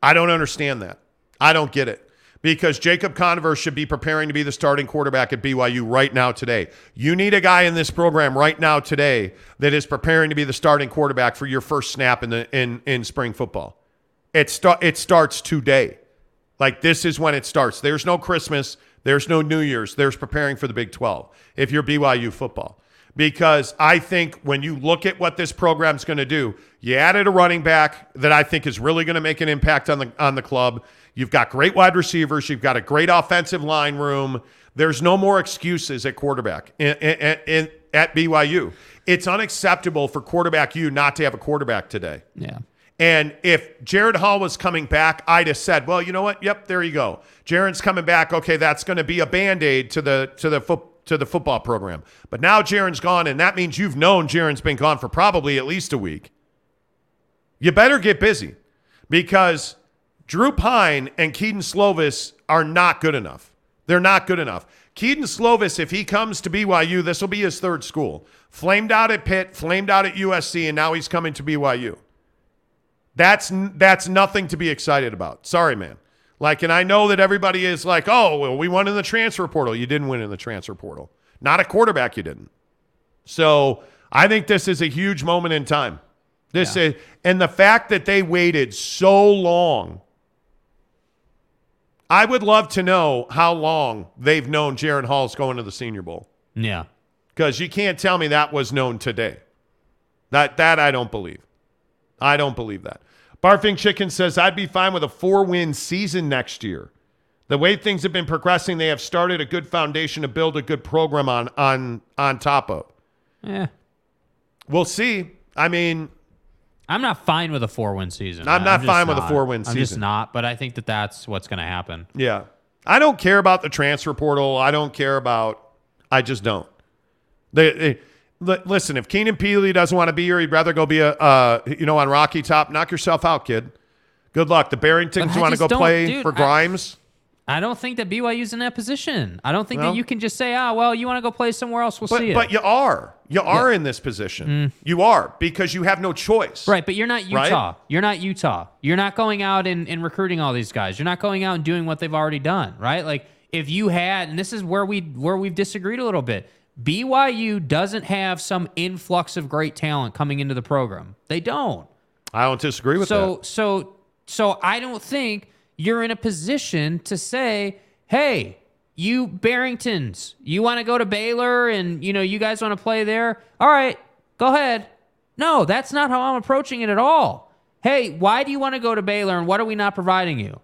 I don't understand that. I don't get it. Because Jacob Conover should be preparing to be the starting quarterback at BYU right now today. You need a guy in this program right now today that is preparing to be the starting quarterback for your first snap in the in in spring football. It sta- it starts today. Like this is when it starts. There's no Christmas, there's no New Year's. There's preparing for the Big 12 if you're BYU football. Because I think when you look at what this program's going to do, you added a running back that I think is really going to make an impact on the on the club. You've got great wide receivers, you've got a great offensive line room. There's no more excuses at quarterback in, in, in, at BYU. It's unacceptable for quarterback you not to have a quarterback today. Yeah. And if Jaren Hall was coming back, I'd have said, "Well, you know what? Yep, there you go. Jaren's coming back. Okay, that's going to be a band-aid to the to the foot to the football program. But now Jaren's gone, and that means you've known Jaren's been gone for probably at least a week. You better get busy because Drew Pine and Kedon Slovis are not good enough. They're not good enough. Kedon Slovis, if he comes to BYU, this will be his third school. Flamed out at Pitt, flamed out at USC, and now he's coming to BYU. That's that's nothing to be excited about. Sorry, man. Like, and I know that everybody is like, oh, well, we won in the transfer portal. You didn't win in the transfer portal. Not a quarterback, you didn't. So I think this is a huge moment in time. This is, and the fact that they waited so long. I would love to know how long they've known Jaren Hall's going to the Senior Bowl. Yeah. Because you can't tell me that was known today. That that I don't believe. I don't believe that. Barfing Chicken says I'd be fine with a four-win season next year. The way things have been progressing, they have started a good foundation to build a good program on on on top of. Yeah. We'll see. I mean, I'm not fine with a four win season. I'm not just fine with a four-win season. I'm just not, but I think that that's what's going to happen. Yeah. I don't care about the transfer portal. I don't care about. I just don't. They, they- li- listen. If Keenan Pili doesn't want to be here, he'd rather go be a uh, you know on Rocky Top. Knock yourself out, kid. Good luck. The Barringtons want to go play dude, for Grimes. I don't think that BYU's in that position. I don't think Well- that you can just say, ah, well, you want to go play somewhere else. We'll but see it. but you are you are in this position. You are because you have no choice. Right, but you're not Right? Utah. You're not Utah. You're not going out and, and recruiting all these guys. You're not going out and doing what they've already done, right? Like if you had, and this is where we where we've disagreed a little bit. BYU doesn't have some influx of great talent coming into the program. They don't. I don't disagree with so that. so so so I don't think you're in a position to say, "Hey, you Barringtons, you want to go to Baylor and you know you guys want to play there. All right, go ahead. No, that's not how I'm approaching it at all. Hey, why do you want to go to Baylor and what are we not providing you?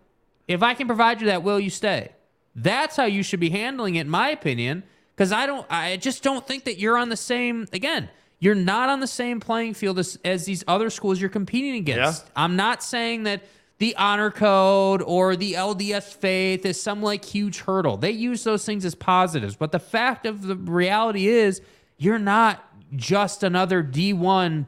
If I can provide you that, will you stay? That's how you should be handling it, in my opinion. Because I don't, I just don't think that you're on the same. Again, you're not on the same playing field as, as these other schools you're competing against. Yeah. I'm not saying that the honor code or the LDS faith is some like huge hurdle. They use those things as positives, but the fact of the reality is you're not just another D1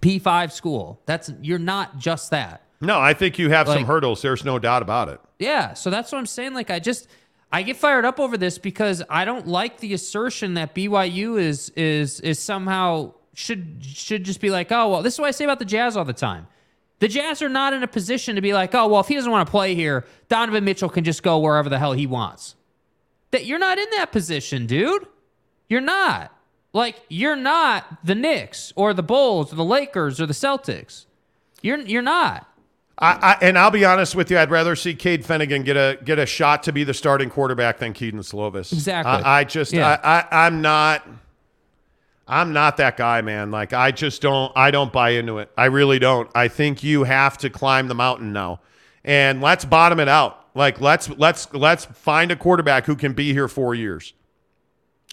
P5 school. That's you're not just that. No, I think you have some hurdles. There's no doubt about it. Yeah, so that's what I'm saying. Like, I just I get fired up over this because I don't like the assertion that BYU is is is somehow should should just be like, oh well, this is what I say about the Jazz all the time. The Jazz are not in a position to be like, oh well, if he doesn't want to play here, Donovan Mitchell can just go wherever the hell he wants. That you're not in that position, dude. You're not. Like you're not the Knicks or the Bulls or the Lakers or the Celtics. You're you're not. I, I, and I'll be honest with you, I'd rather see Cade Fennegan get a get a shot to be the starting quarterback than Kedon Slovis. Exactly. I, I just Yeah. I, I I'm not I'm not that guy, man. Like I just don't I don't buy into it. I really don't. I think you have to climb the mountain now. And let's bottom it out. Like let's let's let's find a quarterback who can be here 4 years.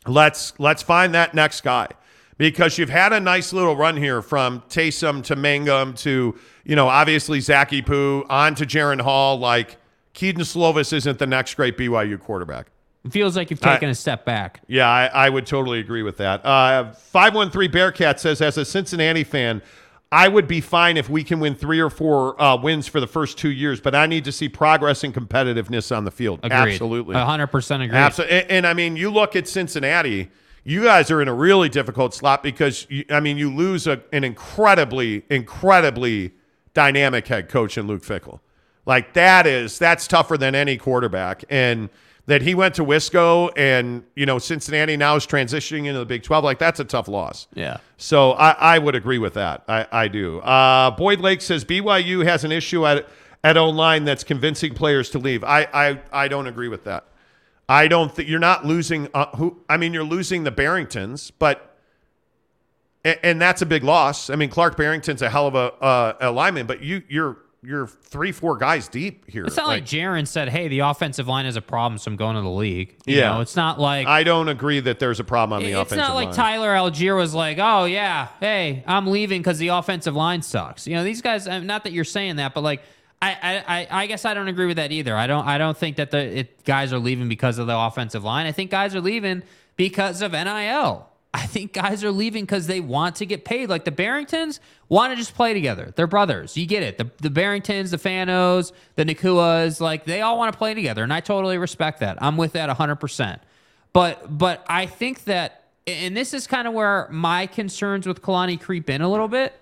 Let's let's find that next guy because you've had a nice little run here from Taysom to Mangum to you know obviously Zachy Poo on to Jaren Hall. Like Kedon Slovis isn't the next great BYU quarterback. It feels like you've taken a step back. Yeah, I, I would totally agree with that. Uh, 513 Bearcat says, as a Cincinnati fan, I would be fine if we can win three or four uh, wins for the first two years, but I need to see progress and competitiveness on the field. Agreed. Absolutely. 100% agree. Absolutely. And, and I mean, you look at Cincinnati, you guys are in a really difficult slot because, you, I mean, you lose a, an incredibly, incredibly dynamic head coach in Luke Fickell. Like that is, that's tougher than any quarterback. And that he went to Wisco and, you know, Cincinnati now is transitioning into the Big 12. Like that's a tough loss. Yeah. So I, I would agree with that. I, I do. Uh, Boyd Lake says BYU has an issue at at O line that's convincing players to leave. I, I I don't agree with that. I don't think you're not losing. Uh, who? I mean, you're losing the Barringtons, but and, and that's a big loss. I mean, Clark Barrington's a hell of a uh, a lineman, but you you're you're three four guys deep here. It's not like, Jaren said, "Hey, the offensive line is a problem, so I'm going to the league." You Yeah. know, it's not like I don't agree that there's a problem on the offensive line. it's not like line. Tyler Allgeier was like, "Oh yeah, hey, I'm leaving because the offensive line sucks." You know, these guys. uh, Not that you're saying that, but like, I, I, I- guess I don't agree with that either. I don't, I don't think that the it, guys are leaving because of the offensive line. I think guys are leaving because of NIL. I think guys are leaving because they want to get paid. Like the Barringtons want to just play together. They're brothers. You get it. The the Barringtons, the Fanos, the Nakuas, like they all want to play together, and I totally respect that. I'm with that 100. percent But but I think that, and this is kind of where my concerns with Kalani creep in a little bit.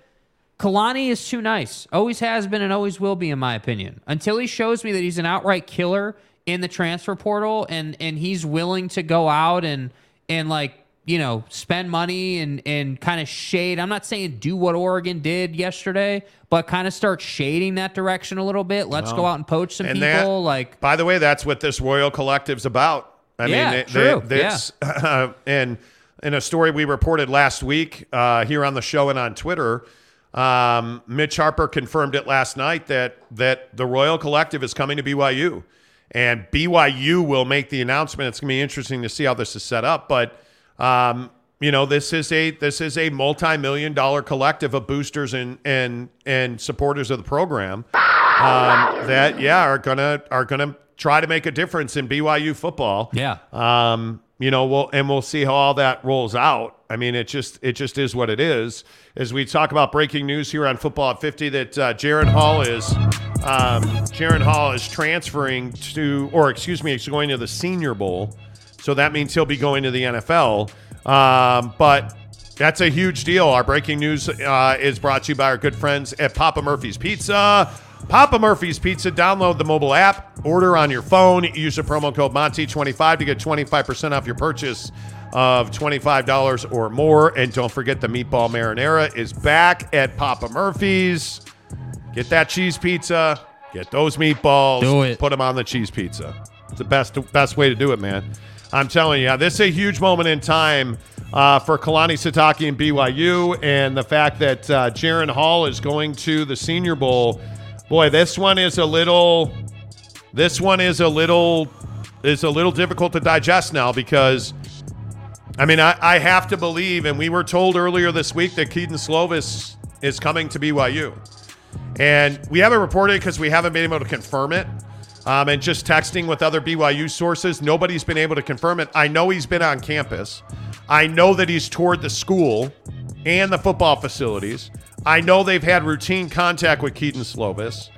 Kalani is too nice. Always has been and always will be, in my opinion. Until he shows me that he's an outright killer in the transfer portal and and he's willing to go out and and like you know spend money and and kind of shade. I'm not saying do what Oregon did yesterday, but kind of start shading that direction a little bit. Let's go out and poach some and people. that- like By the way, that's what this Royal Collective's about. I Yeah, mean, they, true. They, that's, and in a story we reported last week uh, here on the show and on Twitter, um, Mitch Harper confirmed it last night that that the Royal Collective is coming to BYU, and BYU will make the announcement. It's going to be interesting to see how this is set up, but. Um, you know, this is a this is a multi-million dollar collective of boosters and and and supporters of the program um, that yeah are gonna are gonna try to make a difference in BYU football. Yeah. Um, you know, we'll and we'll see how all that rolls out. I mean, it just it just is what it is. As we talk about breaking news here on Football at 50, that uh, Jaren Hall is um, Jaren Hall is transferring to, or excuse me, he's going to the Senior Bowl. So that means he'll be going to the NFL. Um, but that's a huge deal. Our breaking news uh, is brought to you by our good friends at Papa Murphy's Pizza. Papa Murphy's Pizza. Download the mobile app, order on your phone, use the promo code Monty25 to get 25% off your purchase of $25 or more. And don't forget the meatball marinara is back at Papa Murphy's. Get that cheese pizza, get those meatballs, Do it. put them on the cheese pizza. It's the best best way to do it, man. I'm telling you, this is a huge moment in time uh, for Kalani Sitake and BYU, and the fact that uh, Jaren Hall is going to the Senior Bowl. Boy, this one is a little. This one is a little is a little difficult to digest now because. I mean, I, I have to believe, and we were told earlier this week that Kedon Slovis is coming to BYU. And we haven't reported because we haven't been able to confirm it. Um, and just texting with other BYU sources, nobody's been able to confirm it. I know he's been on campus. I know that he's toured the school and the football facilities. I know they've had routine contact with Kedon Slovis.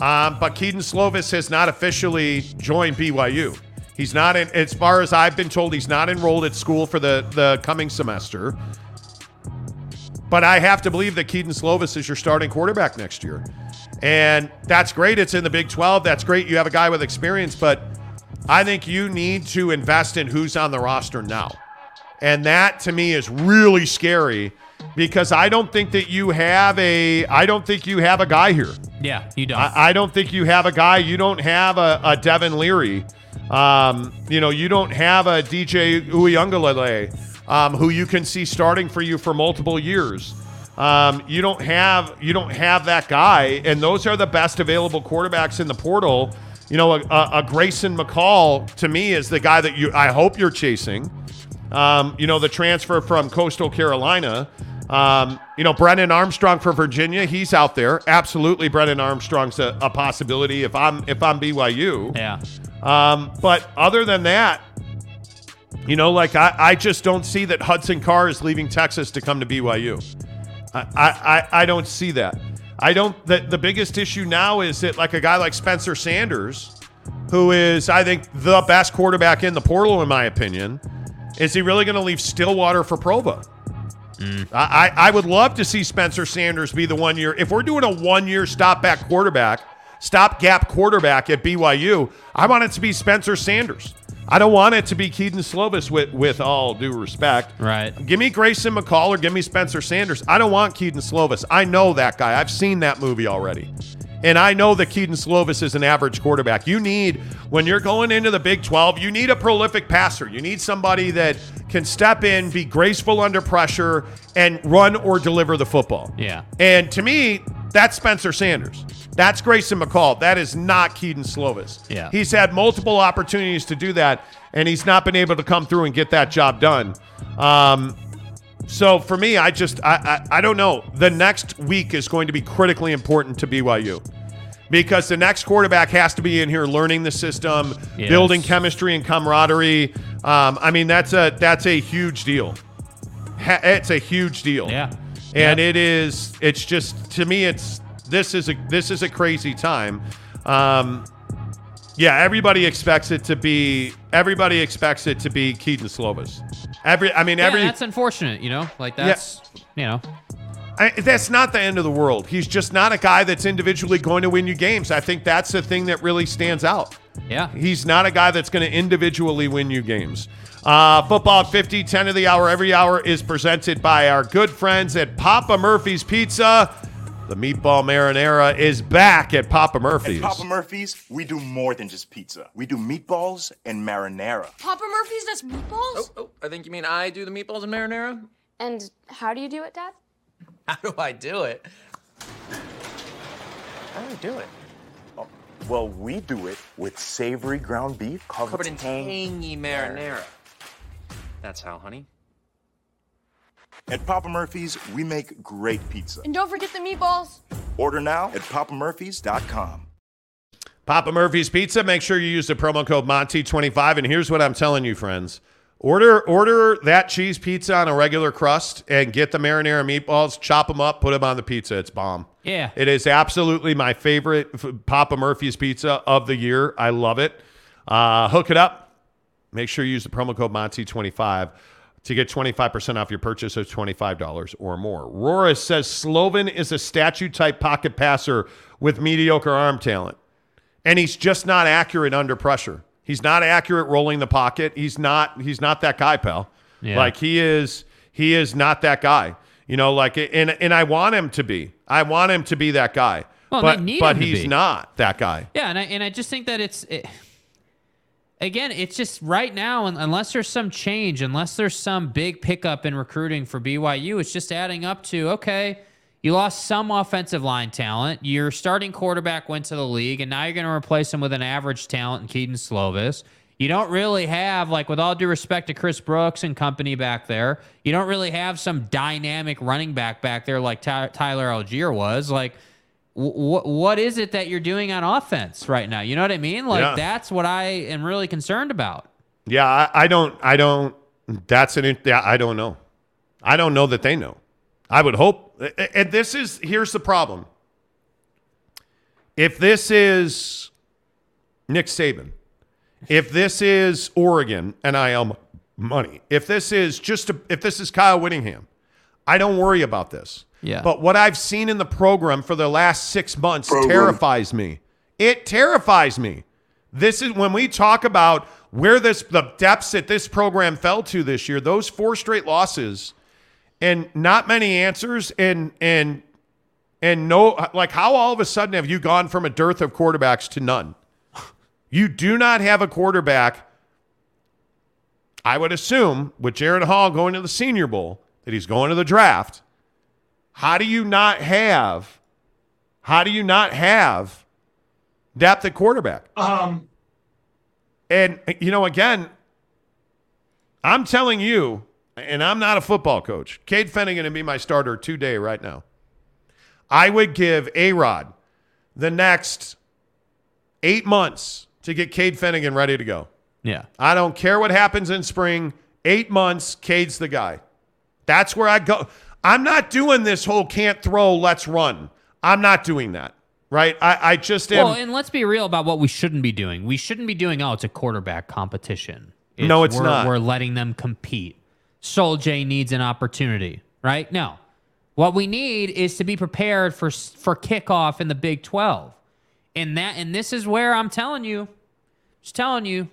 Um, but Kedon Slovis has not officially joined BYU. He's not in, as far as I've been told, he's not enrolled at school for the, the coming semester. But I have to believe that Kedon Slovis is your starting quarterback next year. And that's great. It's in the Big 12. That's great. You have a guy with experience, but I think you need to invest in who's on the roster now. And that to me is really scary because I don't think that you have a I don't think you have a guy here. Yeah, you don't. I, I don't think you have a guy. You don't have a, a Devin Leary. Um, you know, you don't have a DJ Uiagalelei, um, who you can see starting for you for multiple years. Um, you don't have you don't have that guy, and those are the best available quarterbacks in the portal. You know, a, a, a Grayson McCall to me is the guy that you I hope you're chasing. Um, you know, the transfer from Coastal Carolina. Um, you know, Brennan Armstrong for Virginia, he's out there. Absolutely, Brennan Armstrong's a, a possibility if I'm if I'm BYU. Yeah. Um, but other than that, you know, like I, I just don't see that Hudson Card is leaving Texas to come to BYU. I, I, I don't see that. I don't. The, the biggest issue now is that like a guy like Spencer Sanders, who is I think the best quarterback in the portal in my opinion, is he really going to leave Stillwater for Provo? I, I I would love to see Spencer Sanders be the one year. If we're doing a one year stop back quarterback, stop gap quarterback at BYU, I want it to be Spencer Sanders. I don't want it to be Kedon Slovis with, with all due respect. Right. Give me Grayson McCall or give me Spencer Sanders. I don't want Kedon Slovis. I know that guy. I've seen that movie already. And I know that Kedon Slovis is an average quarterback. You need, when you're going into the Big 12, you need a prolific passer. You need somebody that can step in, be graceful under pressure, and run or deliver the football. Yeah. And to me, that's Spencer Sanders. That's Grayson McCall. That is not Kedon Slovis. Yeah. He's had multiple opportunities to do that, and he's not been able to come through and get that job done. Um, so for me, I just I, I I don't know. The next week is going to be critically important to BYU. Because the next quarterback has to be in here learning the system, Yes. building chemistry and camaraderie. Um, I mean, that's a that's a huge deal. Ha- It's a huge deal. Yeah. And Yeah. it is. It's just to me. It's this is a this is a crazy time. Um, yeah, everybody expects it to be. Everybody expects it to be Kedon Slovis. Every. I mean, Yeah, every. that's unfortunate. You know, like that's yeah. you know. I, that's not the end of the world. He's just not a guy that's individually going to win you games. I think that's the thing that really stands out. Yeah. He's not a guy that's going to individually win you games. Uh, football at 50, 10 of the hour, every hour is presented by our good friends at Papa Murphy's Pizza. The meatball marinara is back at Papa Murphy's. At Papa Murphy's, we do more than just pizza. We do meatballs and marinara. Papa Murphy's does meatballs? Oh, I think you mean I do the meatballs and marinara? And how do you do it, Dad? How do I do it? How do I do it? Well, we do it with savory ground beef covered, Covered in tangy marinara. That's how, honey. At Papa Murphy's, we make great pizza. And don't forget the meatballs. Order now at papamurphys.com. Papa Murphy's Pizza. Make sure you use the promo code Monty25. And here's what I'm telling you, friends. Order order that cheese pizza on a regular crust and get the marinara meatballs, chop them up, put them on the pizza. It's bomb. Yeah. It is absolutely my favorite Papa Murphy's pizza of the year. I love it. Uh, hook it up. Make sure you use the promo code Monty25 to get 25% off your purchase of $25 or more. Rora says Slovan is a statue type pocket passer with mediocre arm talent. And he's just not accurate under pressure. He's not accurate rolling the pocket. He's not he's not that guy, pal. Yeah. Like he is he is not that guy. You know, like and and I want him to be. I want him to be that guy. Well, but but he's be. not that guy. Yeah, and I and I just think that it's it, again, it's just right now, unless there's some change, unless there's some big pickup in recruiting for BYU, it's just adding up to okay, you lost some offensive line talent. Your starting quarterback went to the league, and now you're going to replace him with an average talent in Kedon Slovis. You don't really have, like, with all due respect to Chris Brooks and company back there, you don't really have some dynamic running back back there like Ty- Tyler Allgeier was. Like, wh- what is it that you're doing on offense right now? You know what I mean? Like Yeah. that's what I am really concerned about. Yeah, I, I don't. I don't. That's an. Yeah, I don't know. I don't know that they know. I would hope. And this is here's the problem. If this is Nick Saban, if this is Oregon NIL money, if this is just a, if this is Kyle Whittingham, I don't worry about this. Yeah. But what I've seen in the program for the last six months Program. terrifies me. It terrifies me. This is when we talk about where this the depths that this program fell to this year. Those four straight losses, and not many answers, and and and no like how all of a sudden have you gone from a dearth of quarterbacks to none? You do not have a quarterback. I would assume with Jaren Hall going to the Senior Bowl that he's going to the draft. How do you not have? How do you not have depth at quarterback? Um, And you know, again, I'm telling you, and I'm not a football coach. Cade Fennegan to be my starter today, right now. I would give A Rod the next eight months to get Cade Fennegan ready to go. Yeah. I don't care what happens in spring. Eight months, Cade's the guy. That's where I go. I'm not doing this whole can't throw, let's run. I'm not doing that. Right? I, I just am. Well, and let's be real about what we shouldn't be doing. We shouldn't be doing, oh, it's a quarterback competition. No, it's we're, not. We're letting them compete. Soul J needs an opportunity, right? No. What we need is to be prepared for for kickoff in the Big 12. And that and this is where I'm telling you, just telling you,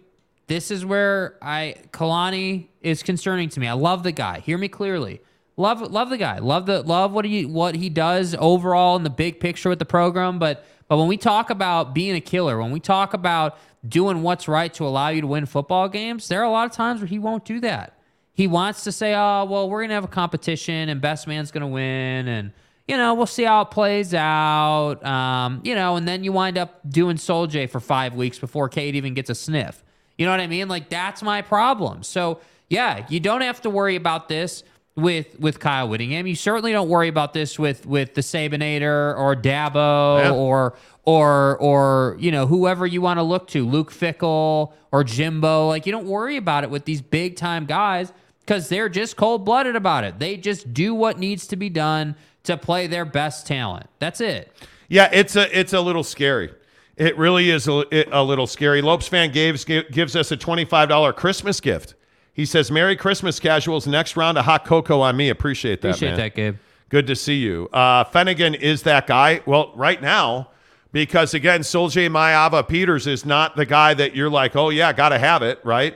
this is where I Kalani is concerning to me. I love the guy. Hear me clearly. Love love the guy. Love the love what he what he does overall in the big picture with the program. But but when we talk about being a killer, when we talk about doing what's right to allow you to win football games, there are a lot of times where he won't do that. He wants to say, "Oh, well, we're gonna have a competition, and best man's gonna win, and you know, we'll see how it plays out." Um, you know, and then you wind up doing Soul J for five weeks before Cade even gets a sniff. You know what I mean? Like that's my problem. So yeah, you don't have to worry about this with with Kyle Whittingham. You certainly don't worry about this with with the Sabinator or Dabo Yeah. or or or you know whoever you want to look to, Luke Fickell or Jimbo. Like you don't worry about it with these big time guys because they're just cold blooded about it. They just do what needs to be done to play their best talent. That's it. Yeah, it's a it's a little scary. It really is a, a little scary. Lopes fan gives gives us a twenty five dollar Christmas gift. He says, "Merry Christmas, casuals. Next round of hot cocoa on me. Appreciate that, Appreciate man. that, Gabe. Good to see you. Uh, Fennegan is that guy. Well, right now, because again, Sol-Jay Maiava-Peters is not the guy that you're like, oh yeah, got to have it, right?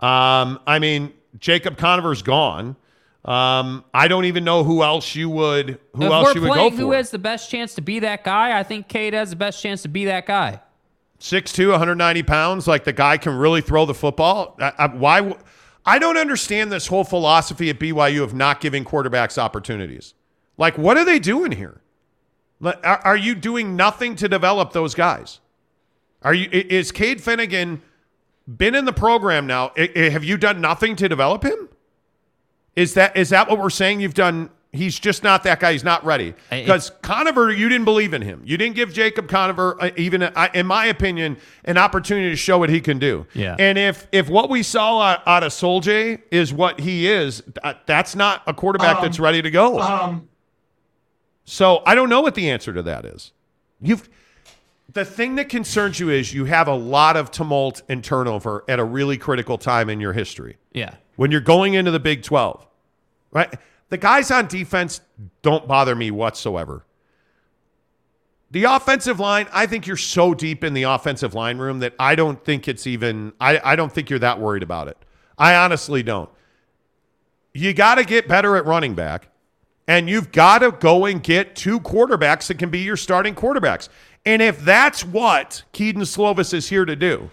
Um, I mean, Jacob Conover's gone. Um, I don't even know who else you would who if else we're you would go for. who has the best chance to be that guy, I think Cade has the best chance to be that guy. 6'2", 190 pounds, like the guy can really throw the football. I, I, why? I don't understand this whole philosophy at BYU of not giving quarterbacks opportunities. Like, what are they doing here? Are, you doing nothing to develop those guys? Are you? Is Cade Fennegan been in the program now? Have you done nothing to develop him? Is that is that what we're saying? You've done. He's just not that guy. He's not ready. Because Conover, you didn't believe in him. You didn't give Jacob Conover, uh, even uh, in my opinion, an opportunity to show what he can do. Yeah. And if if what we saw out, out of Soljay is what he is, uh, that's not a quarterback that's ready to go. um, So I don't know what the answer to that is. You've the thing that concerns you is you have a lot of tumult and turnover at a really critical time in your history Yeah. when you're going into the Big 12, right? The guys on defense don't bother me whatsoever. The offensive line, I think you're so deep in the offensive line room that I don't think it's even, I, I don't think you're that worried about it. I honestly don't. You got to get better at running back, and you've got to go and get two quarterbacks that can be your starting quarterbacks. And if that's what Kedon Slovis is here to do,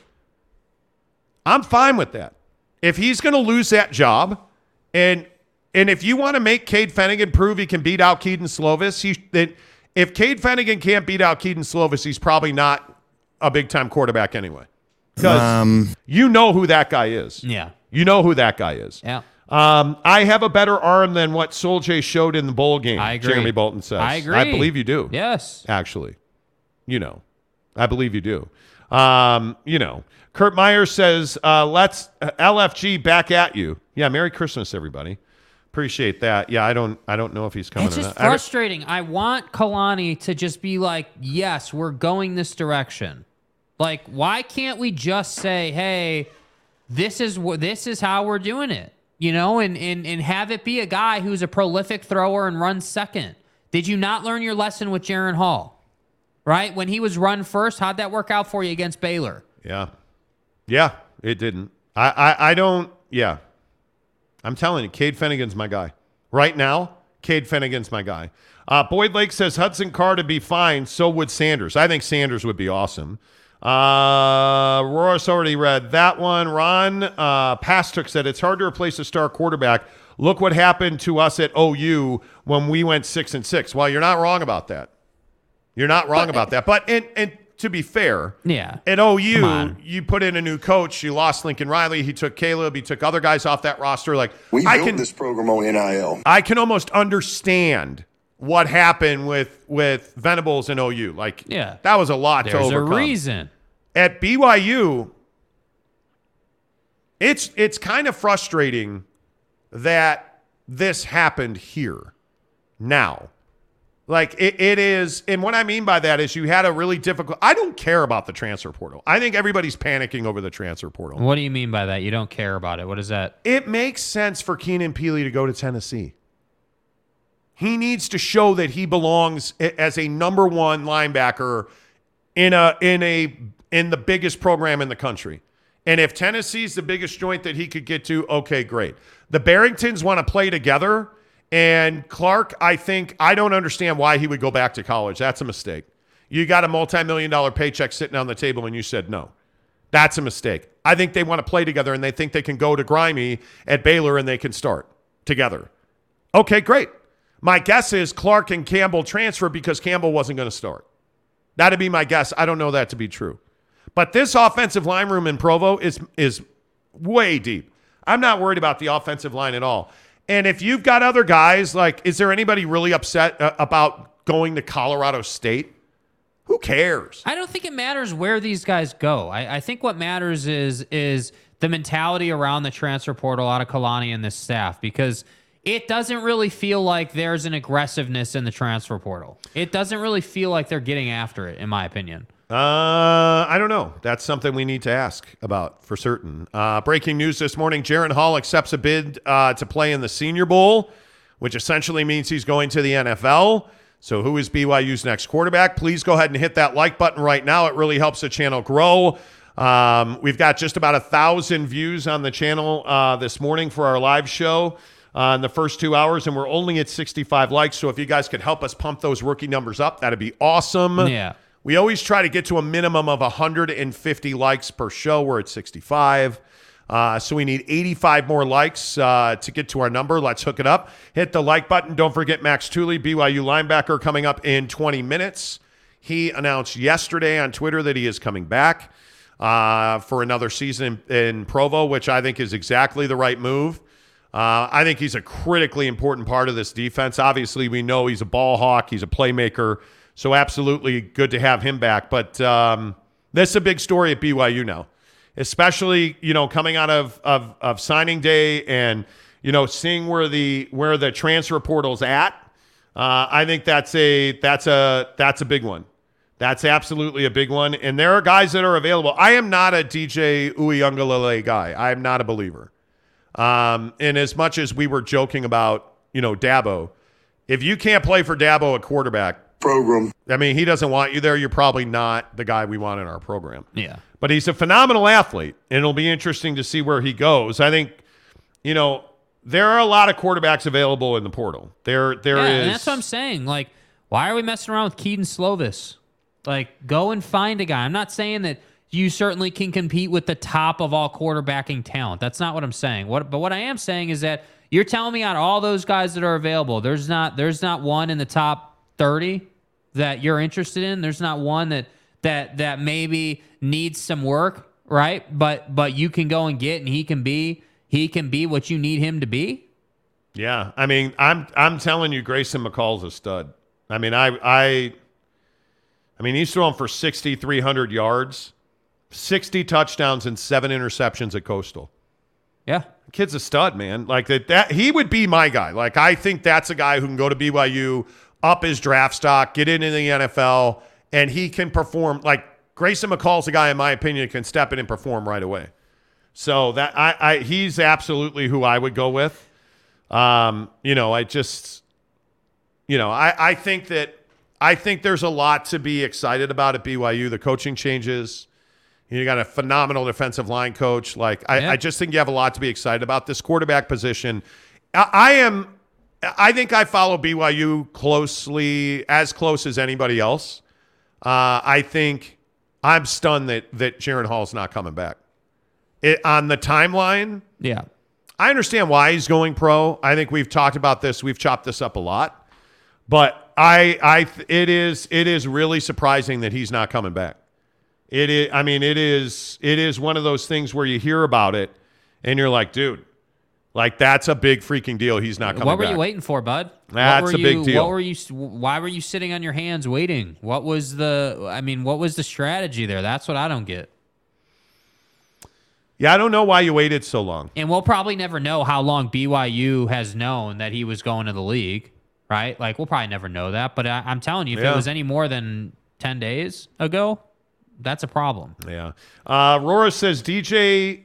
I'm fine with that. If he's going to lose that job, and and if you want to make Cade Fennegan prove he can beat out Kedon Slovis, he that if Cade Fennegan can't beat out Kedon Slovis, he's probably not a big time quarterback anyway. Because Um, you know who that guy is. Yeah. You know who that guy is. Yeah. Um, I have a better arm than what Soljay showed in the bowl game. I agree. Jeremy Bolton says. I agree. I believe you do. Yes. Actually, you know, I believe you do. Um, you know, Kurt Meyer says, uh, "Let's uh, LFG back at you." Yeah, Merry Christmas, everybody. Appreciate that. Yeah, I don't, I don't know if he's coming. It's just not. I frustrating. I want Kalani to just be like, yes, we're going this direction. Like, why can't we just say, hey, this is what this is how we're doing it, you know, and and and have it be a guy who's a prolific thrower and runs second. Did you not learn your lesson with Jaren Hall? Right when he was run first, how'd that work out for you against Baylor? Yeah. Yeah, it didn't. I, I, I don't, yeah. I'm telling you, Cade Fennegan's my guy. Right now, Cade Fennegan's my guy. Uh, Boyd Lake says Hudson Card to be fine. So would Sanders. I think Sanders would be awesome. Uh, Roris already read that one. Ron uh, Pastook said it's hard to replace a star quarterback. Look what happened to us at OU when we went six and six. Well, you're not wrong about that. You're not wrong about that. But and and to be fair, Yeah. at OU, you put in a new coach. You lost Lincoln Riley. He took Caleb. He took other guys off that roster. Like We I built can, this program on NIL. I can almost understand what happened with with Venables and OU. Like, Yeah. that was a lot to There's a reason. At BYU, it's it's kind of frustrating that this happened here now. Like it, it is, and what I mean by that is you had a really difficult. I don't care about the transfer portal. I think everybody's panicking over the transfer portal. What do you mean by that? You don't care about it. What is that? It makes sense for Keenan Pili to go to Tennessee. He needs to show that he belongs as a number one linebacker in a in a in the biggest program in the country. And if Tennessee's the biggest joint that he could get to, okay, great. The Barringtons want to play together. And Clark, I think I don't understand why he would go back to college. That's a mistake. You got a multi-million dollar paycheck sitting on the table and you said no. That's a mistake. I think they want to play together and they think they can go to Grimy at Baylor and they can start together. Okay, great. My guess is Clark and Campbell transfer because Campbell wasn't going to start. That'd be my guess. I don't know that to be true. But this offensive line room in Provo is is way deep. I'm not worried about the offensive line at all. And if you've got other guys, like, is there anybody really upset uh, about going to Colorado State? Who cares? I don't think it matters where these guys go. I, I think what matters is is the mentality around the transfer portal out of Kalani and this staff because it doesn't really feel like there's an aggressiveness in the transfer portal. It doesn't really feel like they're getting after it, in my opinion. Uh, I don't know. That's something we need to ask about for certain. Uh, breaking news this morning: Jaren Hall accepts a bid uh, to play in the Senior Bowl, which essentially means he's going to the NFL. So, who is BYU's next quarterback? Please go ahead and hit that like button right now. It really helps the channel grow. Um, we've got just about a thousand views on the channel uh, this morning for our live show uh, in the first two hours, and we're only at 65 likes. So, if you guys could help us pump those rookie numbers up, that'd be awesome. Yeah. We always try to get to a minimum of 150 likes per show. We're at 65. Uh, so we need 85 more likes uh, to get to our number. Let's hook it up. Hit the like button. Don't forget Max Tooley, BYU linebacker, coming up in 20 minutes. He announced yesterday on Twitter that he is coming back uh, for another season in, in Provo, which I think is exactly the right move. Uh, I think he's a critically important part of this defense. Obviously, we know he's a ball hawk, he's a playmaker. So, absolutely good to have him back. But um, this is a big story at BYU now, especially, you know, coming out of, of, of signing day and, you know, seeing where the where the transfer portal's at. Uh, I think that's a that's a that's a big one. That's absolutely a big one. And there are guys that are available. I am not a DJ Uiagalelei guy. I am not a believer. Um, and as much as we were joking about, you know, Dabo, if you can't play for Dabo at quarterback program, I mean, he doesn't want you there. You're probably not the guy we want in our program. Yeah. But he's a phenomenal athlete, and it'll be interesting to see where he goes. I think, you know, there are a lot of quarterbacks available in the portal. There, there yeah, is. and that's what I'm saying. Like, why are we messing around with Kedon Slovis? Like, go and find a guy. I'm not saying that you certainly can compete with the top of all quarterbacking talent. That's not what I'm saying. What but what I am saying is that you're telling me out of all those guys that are available, there's not there's not one in the top 30 that you're interested in. There's not one that that that maybe needs some work, right? But but you can go and get and he can be he can be what you need him to be. Yeah, I mean, I'm I'm telling you, Grayson McCall's a stud. I mean, I I, I mean, he's throwing for 6,300 yards, 60 touchdowns, and seven interceptions at Coastal. Yeah, the kid's a stud, man. Like that, that he would be my guy. Like I think that's a guy who can go to BYU, up his draft stock, get into the NFL, and he can perform. Like Grayson McCall's a guy, in my opinion, can step in and perform right away. So that I, I he's absolutely who I would go with. Um, you know, I just, you know, I, I think that I think there's a lot to be excited about at BYU. The coaching changes. You got a phenomenal defensive line coach. Like I, Yeah. I just think you have a lot to be excited about. This quarterback position. I, I am. I think I follow BYU closely, as close as anybody else. Uh, I think I'm stunned that that Jaren Hall's not coming back. It, on the timeline, Yeah. I understand why he's going pro. I think we've talked about this. We've chopped this up a lot, but I, I, it is, it is really surprising that he's not coming back. It is. I mean, it is. It is one of those things where you hear about it, and you're like, dude, like that's a big freaking deal. He's not coming. What were back. you waiting for, bud? That's what were a big deal. What were you? Why were you sitting on your hands waiting? What was the? I mean, what was the strategy there? That's what I don't get. Yeah, I don't know why you waited so long. And we'll probably never know how long BYU has known that he was going to the league, right? Like we'll probably never know that. But I, I'm telling you, if Yeah. it was any more than ten days ago, that's a problem. Yeah. Uh, Rora says DJ,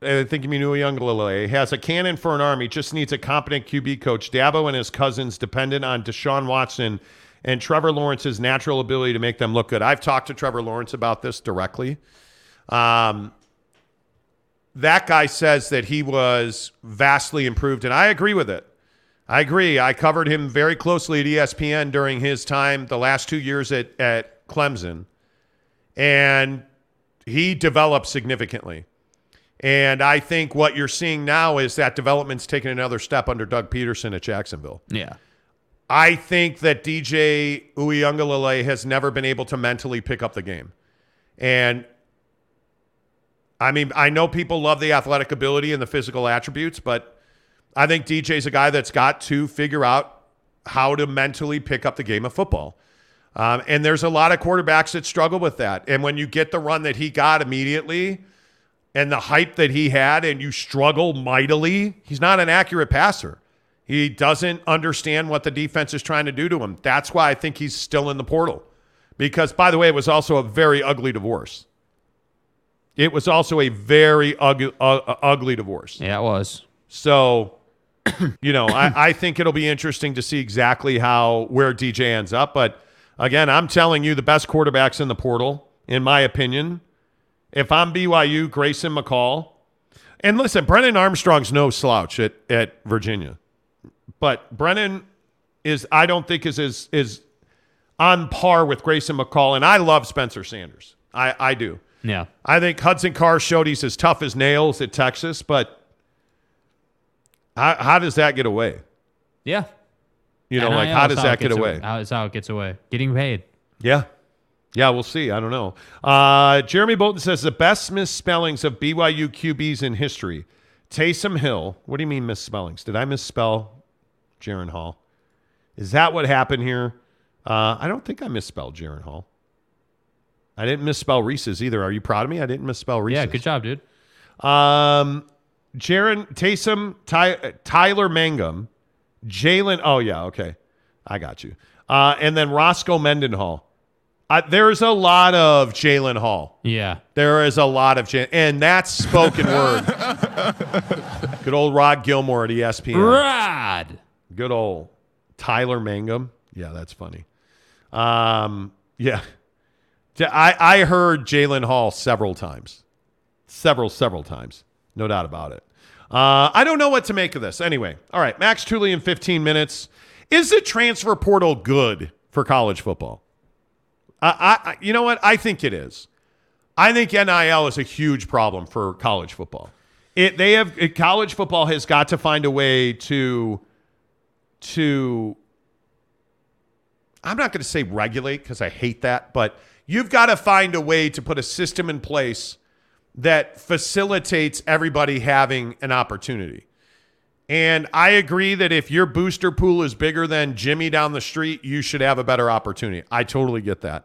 I think you mean Uiagalelei, has a cannon for an army, just needs a competent QB coach. Dabo and his cousins dependent on Deshaun Watson and Trevor Lawrence's natural ability to make them look good. I've talked to Trevor Lawrence about this directly. Um, that guy says that he was vastly improved, and I agree with it. I agree. I covered him very closely at ESPN during his time the last two years at, at Clemson and he developed significantly. And I think what you're seeing now is that development's taken another step under Doug Pederson at Jacksonville. Yeah. I think that DJ Uiagalelei has never been able to mentally pick up the game. And I mean, I know people love the athletic ability and the physical attributes, but I think DJ's a guy that's got to figure out how to mentally pick up the game of football. Um, and there's a lot of quarterbacks that struggle with that. And when you get the run that he got immediately and the hype that he had, and you struggle mightily, he's not an accurate passer. He doesn't understand what the defense is trying to do to him. That's why I think he's still in the portal. Because, by the way, it was also a very ugly divorce. It was also a very ugly, uh, ugly divorce. Yeah, it was. So, you know, I, I think it'll be interesting to see exactly how where DJ ends up. But again, I'm telling you, the best quarterbacks in the portal, in my opinion. If I'm BYU, Grayson McCall, and listen, Brennan Armstrong's no slouch at, at Virginia, but Brennan is I don't think is is is on par with Grayson McCall, and I love Spencer Sanders. I I do. Yeah. I think Hudson Card showed he's as tough as nails at Texas, but how, how does that get away? Yeah. You know, like how does it that get away? How is how it gets away? Getting paid. Yeah. Yeah, we'll see. I don't know. Uh, Jeremy Bolton says the best misspellings of BYU QBs in history. Taysom Hill. What do you mean misspellings? Did I misspell Jaren Hall? Is that what happened here? Uh, I don't think I misspelled Jaren Hall. I didn't misspell Reese's either. Are you proud of me? I didn't misspell Reese's. Yeah, good job, dude. Um, Jaren Taysom, Ty, Tyler Mangum, Jalen. Oh yeah, okay, I got you. Uh, and then Roscoe Mendenhall. Uh, there's a lot of Jalen Hall. Yeah. There is a lot of Jalen, and that's spoken word. Good old Rod Gilmore at ESPN. Rod. Good old Tyler Mangum. Yeah, that's funny. Um, yeah. I, I heard Jalen Hall several times. Several, several times. No doubt about it. Uh, I don't know what to make of this. Anyway, all right. Max Tooley in 15 minutes. Is the transfer portal good for college football? I, I, you know what? I think it is. I think NIL is a huge problem for college football. It they have it, college football has got to find a way to to I'm not going to say regulate because I hate that, but you've got to find a way to put a system in place that facilitates everybody having an opportunity. And I agree that if your booster pool is bigger than Jimmy down the street, you should have a better opportunity. I totally get that.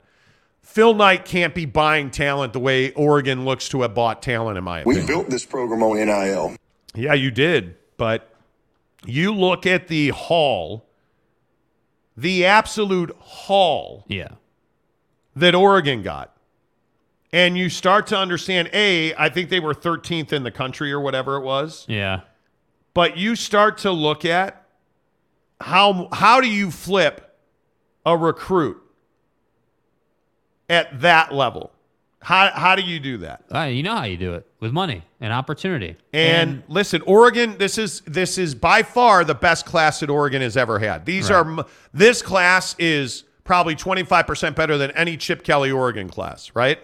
Phil Knight can't be buying talent the way Oregon looks to have bought talent, in my opinion. We built this program on NIL. Yeah, you did. But you look at the haul, the absolute haul Yeah. that Oregon got. And you start to understand, A, I think they were 13th in the country or whatever it was. Yeah. But you start to look at how how do you flip a recruit at that level? How how do you do that? Uh, you know how you do it with money and opportunity. And, listen, Oregon, this is this is by far the best class that Oregon has ever had. These Right. are this class is probably 25% better than any Chip Kelly Oregon class, right?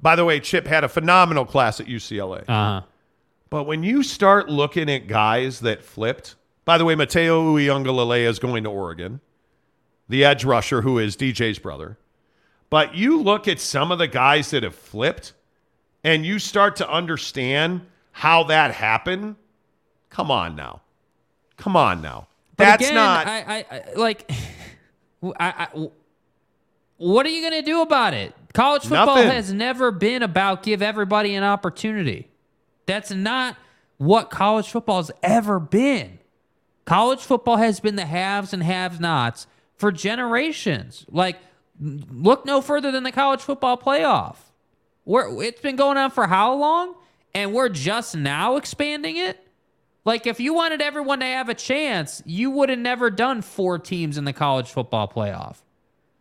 By the way, Chip had a phenomenal class at UCLA. uh-huh. But when you start looking at guys that flipped, by the way, Matayo Uiagalelei is going to Oregon, the edge rusher who is DJ's brother. But you look at some of the guys that have flipped and you start to understand how that happened. Come on now. Come on now. But That's again, not. I, I, I like. I, I, what are you going to do about it? College football Nothing. has never been about give everybody an opportunity. That's not what college football has ever been. College football has been the haves and have-nots for generations. Like, look no further than the college football playoff. We're, it's been going on for how long? And we're just now expanding it? Like, if you wanted everyone to have a chance, you would have never done four teams in the college football playoff.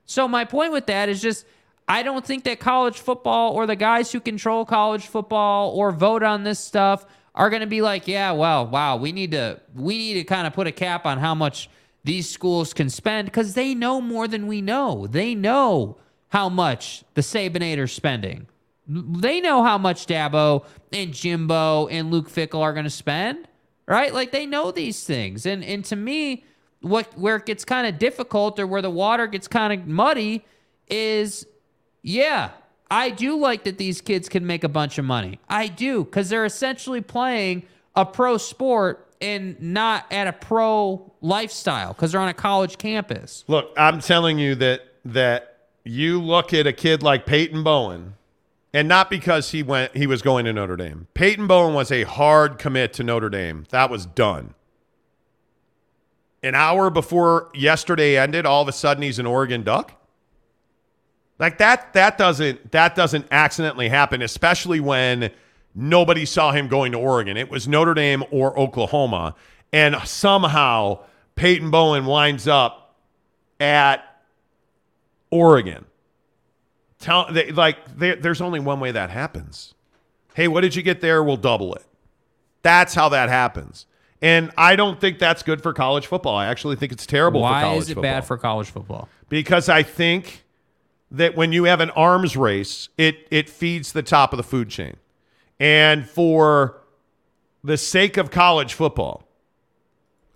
So, my point with that is just I don't think that college football or the guys who control college football or vote on this stuff are going to be like, yeah, well, wow, we need to we need to kind of put a cap on how much these schools can spend because they know more than we know. They know how much the Sabinator's spending. They know how much Dabo and Jimbo and Luke Fickell are going to spend, right? Like they know these things. And and to me, what where it gets kind of difficult or where the water gets kind of muddy is yeah, I do like that these kids can make a bunch of money. I do cuz they're essentially playing a pro sport and not at a pro lifestyle cuz they're on a college campus. Look, I'm telling you that that you look at a kid like Peyton Bowen, and not because he went he was going to Notre Dame. Peyton Bowen was a hard commit to Notre Dame. That was done. An hour before yesterday ended, all of a sudden he's an Oregon Duck. Like that that doesn't that doesn't accidentally happen, especially when nobody saw him going to Oregon. It was Notre Dame or Oklahoma, and somehow Peyton Bowen winds up at Oregon. Tell they, like there, there's only one way that happens. Hey, what did you get there? We'll double it. That's how that happens. And I don't think that's good for college football. I actually think it's terrible for Why is it football. bad for college football? Because I think that when you have an arms race, it it feeds the top of the food chain. And for the sake of college football,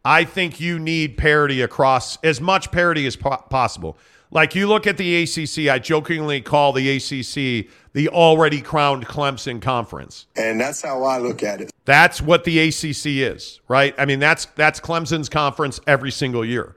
I think you need parity across as much parity as po- possible. Like you look at the ACC, I jokingly call the ACC the already crowned Clemson conference. And that's how I look at it. That's what the ACC is, right? I mean, that's that's Clemson's conference every single year.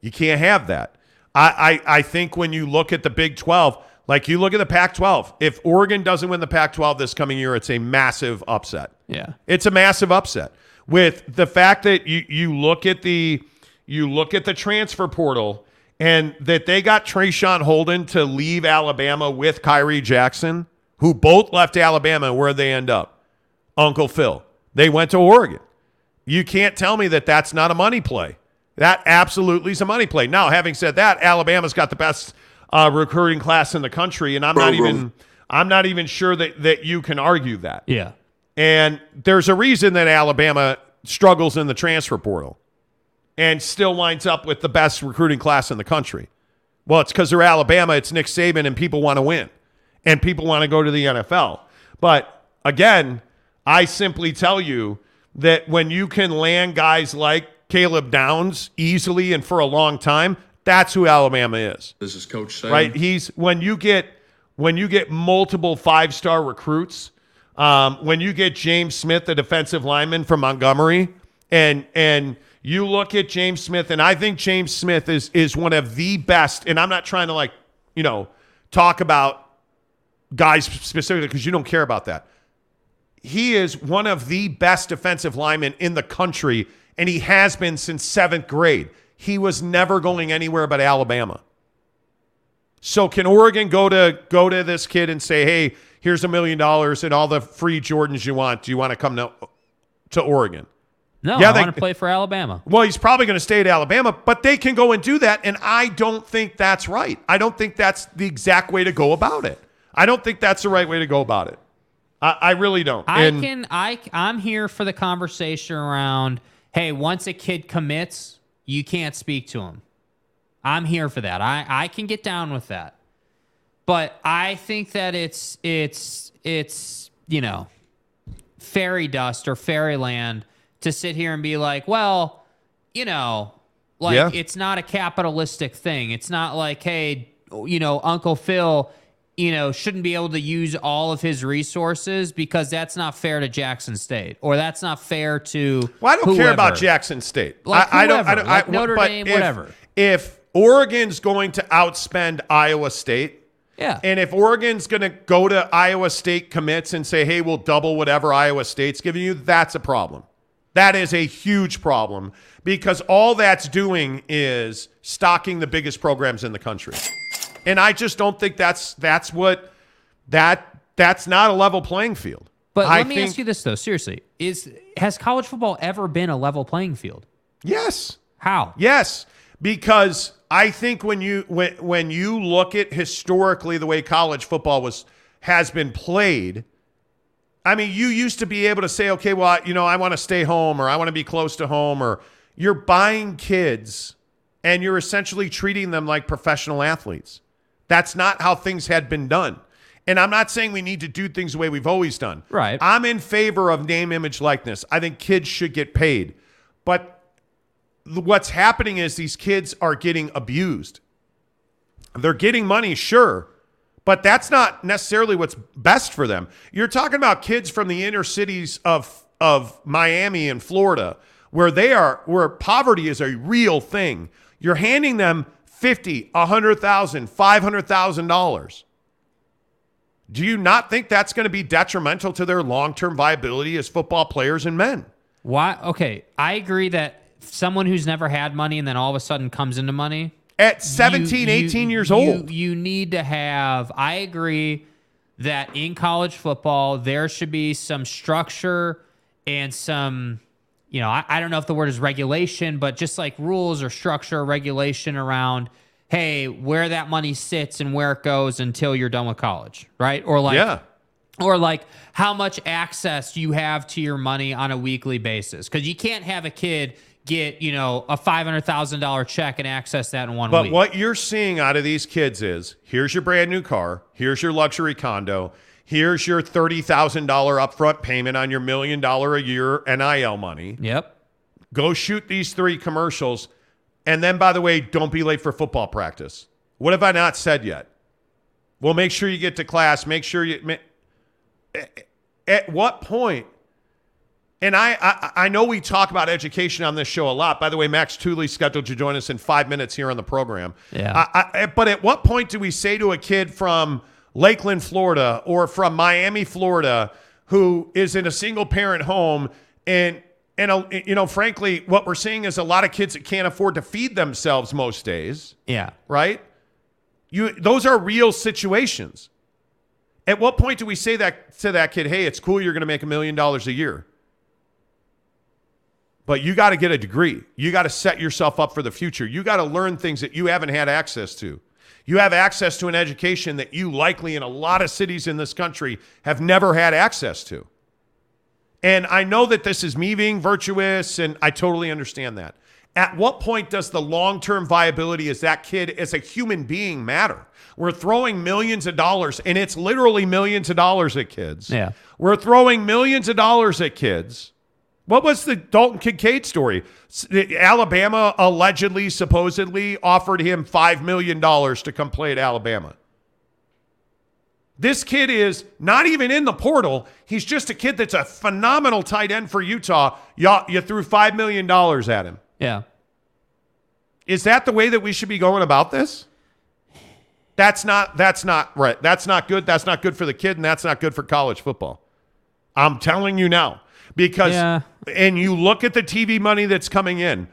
You can't have that. I, I I think when you look at the Big 12, like you look at the Pac-12, if Oregon doesn't win the Pac-12 this coming year, it's a massive upset. Yeah. It's a massive upset. With the fact that you you look at the you look at the transfer portal and that they got Traeshon Holden to leave Alabama with Khyree Jackson, who both left Alabama, where they end up? Uncle Phil. They went to Oregon. You can't tell me that that's not a money play. That absolutely is a money play. Now, having said that, Alabama's got the best uh, recruiting class in the country, and I'm not even I'm not even sure that that you can argue that. Yeah. And there's a reason that Alabama struggles in the transfer portal and still winds up with the best recruiting class in the country. Well, it's because they're Alabama, it's Nick Saban, and people want to win. and people want to go to the NFL. But again, I simply tell you that when you can land guys like Caleb Downs easily and for a long time, that's who Alabama is. This is Coach saying. Right? He's when you get when you get multiple five star recruits, um, when you get James Smith, the defensive lineman from Montgomery, and and you look at James Smith, and I think James Smith is is one of the best. And I'm not trying to like you know talk about guys specifically because you don't care about that. He is one of the best defensive linemen in the country, and he has been since seventh grade. He was never going anywhere but Alabama. So can Oregon go to go to this kid and say, "Hey, here's a million dollars and all the free Jordans you want. Do you want to come to to Oregon?" No, Yeah, I they- want to play for Alabama. Well, he's probably going to stay at Alabama, but they can go and do that, and I don't think that's right. I don't think that's the exact way to go about it. I don't think that's the right way to go about it. I, I really don't. I And- can I I'm here for the conversation around hey, once a kid commits, you can't speak to him. I'm here for that. I I can get down with that. But I think that it's it's it's, you know, fairy dust or fairyland to sit here and be like, well, you know, like Yeah. it's not a capitalistic thing. It's not like, hey, you know, Uncle Phil, you know, shouldn't be able to use all of his resources because that's not fair to Jackson State or that's not fair to. Well, I don't care about. Jackson State. Like I, I don't. I don't. like I, Notre but Dame, if- whatever. If Oregon's going to outspend Iowa State, Yeah. and if Oregon's going to go to Iowa State commits and say, "Hey, we'll double whatever Iowa State's giving you," that's a problem. That is a huge problem because all that's doing is stocking the biggest programs in the country. And I just don't think that's that's what that that's not a level playing field. But I let me think- ask you this though, seriously: is has college football ever been a level playing field? Yes. How? Yes, because I think when you when when you look at historically the way college football was has been played, I mean, you used to be able to say, okay, well, you know, I want to stay home or I want to be close to home or you're buying kids and you're essentially treating them like professional athletes. That's not how things had been done. And I'm not saying we need to do things the way we've always done. Right. I'm in favor of name, image, likeness. I think kids should get paid. But what's happening is these kids are getting abused. They're getting money, sure, but that's not necessarily what's best for them. You're talking about kids from the inner cities of of Miami and Florida where they are where poverty is a real thing. You're handing them 50, 100,000, 500,000 dollars. Do you not think that's going to be detrimental to their long-term viability as football players and men? Why? Okay, I agree that someone who's never had money and then all of a sudden comes into money At 17, 18 years old. You, you need to have. I agree that in college football there should be some structure and some. You know, I, I don't know if the word is regulation, but just like rules or structure or regulation around, hey, where that money sits and where it goes until you're done with college, right? Or like, yeah. or like how much access you have to your money on a weekly basis because you can't have a kid get you know a $500000 check and access that in one But week But what you're seeing out of these kids is here's your brand new car, here's your luxury condo, here's your $30,000 upfront payment on your million dollar a year NIL money. yep Go shoot these three commercials. And then, by the way, don't be late for football practice. What have I not said yet? Well, make sure you get to class. Make sure you. At what point? And I, I, I know we talk about education on this show a lot. By the way, Max Tooley's scheduled to join us in five minutes here on the program. Yeah. I, I, but at what point do we say to a kid from Lakeland, Florida, or from Miami, Florida, who is in a single parent home, and and uh, you know, frankly, what we're seeing is a lot of kids that can't afford to feed themselves most days yeah right? You those are real situations. At what point do we say that to that kid, "Hey, it's cool you're going to make a million dollars a year." But you got to get a degree. You got to set yourself up for the future. You got to learn things that you haven't had access to. You have access to an education that you likely in a lot of cities in this country have never had access to. And I know that this is me being virtuous, and I totally understand that. At what point does the long term viability as that kid as a human being matter? We're throwing millions of dollars, and it's literally millions of dollars at kids. Yeah. We're throwing millions of dollars at kids. What was the Dalton Kincaid story? Alabama allegedly, supposedly offered him $5 million to come play at Alabama. This kid is not even in the portal. He's just a kid that's a phenomenal tight end for Utah. You, you threw $5 million at him. Yeah. Is that the way that we should be going about this? That's not that's not right. That's not good. That's not good for the kid and that's not good for college football. I'm telling you now. Because Yeah. and you look at the TV money that's coming in.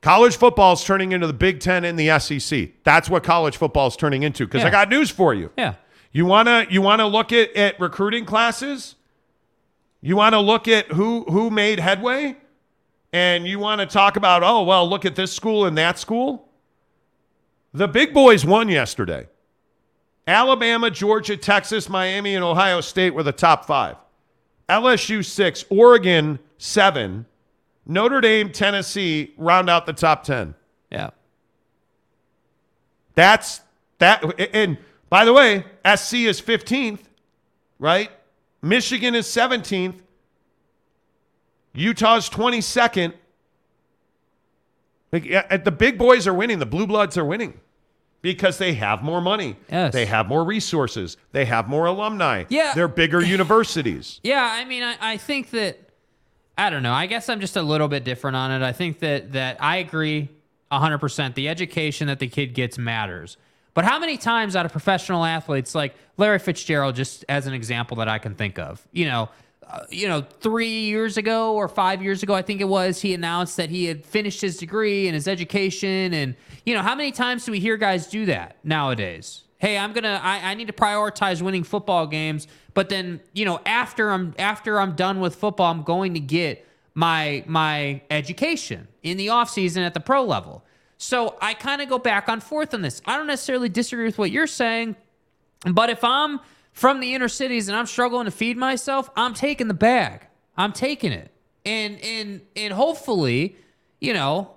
College football is turning into the Big 10 and the SEC. That's what college football is turning into because I got news for you. Yeah. You want to you want to look at, at recruiting classes? You want to look at who who made headway? And you want to talk about, "Oh, well, look at this school and that school?" The big boys won yesterday. Alabama, Georgia, Texas, Miami, and Ohio State were the top 5. LSU 6, Oregon 7, Notre Dame, Tennessee round out the top 10. Yeah. That's that. And by the way, SC is 15th, right? Michigan is 17th. Utah's 22nd. Like, yeah, The big boys are winning. The blue bloods are winning because they have more money. Yes. They have more resources. They have more alumni. Yeah. They're bigger universities. Yeah, I mean, I, I think that I don't know. I guess I'm just a little bit different on it. I think that that I agree 100%. The education that the kid gets matters. But how many times out of professional athletes, like Larry Fitzgerald, just as an example that I can think of, you know, Uh, you know, three years ago or five years ago, I think it was, he announced that he had finished his degree and his education. And, you know, how many times do we hear guys do that nowadays? Hey, I'm gonna, I, I need to prioritize winning football games. But then, you know, after I'm after I'm done with football, I'm going to get my my education in the offseason at the pro level. So I kind of go back and forth on this. I don't necessarily disagree with what you're saying, but if I'm from the inner cities and I'm struggling to feed myself, I'm taking the bag. I'm taking it. And and and hopefully, you know,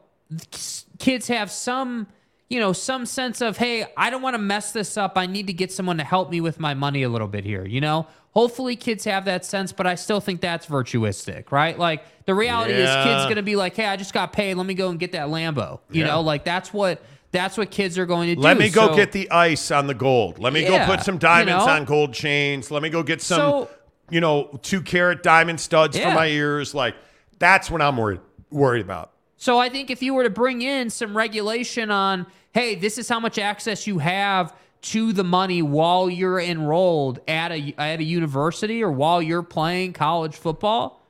kids have some, you know, some sense of, "Hey, I don't want to mess this up. I need to get someone to help me with my money a little bit here." You know? Hopefully kids have that sense, but I still think that's virtuistic, right? Like the reality is kids going to be like, "Hey, I just got paid. Let me go and get that Lambo." You Yeah. know, like that's what that's what kids are going to do. Let me go So- get the ice on the gold. Let me Yeah, go put some diamonds you know? on gold chains. Let me go get some, So- you know, two carat diamond studs for my ears. Like that's what I'm worried worried about. So I think if you were to bring in some regulation on, hey, this is how much access you have to the money while you're enrolled at a at a university or while you're playing college football,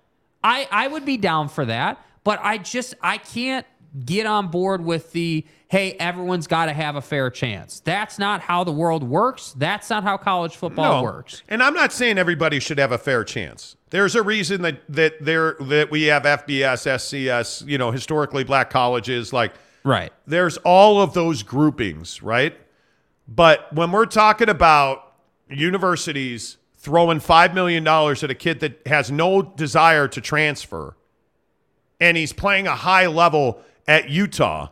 I I would be down for that. But I just I can't get on board with the hey, everyone's got to have a fair chance. That's not how the world works. That's not how college football works. And I'm not saying everybody should have a fair chance. There's a reason that that there that we have FBS, FCS, you know, historically black colleges like Right. there's all of those groupings, right? But when we're talking about universities throwing $5 million at a kid that has no desire to transfer, and he's playing a high level at Utah,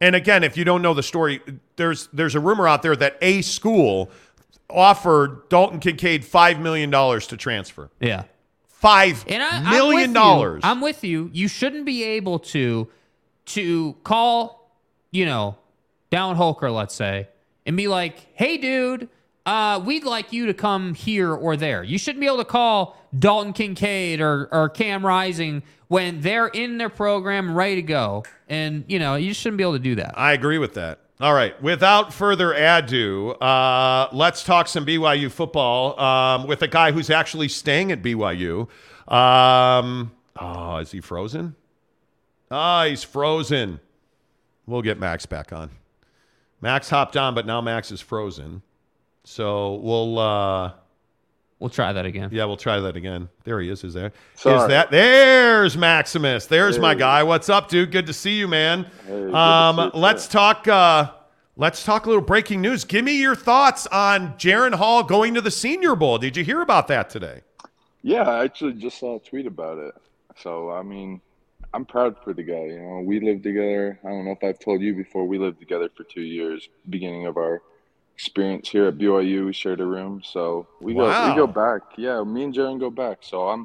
and again, if you don't know the story, there's there's a rumor out there that a school offered Dalton Kincaid $5 million to transfer. Yeah. Five I, million I'm with you. dollars. I'm with you. You shouldn't be able to to call, you know, Down Holker, let's say, and be like, "Hey, dude, uh, we'd like you to come here or there." You shouldn't be able to call Dalton Kincaid or or Cam Rising when they're in their program ready to go, and you know, you shouldn't be able to do that. I agree with that. All right. Without further ado, uh, let's talk some BYU football um, with a guy who's actually staying at BYU. Um, oh, is he frozen? Ah, he's frozen. We'll get Max back on. Max hopped on, but now Max is frozen. So we'll uh, we'll try that again. Yeah, we'll try that again. There he is. Is there? Sorry. Is that there's Maximus? There's my guy. What's up, dude? Good to see you, man. good to um, you, let's talk. Uh, let's talk a little breaking news. Give me your thoughts on Jaren Hall going to the Senior Bowl. Did you hear about that today? Yeah, I actually just saw a tweet about it. So I mean, I'm proud for the guy. You know, we lived together. I don't know if I've told you before. We lived together for two years. Beginning of our experience here at BYU, we shared a room, so we go we go back. Yeah, me and Jaren go back. So I'm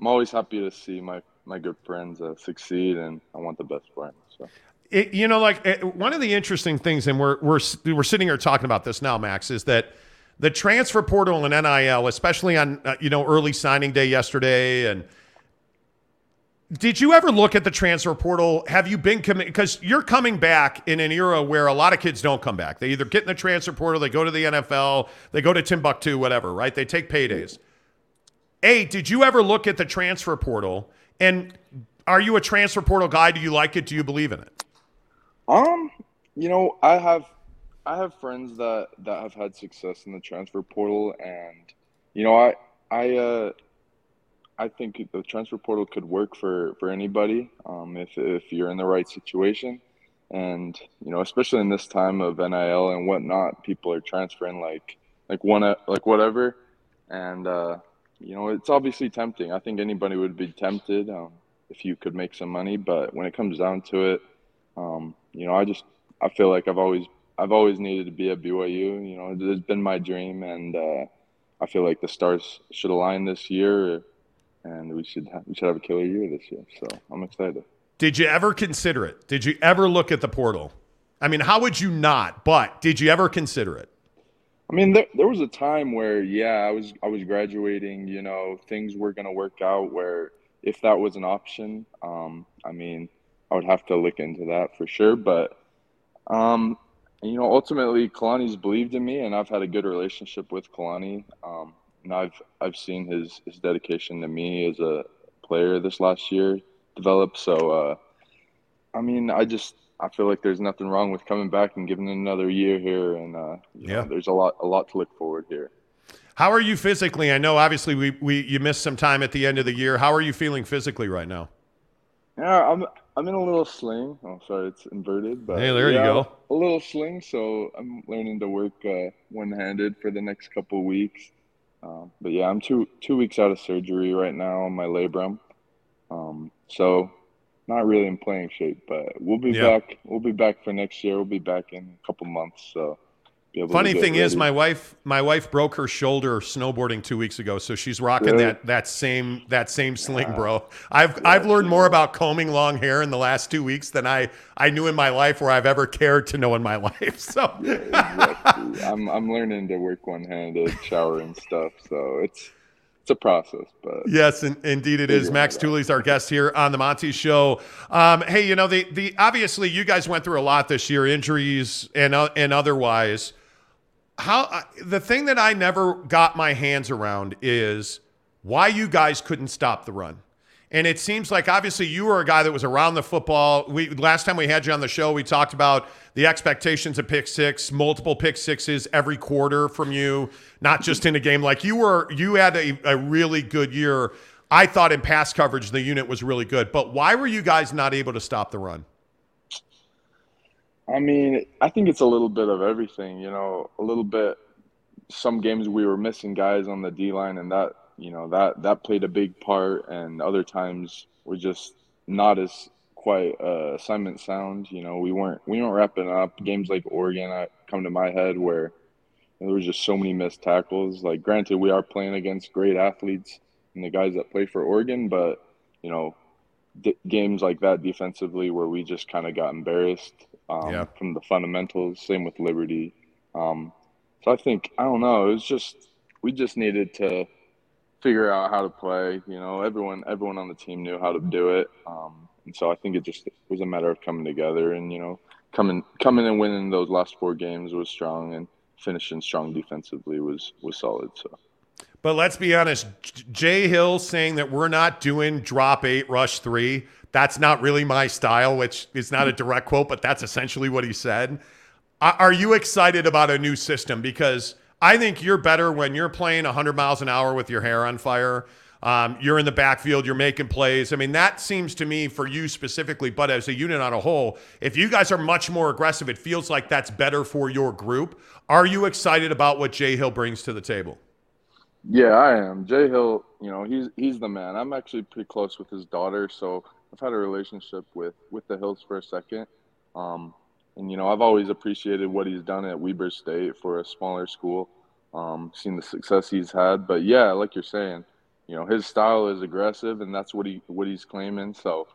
I'm always happy to see my my good friends uh, succeed, and I want the best for him. So. It, you know, like eh, one of the interesting things, and we're we're we're sitting here talking about this now, Max, is that the transfer portal and NIL, especially on uh, you know early signing day yesterday, and did you ever look at the transfer portal? Have you been committed? Because you're coming back in an era where a lot of kids don't come back. They either get in the transfer portal, they go to the NFL, they go to Timbuktu, whatever, right? They take paydays. A, did you ever look at the transfer portal? And are you a transfer portal guy? Do you like it? Do you believe in it? Um, you know, I have I have friends that that have had success in the transfer portal, and you know, I I uh I think the transfer portal could work for for anybody um, if if you're in the right situation, and you know, especially in this time of NIL and whatnot, people are transferring like like one like whatever, and uh, you know, it's obviously tempting. I think anybody would be tempted um, if you could make some money, but when it comes down to it. Um, you know, I just I feel like I've always I've always needed to be at BYU. You know, it's been my dream, and uh, I feel like the stars should align this year, and we should ha- we should have a killer year this year. So I'm excited. Did you ever consider it? Did you ever look at the portal? I mean, how would you not? But did you ever consider it? I mean, there, there was a time where, yeah, I was I was graduating. You know, things were gonna work out. Where if that was an option, um, I mean, I would have to look into that for sure. But, um, you know, ultimately, Kalani's believed in me, and I've had a good relationship with Kalani. Um, and I've I've seen his his dedication to me as a player this last year develop. So, uh, I mean, I just I feel like there's nothing wrong with coming back and giving another year here, and uh, you Yeah. know, there's a lot a lot to look forward here. How are you physically? I know obviously we, we you missed some time at the end of the year. How are you feeling physically right now? Yeah, I'm I'm in a little sling. Oh, sorry, it's inverted, but Hey, there you go. A little sling, so I'm learning to work uh, one-handed for the next couple weeks. Um, but yeah, I'm two two weeks out of surgery right now on my labrum, um, so not really in playing shape. But we'll be Yeah. back. We'll be back for next year. We'll be back in a couple months. So be able to Funny thing is, my wife my wife broke her shoulder snowboarding two weeks ago, so she's rocking Really? that that same that same sling, bro. I've I've learned more about combing long hair in the last two weeks than I I knew in my life or I've ever cared to know in my life. So exactly. I'm I'm learning to work one-handed, shower and stuff. So it's it's a process, but Yes, in, indeed it is. Max. Tooley's our guest here on the Monty Show. Um, hey, you know the the obviously you guys went through a lot this year, injuries and uh, and otherwise. How the thing that I never got my hands around is why you guys couldn't stop the run. And it seems like obviously you were a guy that was around the football. We last time we had you on the show, we talked about the expectations of pick six, multiple pick sixes every quarter from you, not just in a game. Like you were, you had a, a really good year. I thought in pass coverage the unit was really good, but why were you guys not able to stop the run? I mean, I think it's a little bit of everything, you know, a little bit some games we were missing guys on the D line and that, you know, that that played a big part and other times we're just not as quite uh, assignment sound, you know, we weren't we weren't wrapping up games like Oregon I come to my head where there was just so many missed tackles. Like granted we are playing against great athletes and the guys that play for Oregon, but you know, games like that defensively where we just kind of got embarrassed um, Yeah. from the fundamentals. Same with Liberty. Um, so I think I don't know. It was just we just needed to figure out how to play. You know, everyone everyone on the team knew how to do it, um, and so I think it just was a matter of coming together and you know coming coming and winning those last four games was strong and finishing strong defensively was was solid. So. But let's be honest, J- Jay Hill saying that we're not doing drop eight, rush three, that's not really my style, which is not a direct quote, but that's essentially what he said. Are you excited about a new system? Because I think you're better when you're playing 100 miles an hour with your hair on fire. Um, you're in the backfield, you're making plays. I mean, that seems to me for you specifically, but as a unit on a whole, if you guys are much more aggressive, it feels like that's better for your group. Are you excited about what Jay Hill brings to the table? Yeah, I am. Jay Hill, you know, he's he's the man. I'm actually pretty close with his daughter, so I've had a relationship with with the Hills for a second, um, and you know I've always appreciated what he's done at Weber State for a smaller school. Um, seen the success he's had, but yeah, like you're saying, you know his style is aggressive, and that's what he what he's claiming. So,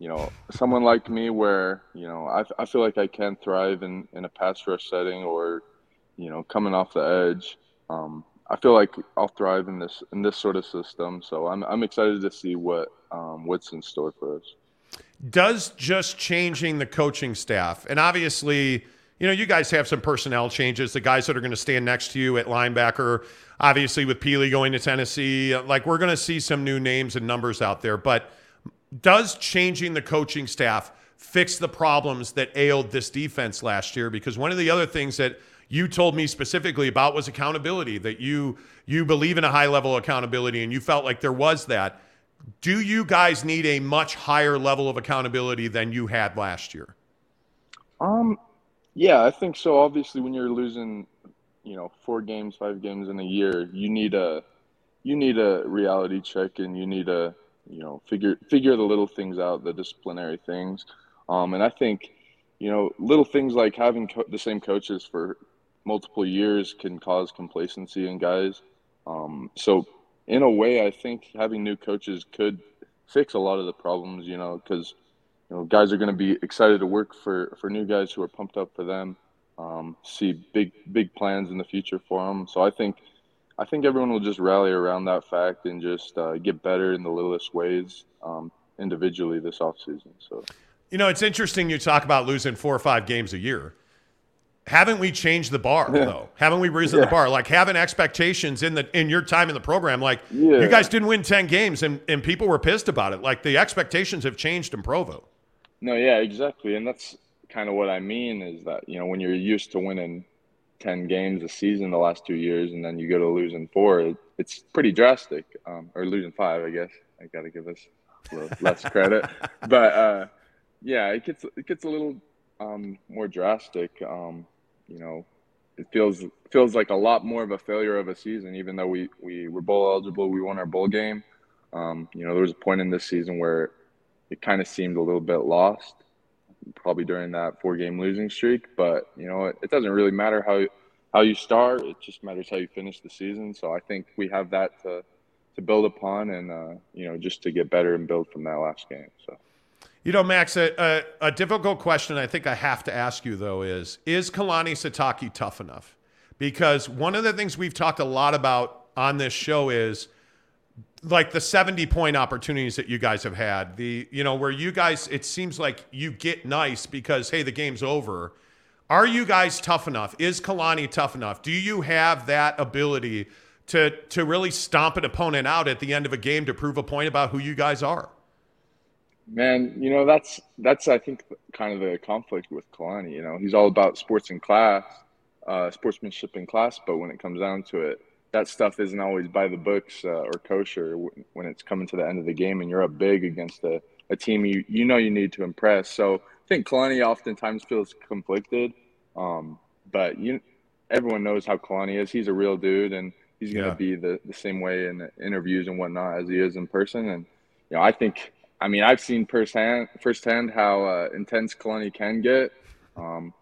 you know, someone like me, where you know I, I feel like I can thrive in in a pass rush setting or, you know, coming off the edge. Um, I feel like I'll thrive in this in this sort of system. So I'm I'm excited to see what um, what's in store for us. Does just changing the coaching staff, and obviously, you know, you guys have some personnel changes. The guys that are going to stand next to you at linebacker, obviously with Pili going to Tennessee, like we're going to see some new names and numbers out there. But does changing the coaching staff fix the problems that ailed this defense last year? Because one of the other things that you told me specifically about was accountability that you you believe in a high level of accountability and you felt like there was that. Do you guys need a much higher level of accountability than you had last year? Um yeah i think so. Obviously when you're losing you know four games five games in a year you need a you need a reality check and you need a you know figure figure the little things out the disciplinary things. Um and i think you know little things like having co- the same coaches for multiple years can cause complacency in guys. Um, so in a way, I think having new coaches could fix a lot of the problems. You know, because you know guys are going to be excited to work for for new guys who are pumped up for them. Um, see big big plans in the future for them. So I think I think everyone will just rally around that fact and just uh, get better in the littlest ways um, individually this offseason. So. You know, it's interesting you talk about losing four or five games a year haven't we changed the bar though? haven't we risen yeah. the bar? Like having expectations in the in your time in the program, like yeah. you guys didn't win ten games and, and people were pissed about it. Like the expectations have changed in Provo. No, yeah, exactly. And that's kind of what I mean is that, you know, when you're used to winning ten games a season the last two years and then you go to losing four, it, it's pretty drastic. Um, or losing five, I guess. I gotta give us a little less credit. But uh, yeah, it gets it gets a little um, more drastic. Um, you know, it feels feels like a lot more of a failure of a season, even though we we were bowl eligible, we won our bowl game. Um, you know, there was a point in this season where it kind of seemed a little bit lost, probably during that four game losing streak. But you know, it, it doesn't really matter how how you start; it just matters how you finish the season. So I think we have that to to build upon, and uh, you know, just to get better and build from that last game. So. You know, Max, a, a, a, difficult question I think I have to ask you, though, is Is Kalani Sitake tough enough? Because one of the things we've talked a lot about on this show is like the 70 point opportunities that you guys have had. The, you know, where you guys, it seems like you get nice because, hey, the game's over. Are you guys tough enough? Is Kalani tough enough? Do you have that ability to, to really stomp an opponent out at the end of a game to prove a point about who you guys are? Man, you know that's that's I think kind of the conflict with Kalani. You know, he's all about sports in class, uh, sportsmanship in class, but when it comes down to it, that stuff isn't always by the books uh, or kosher when it's coming to the end of the game and you're up big against a, a team you you know you need to impress. So I think Kalani oftentimes feels conflicted, um, but you everyone knows how Kalani is. He's a real dude, and he's going to yeah. be the the same way in interviews and whatnot as he is in person. And you know, I think I mean, I've seen firsthand firsthand how uh, intense Kalani can get. Um,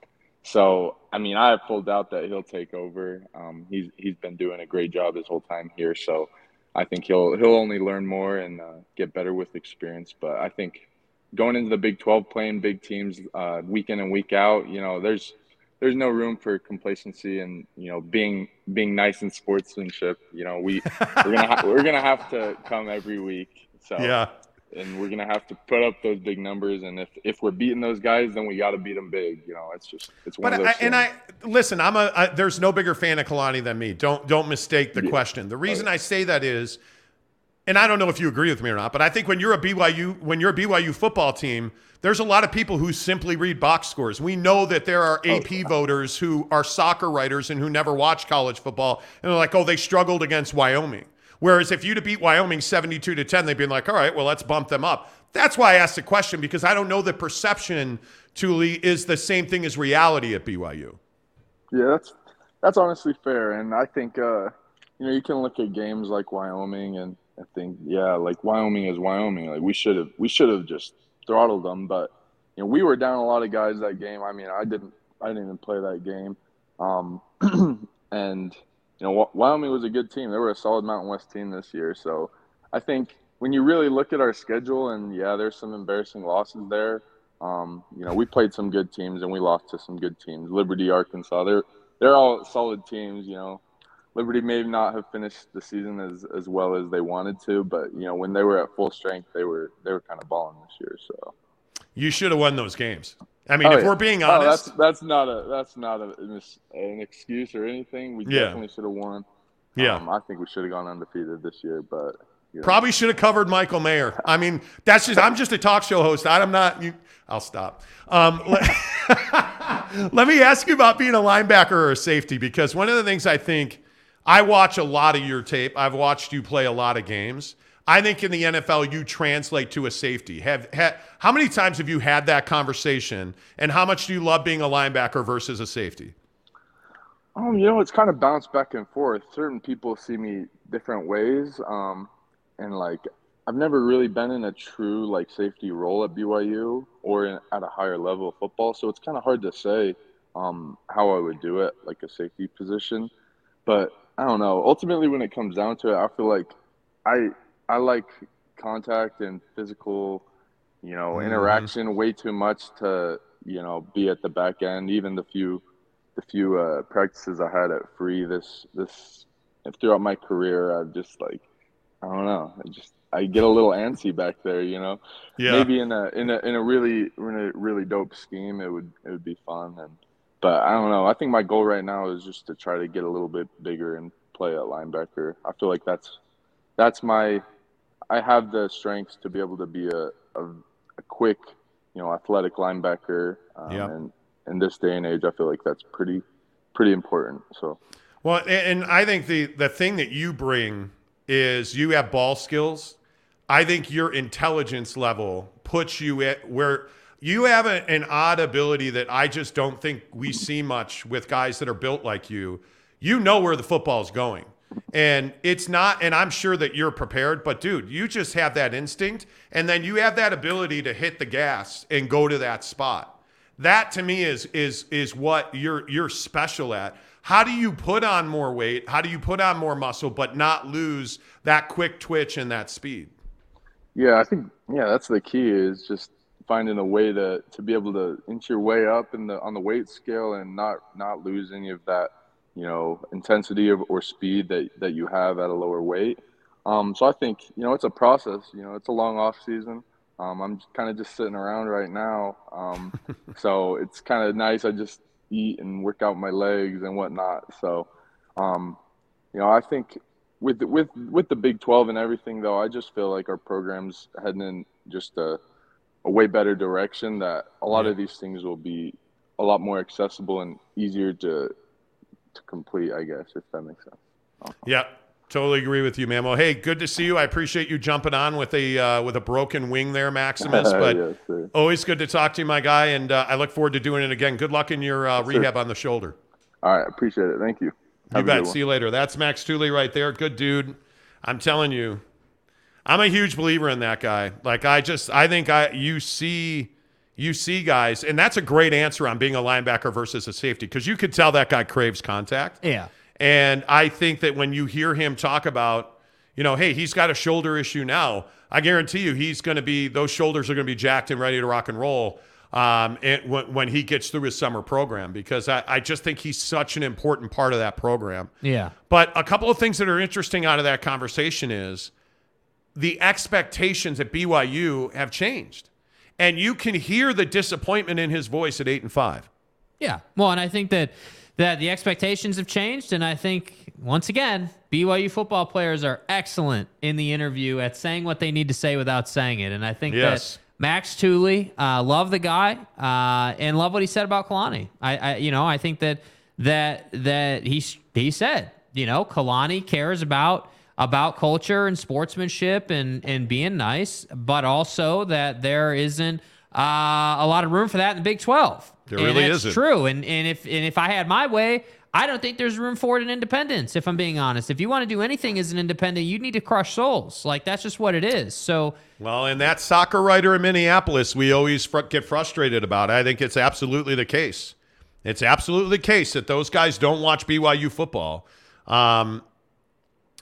so, I mean, I have full doubt that he'll take over. Um, he's he's been doing a great job his whole time here. So, I think he'll he'll only learn more and uh, get better with experience. But I think going into the Big 12, playing big teams uh, week in and week out, you know, there's there's no room for complacency and you know being being nice in sportsmanship. You know, we we're gonna ha- we're gonna have to come every week. So yeah, and we're gonna have to put up those big numbers. And if if we're beating those guys, then we got to beat them big. You know, it's just it's one but of those. I, and I listen. I'm a. I, there's no bigger fan of Kalani than me. Don't don't mistake the yeah. question. The reason right. I say that is, and I don't know if you agree with me or not, but I think when you're a BYU when you're a BYU football team. There's a lot of people who simply read box scores. We know that there are AP oh. voters who are soccer writers and who never watch college football, and they're like, "Oh, they struggled against Wyoming." Whereas if you'd have beat Wyoming 72 to 10, they'd be like, all right, well, let's bump them up. That's why I asked the question because I don't know that perception, Tooley, is the same thing as reality at BYU. Yeah, that's that's honestly fair, and I think uh, you know you can look at games like Wyoming and I think yeah, like Wyoming is Wyoming. Like we should have we should have just throttled them, but you know we were down a lot of guys that game. I mean, I didn't I didn't even play that game, um, and you know Wyoming was a good team. They were a solid Mountain West team this year. So I think when you really look at our schedule, and yeah, there's some embarrassing losses there. Um, you know, we played some good teams and we lost to some good teams. Liberty, Arkansas, they're they're all solid teams. You know, Liberty may not have finished the season as, as well as they wanted to, but you know when they were at full strength, they were they were kind of balling this year. So you should have won those games. I mean, oh, if yeah. we're being oh, honest, that's that's not a that's not a, an excuse or anything. We Yeah. definitely should have won. Yeah. um, I think we should have gone undefeated this year, but you know. Probably should have covered Michael Mayer. I mean, that's just I'm just a talk show host. I'm not. You, I'll stop. Um, let, let me ask you about being a linebacker or a safety because one of the things I think I watch a lot of your tape. I've watched you play a lot of games. I think in the NFL you translate to a safety. Have, ha how many times have you had that conversation? And how much do you love being a linebacker versus a safety? Um, you know, it's kind of bounced back and forth. Certain people see me different ways. Um, and like, I've never really been in a true like safety role at BYU or in, at a higher level of football. So it's kind of hard to say um, how I would do it, like a safety position. But I don't know. Ultimately, when it comes down to it, I feel like I I like contact and physical, you know, Mhm. interaction way too much to you know be at the back end. Even the few the few uh, practices I had at free this this throughout my career, I've just like I don't know, I just I get a little antsy back there, you know. Yeah. Maybe in a in a in a really in a really dope scheme, it would it would be fun and. But I don't know. I think my goal right now is just to try to get a little bit bigger and play at linebacker. I feel like that's that's my I have the strengths to be able to be a, a, a quick, you know, athletic linebacker. Um, Yeah. And in this day and age, I feel like that's pretty pretty important. So Well, and I think the the thing that you bring is you have ball skills. I think your intelligence level puts you at where you have a, an odd ability that I just don't think we see much with guys that are built like you. You know where the football's going. And it's not, and I'm sure that you're prepared, but dude, you just have that instinct. And then you have that ability to hit the gas and go to that spot. That to me is is is what you're you're special at. How do you put on more weight? How do you put on more muscle but not lose that quick twitch and that speed? yeah, I think yeah, that's the key is just finding a way to to be able to inch your way up in the on the weight scale and not not lose any of that you know intensity of, or speed that that you have at a lower weight. Um, so I think you know it's a process. You know, it's a long off season. Um, I'm kind of just sitting around right now, um, so it's kind of nice. I just eat and work out my legs and whatnot. So, um, you know, I think with the, with with the Big 12 and everything, though, I just feel like our program's heading in just a, a way better direction. That a lot of these things will be a lot more accessible and easier to to complete. I guess if that makes sense. Yeah, totally agree with you. Well, hey, good to see you. I appreciate you jumping on with a uh, with a broken wing there, Maximus. But Yes, always good to talk to you, my guy, and uh, I look forward to doing it again. Good luck in your uh, rehab on the shoulder. All right, appreciate it. Thank you. You Have good bet. See you later. That's Max Tooley right there. Good dude. I'm telling you, I'm a huge believer in that guy. Like I just, I think I you see, you see guys, and that's a great answer on being a linebacker versus a safety because you could tell that guy craves contact. Yeah. And I think that when you hear him talk about, you know, hey, he's got a shoulder issue now, I guarantee you he's going to be, those shoulders are going to be jacked and ready to rock and roll um, and when, when he gets through his summer program because I, I just think he's such an important part of that program. Yeah. But a couple of things that are interesting out of that conversation is the expectations at BYU have changed. And you can hear the disappointment in his voice at eight and five. Yeah. Well, and I think that that the expectations have changed, and I think once again, BYU football players are excellent in the interview at saying what they need to say without saying it. And I think Yes. that Max Tooley, uh, love the guy, uh, and love what he said about Kalani. I, I, you know, I think that that that he he said, you know, Kalani cares about about culture and sportsmanship and and being nice, but also that there isn't uh, a lot of room for that in the Big Twelve. There And really that's isn't. True, and and if and if I had my way, I don't think there's room for it in independence, if I'm being honest. If you want to do anything as an independent, you need to crush souls. Like, that's just what it is. So, Well, and that soccer writer in Minneapolis, we always fr- get frustrated about. I think it's absolutely the case. It's absolutely the case that those guys don't watch BYU football. Um,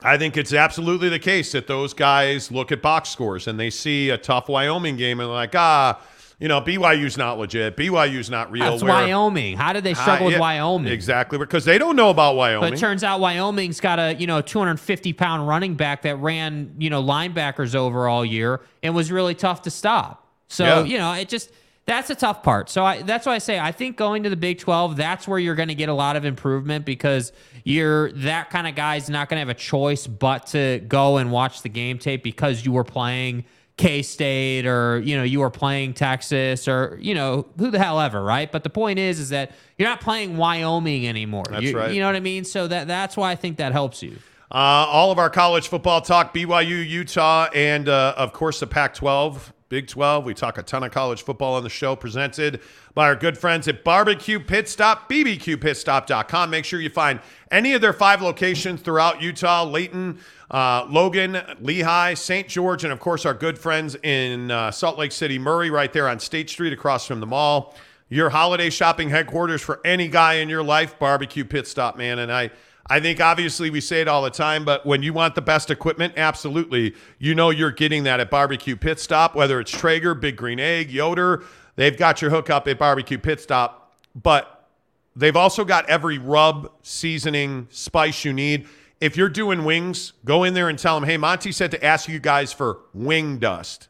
I think it's absolutely the case that those guys look at box scores and they see a tough Wyoming game and they're like, ah, you know, BYU's not legit. BYU's not real. that's Where- Wyoming. How did they struggle Ah, with Wyoming? Exactly, because they don't know about Wyoming. But it turns out Wyoming's got a you know 250 pound running back that ran you know linebackers over all year and was really tough to stop. So Yeah. you know it just that's a tough part. So I, that's why I say I think going to the Big 12 that's where you're going to get a lot of improvement because you're that kind of guy's not going to have a choice but to go and watch the game tape because you were playing K State or you know you were playing Texas or you know who the hell ever, right? But the point is, is that you're not playing Wyoming anymore. That's You- right. You know what I mean? So that that's why I think that helps you. Uh, all of our college football talk, BYU, Utah, and uh, of course the Pac 12, Big 12. We talk a ton of college football on the show, presented by our good friends at Barbecue Pit Stop, bbqpitstop.com. Make sure you find any of their five locations throughout Utah, Layton, uh, Logan, Lehi, St. George, and of course our good friends in uh, Salt Lake City, Murray, right there on State Street across from the mall. Your holiday shopping headquarters for any guy in your life, Barbecue Pit Stop, man. And I. I think obviously we say it all the time, but when you want the best equipment, absolutely, you know you're getting that at Barbecue Pit Stop, whether it's Traeger, Big Green Egg, Yoder, they've got your hookup at Barbecue Pit Stop. But they've also got every rub, seasoning, spice you need. If you're doing wings, go in there and tell them, hey, Monty said to ask you guys for wing dust.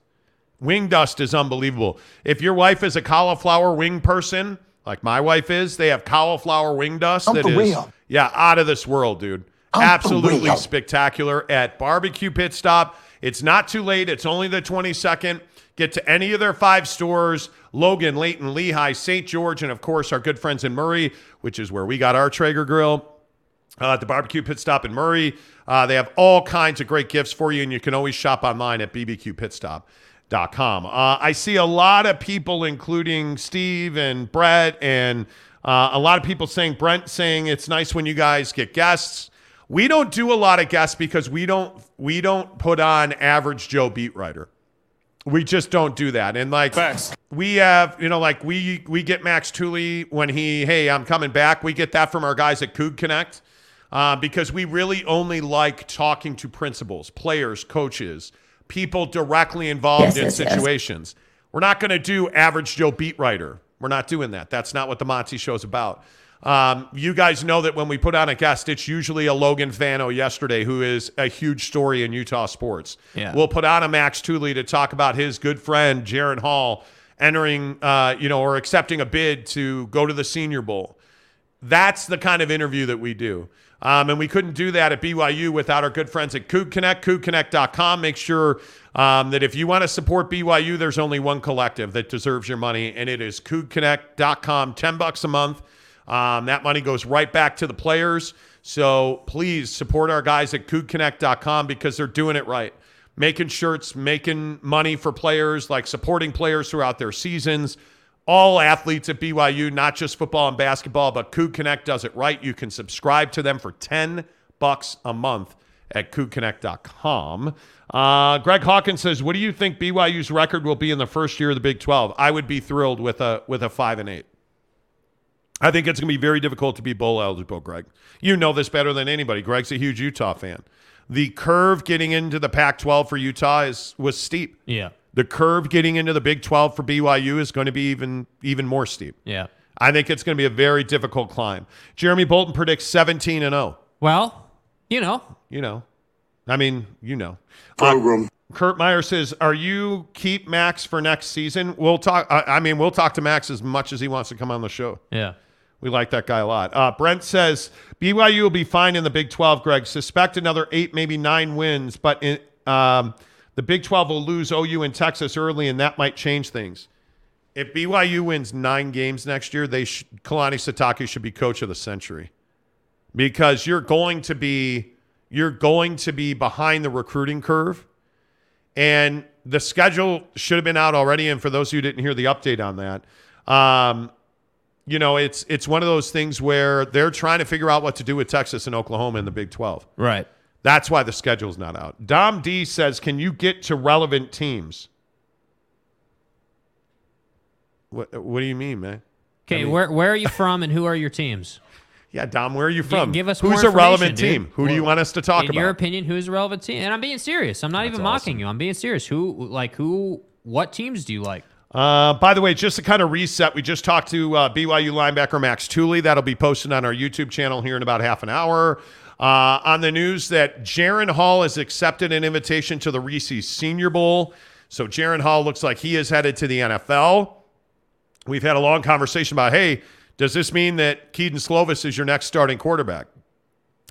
Wing dust is unbelievable. If your wife is a cauliflower wing person, like my wife is, they have cauliflower wing dust that is. Yeah, out of this world, dude. Absolutely spectacular at Barbecue Pit Stop. It's not too late. It's only the 22nd. Get to any of their five stores Logan, Layton, Lehi, St. George, and of course, our good friends in Murray, which is where we got our Traeger grill. Uh, at the barbecue pit stop in Murray. Uh, they have all kinds of great gifts for you, and you can always shop online at bbqpitstop.com. Uh, I see a lot of people, including Steve and Brett, and uh, a lot of people saying, Brent saying it's nice when you guys get guests. We don't do a lot of guests because we don't we don't put on average Joe beat writer. We just don't do that. And like we have, you know, like we we get Max Tooley when he, hey, I'm coming back. We get that from our guys at Coug Connect uh, because we really only like talking to principals, players, coaches, people directly involved Yes, in yes, yes. situations. We're not going to do average Joe beat writer. We're not doing that. That's not what the Monty show's about. Um, you guys know that when we put on a guest, it's usually a Logan Fano yesterday, who is a huge story in Utah sports. Yeah. We'll put on a Max Tooley to talk about his good friend Jaren Hall entering, uh, you know, or accepting a bid to go to the Senior Bowl. That's the kind of interview that we do. Um, and we couldn't do that at BYU without our good friends at Coug Connect. Make sure um, that if you want to support BYU, there's only one collective that deserves your money, and it is CougConnect.com. 10 bucks a month. Um, that money goes right back to the players. So please support our guys at CougConnect.com because they're doing it right. Making shirts, making money for players, like supporting players throughout their seasons all athletes at BYU, not just football and basketball, but Coug Connect does it right. You can subscribe to them for 10 bucks a month at cougconnect.com. Uh, Greg Hawkins says, "What do you think BYU's record will be in the first year of the Big 12?" I would be thrilled with a with a 5 and 8. I think it's going to be very difficult to be bowl eligible, Greg. You know this better than anybody. Greg's a huge Utah fan. The curve getting into the Pac-12 for Utah is was steep. Yeah. The curve getting into the Big 12 for BYU is going to be even even more steep. Yeah. I think it's going to be a very difficult climb. Jeremy Bolton predicts 17 and 0. Well, you know, You know. I mean, you know. Program. Kurt Meyer says, "Are you keep Max for next season?" We'll talk I, I mean, we'll talk to Max as much as he wants to come on the show. yeah. We like that guy a lot. Uh, Brent says BYU will be fine in the Big 12. Greg suspect another eight, maybe nine wins, but in, um, the Big 12 will lose OU and Texas early, and that might change things. If BYU wins nine games next year, they sh- Kalani Sitake should be coach of the century because you're going to be you're going to be behind the recruiting curve, and the schedule should have been out already. And for those who didn't hear the update on that, um, you know, it's it's one of those things where they're trying to figure out what to do with Texas and Oklahoma in the Big 12. Right. That's why the schedule's not out. Dom D says, "Can you get to relevant teams?" What What do you mean, man? Okay, where where are you from and who are your teams? Yeah, Dom, where are you from? Give us Who's a relevant information, team? dude. Who do you want us to talk in about? In your opinion, who's a relevant team? And I'm being serious. I'm not even mocking you. I'm being serious. Who like who? What teams do you like? Uh, by the way, just to kind of reset, we just talked to uh, BYU linebacker Max Tooley. That'll be posted on our YouTube channel here in about half an hour. Uh, on the news that Jaren Hall has accepted an invitation to the Reese's Senior Bowl. So Jaren Hall looks like he is headed to the NFL. We've had a long conversation about, hey, does this mean that Kedon Slovis is your next starting quarterback?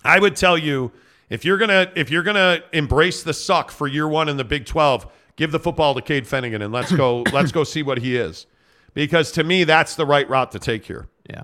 I would tell you if you're gonna if you're gonna embrace the suck for year one in the Big Twelve, give the football to Cade Fennegan and let's go let's go see what he is, because to me that's the right route to take here. Yeah.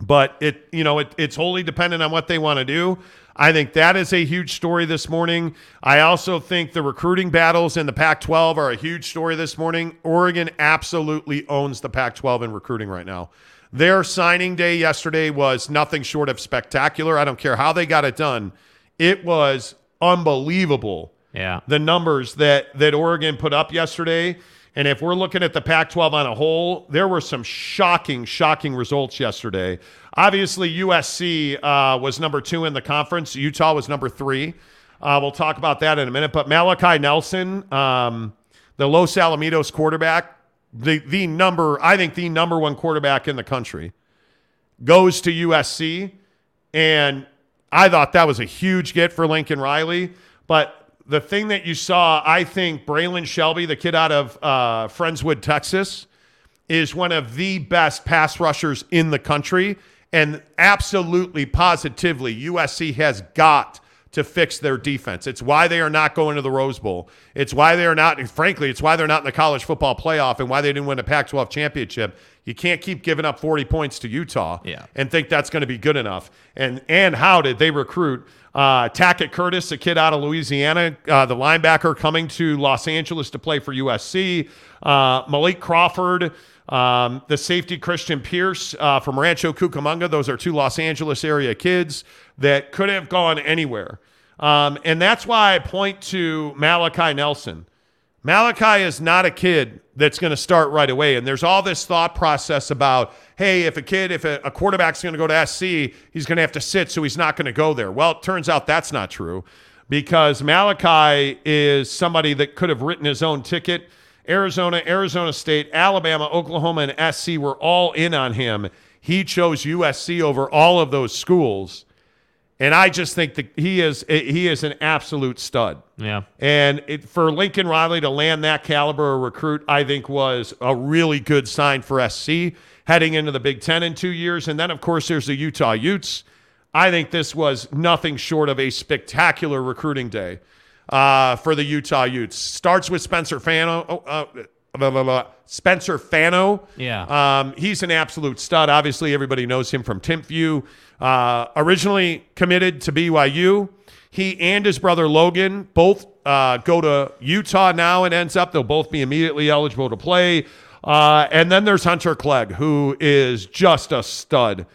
But it you know it, it's wholly dependent on what they want to do. I think that is a huge story this morning. I also think the recruiting battles in the Pac-12 are a huge story this morning. Oregon absolutely owns the Pac-12 in recruiting right now. Their signing day yesterday was nothing short of spectacular. I don't care how they got it done. It was unbelievable. Yeah. The numbers that that Oregon put up yesterday. And if we're looking at the Pac 12 on a whole, there were some shocking, shocking results yesterday. Obviously, USC uh, was number two in the conference, Utah was number three. Uh, we'll talk about that in a minute. But Malachi Nelson, um, the Los Alamitos quarterback, the, the number, I think the number one quarterback in the country, goes to USC. And I thought that was a huge get for Lincoln Riley. But the thing that you saw, I think Braylon Shelby, the kid out of uh, Friendswood, Texas, is one of the best pass rushers in the country. And absolutely, positively, USC has got to fix their defense. It's why they are not going to the Rose Bowl. It's why they are not, frankly, it's why they're not in the college football playoff and why they didn't win a Pac 12 championship. You can't keep giving up 40 points to Utah Yeah. and think that's going to be good enough. And and how did they recruit uh, Tackett Curtis, a kid out of Louisiana, uh, the linebacker coming to Los Angeles to play for USC, uh, Malik Crawford, um, the safety Christian Pierce uh, from Rancho Cucamonga. Those are two Los Angeles area kids that could have gone anywhere. Um, and that's why I point to Malachi Nelson. Malachi is not a kid that's going to start right away. And there's all this thought process about, hey, if a kid, if a, a quarterback's going to go to SC, he's going to have to sit, so he's not going to go there. Well, it turns out that's not true because Malachi is somebody that could have written his own ticket. Arizona, Arizona State, Alabama, Oklahoma, and SC were all in on him. He chose USC over all of those schools. And I just think that he is eh, he is an absolute stud. Yeah. And it, for Lincoln Riley to land that caliber of recruit, I think was a really good sign for SC heading into the Big Ten in two years. And then, of course, there's the Utah Utes. I think this was nothing short of a spectacular recruiting day uh, for the Utah Utes. Starts with Spencer Fano. oh, uh, blah, blah, blah. Spencer Fano. Yeah. Um, he's an absolute stud. Obviously, everybody knows him from Timpview. Uh, originally committed to BYU. He and his brother Logan both uh, go to Utah now and ends up they'll both be immediately eligible to play. Uh, and then there's Hunter Clegg, who is just a stud.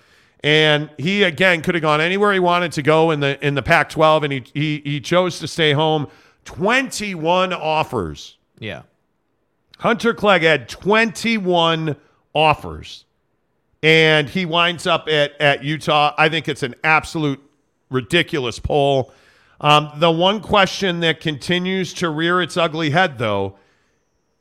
And he again could have gone anywhere he wanted to go in the in the Pac-12, and he he, he chose to stay home. 21 offers. Yeah. Hunter Clegg had 21 offers, and he winds up at, at Utah. I think it's an absolute ridiculous poll. Um, the one question that continues to rear its ugly head, though,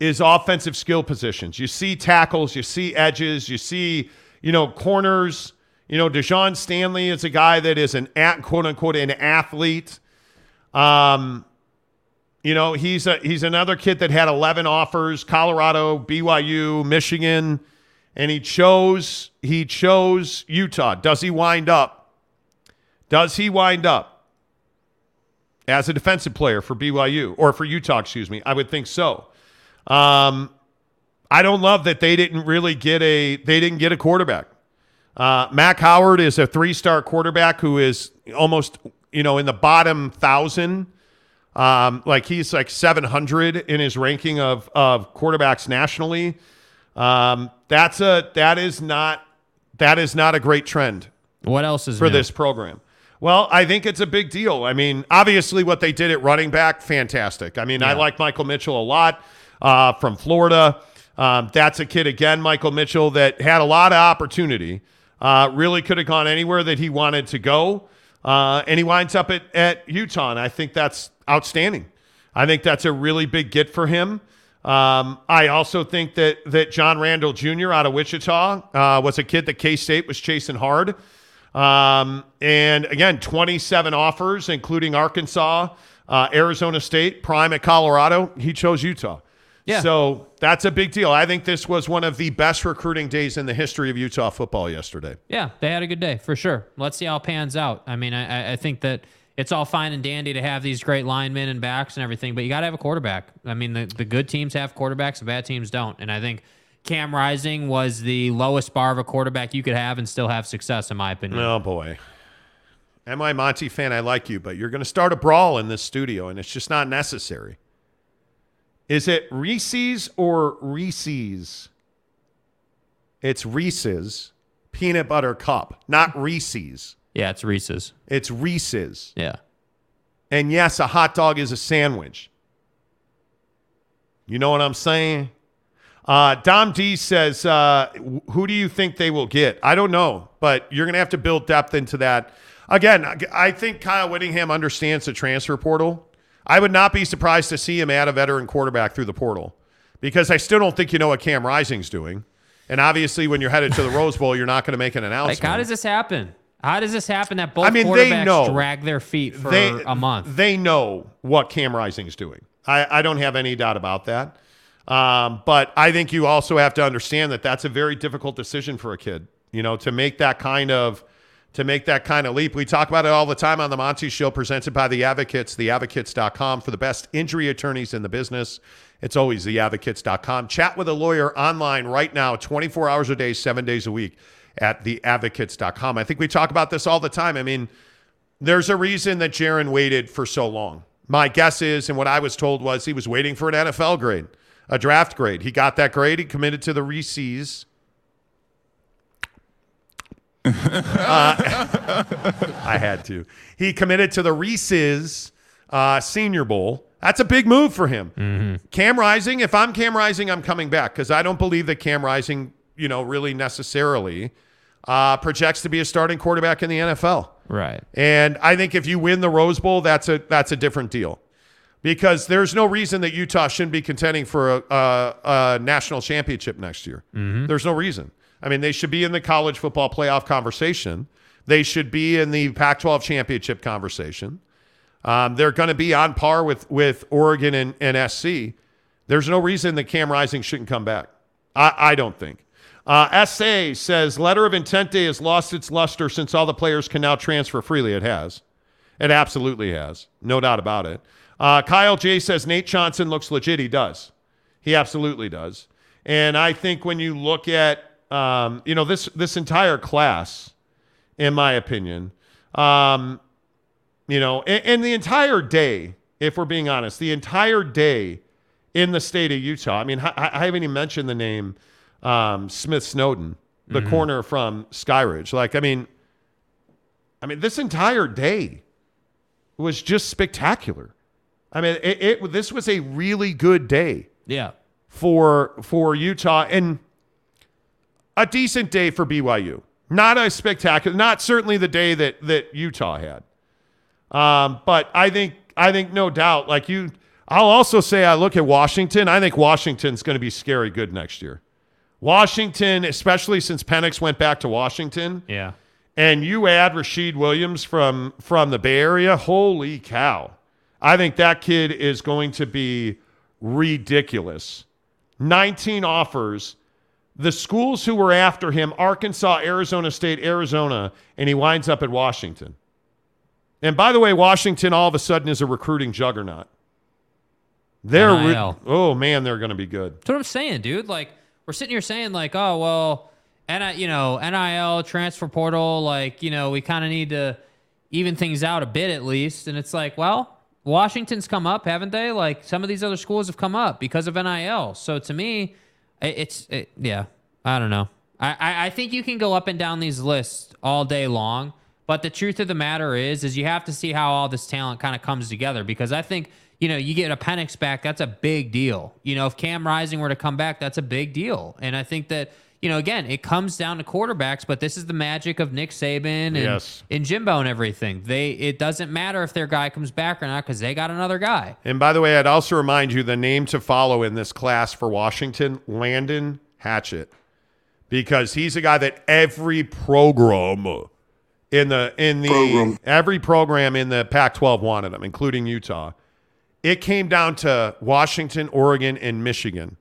is offensive skill positions. You see tackles, you see edges, you see, you know, corners. You know, Dijon Stanley is a guy that is an at quote unquote an athlete. Um, you know, he's a he's another kid that had 11 offers, Colorado, BYU, Michigan, and he chose he chose Utah. Does he wind up? Does he wind up as a defensive player for BYU or for Utah, excuse me? I would think so. Um, I don't love that they didn't really get a they didn't get a quarterback. Uh, Mac Howard is a three-star quarterback who is almost you know in the bottom thousand. Um, like he's like 700 in his ranking of of quarterbacks nationally. Um, that's a that is not That is not a great trend What else is for new? this program. Well, I think it's a big deal. I mean, obviously, what they did at running back, fantastic. I mean, I like Michael Mitchell a lot uh, from Florida. Um, that's a kid, again, Michael Mitchell, that had a lot of opportunity. Uh, really could have gone anywhere that he wanted to go. Uh, and he winds up at, at Utah. And I think that's outstanding. I think that's a really big get for him. Um, I also think that that John Randall Jr. out of Wichita uh, was a kid that K State was chasing hard. Um, and again, 27 offers, including Arkansas, uh, Arizona State, Prime at Colorado. He chose Utah. Yeah. So that's a big deal. I think this was one of the best recruiting days in the history of Utah football yesterday. Yeah, they had a good day for sure. Let's see how it pans out. I mean, I, I- think that it's all fine and dandy to have these great linemen and backs and everything, but you got to have a quarterback. I mean, the, the good teams have quarterbacks, the bad teams don't. And I think Cam Rising was the lowest bar of a quarterback you could have and still have success, in my opinion. Oh boy. Am I Monty fan? I like you, but you're going to start a brawl in this studio, and it's just not necessary. Is it Reese's or Reese's? It's Reese's peanut butter cup, not Reese's. Yeah, it's Reese's. It's Reese's. Yeah. And yes, a hot dog is a sandwich. You know what I'm saying? Uh, Dom D says, uh, "Who do you think they will get?" I don't know, but you're going to have to build depth into that. Again, I- I think Kyle Whittingham understands the transfer portal. I would not be surprised to see him add a veteran quarterback through the portal because I still don't think you know what Cam Rising's doing. And obviously, when you're headed to the Rose Bowl, you're not going to make an announcement. Like, how does this happen? How does this happen that both I mean, they quarterbacks know. drag their feet for they, a month? They know what Cam Rising's doing. I, I don't have any doubt about that. Um, but I think you also have to understand that that's a very difficult decision for a kid. You know, to make that kind of to make that kind of leap. We talk about it all the time on the Monty Show, presented by the Advocates, theadvocates.com for the best injury attorneys in the business. It's always theadvocates.com. Chat with a lawyer online right now, 24 hours a day, seven days a week at theadvocates.com. I think we talk about this all the time. I mean, there's a reason that Jaren waited for so long. My guess is, and what I was told was he was waiting for an NFL grade, a draft grade. He got that grade. He committed to the Reese's. Uh, I had to. He committed to the Reese's uh, Senior Bowl. That's a big move for him. Cam Rising, if I'm Cam Rising, I'm coming back because I don't believe that Cam Rising, you know, really necessarily uh, projects to be a starting quarterback in the NFL. Right. And I think if you win the Rose Bowl, that's a that's a different deal, because there's no reason that Utah shouldn't be contending for a, a, a national championship next year. There's no reason. I mean, they should be in the college football playoff conversation. They should be in the Pac-12 championship conversation. Um, they're going to be on par with with Oregon and, and SC. There's no reason that Cam Rising shouldn't come back. I, I don't think. Uh, SA says letter of intent day has lost its luster since all the players can now transfer freely. It has. It absolutely has. No doubt about it. Uh, Kyle J says Nate Johnson looks legit. He does. He absolutely does. And I think when you look at, um, you know, this this entire class, in my opinion, um, you know, and, and the entire day, if we're being honest, the entire day in the state of Utah. I mean, I, I haven't even mentioned the name um, Smith Snowden, the corner from Skyridge. Like, I mean, I mean, this entire day was just spectacular. I mean, it, it this was a really good day Yeah. for for Utah and a decent day for BYU. Not a spectacular, not certainly the day that that Utah had. Um, but I think I think no doubt, like you, I'll also say I look at Washington. I think Washington's going to be scary good next year. Washington, especially since Penix went back to Washington, Yeah. and you add Rashid Williams from from the Bay Area, holy cow. I think that kid is going to be ridiculous. 19 offers. The schools who were after him, Arkansas, Arizona State, Arizona, and he winds up at Washington. And by the way, Washington all of a sudden is a recruiting juggernaut. They're re- oh man, they're going to be good. That's what I'm saying, dude. Like we're sitting here saying, like, oh well, and you know, NIL transfer portal, like you know, we kind of need to even things out a bit at least. And it's like, well, Washington's come up, haven't they? Like some of these other schools have come up because of NIL. So to me, it's it, yeah, I don't know. I, I, I think you can go up and down these lists all day long, but the truth of the matter is, is you have to see how all this talent kind of comes together because I think you know you get a Penix back, that's a big deal. You know, if Cam Rising were to come back, that's a big deal, and I think that. You know, again, it comes down to quarterbacks, but this is the magic of Nick Saban and, Yes. and Jimbo and everything. They it doesn't matter if their guy comes back or not because they got another guy. And by the way, I'd also remind you the name to follow in this class for Washington, Landen Hatchett, because he's a guy that every program in the in the Program. every program in the Pac-12 wanted him, including Utah. It came down to Washington, Oregon, and Michigan.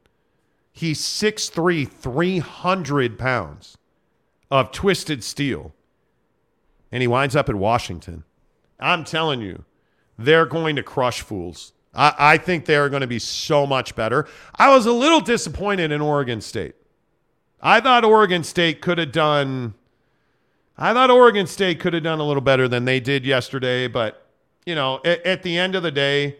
He's 6'3", 300 pounds of twisted steel. And he winds up in Washington. I'm telling you, they're going to crush fools. I, I think they're going to be so much better. I was a little disappointed in Oregon State. I thought Oregon State could have done. I thought Oregon State could have done a little better than they did yesterday, but you know, at, at the end of the day,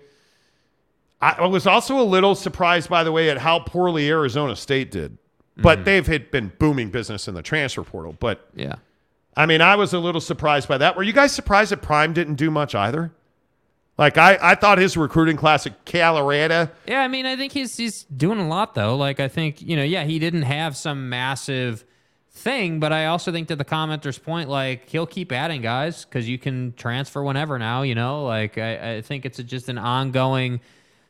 I, was also a little surprised, by the way, at how poorly Arizona State did. But mm-hmm. they've had been booming business in the transfer portal. But Yeah. I mean, I was a little surprised by that. Were you guys surprised that Prime didn't do much either? Like I, I thought his recruiting class at Colorado. Yeah, I mean, I think he's he's doing a lot though. Like I think you know, yeah, he didn't have some massive thing, but I also think to the commenter's point, like he'll keep adding guys because you can transfer whenever now. You know, like I, I think it's a, just an ongoing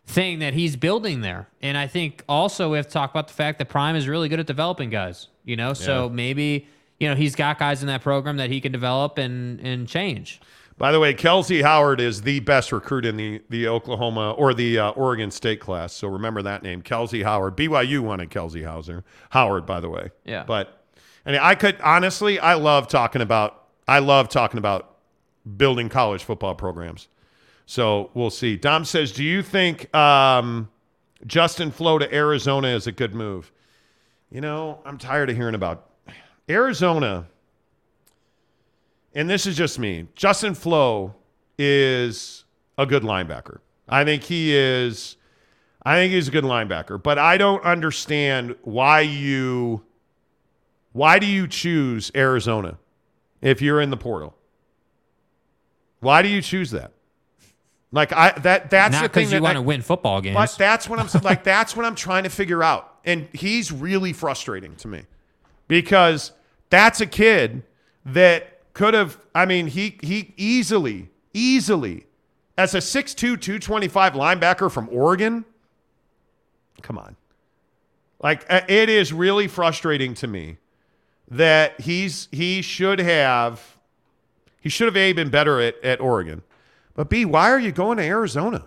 thing that he's building there, and I think also we have to talk about the fact that Prime is really good at developing guys. You know, so Yeah. maybe you know he's got guys in that program that he can develop and and change. By the way, Kelsey Howard is the best recruit in the the Oklahoma or the uh, Oregon State class. So remember that name, Kelsey Howard. BYU wanted Kelsey Hauser Howard, by the way. Yeah. But and I could honestly, I love talking about I love talking about building college football programs. So we'll see. Dom says, "Do you think um, Justin Flowe to Arizona is a good move?" You know, I'm tired of hearing about Arizona and this is just me. Justin Flowe is a good linebacker. I think he is. I think he's a good linebacker, but I don't understand why you. Why do you choose Arizona if you're in the portal? Why do you choose that? Like I that that's Not the thing because you that want to win football games. but that's what I'm like. That's what I'm trying to figure out, and he's really frustrating to me because that's a kid that could have. I mean, he he easily, easily, as a 6'2", 225 linebacker from Oregon. Come on, like uh, it is really frustrating to me that he's he should have he should have a been better at at Oregon, but b why are you going to Arizona?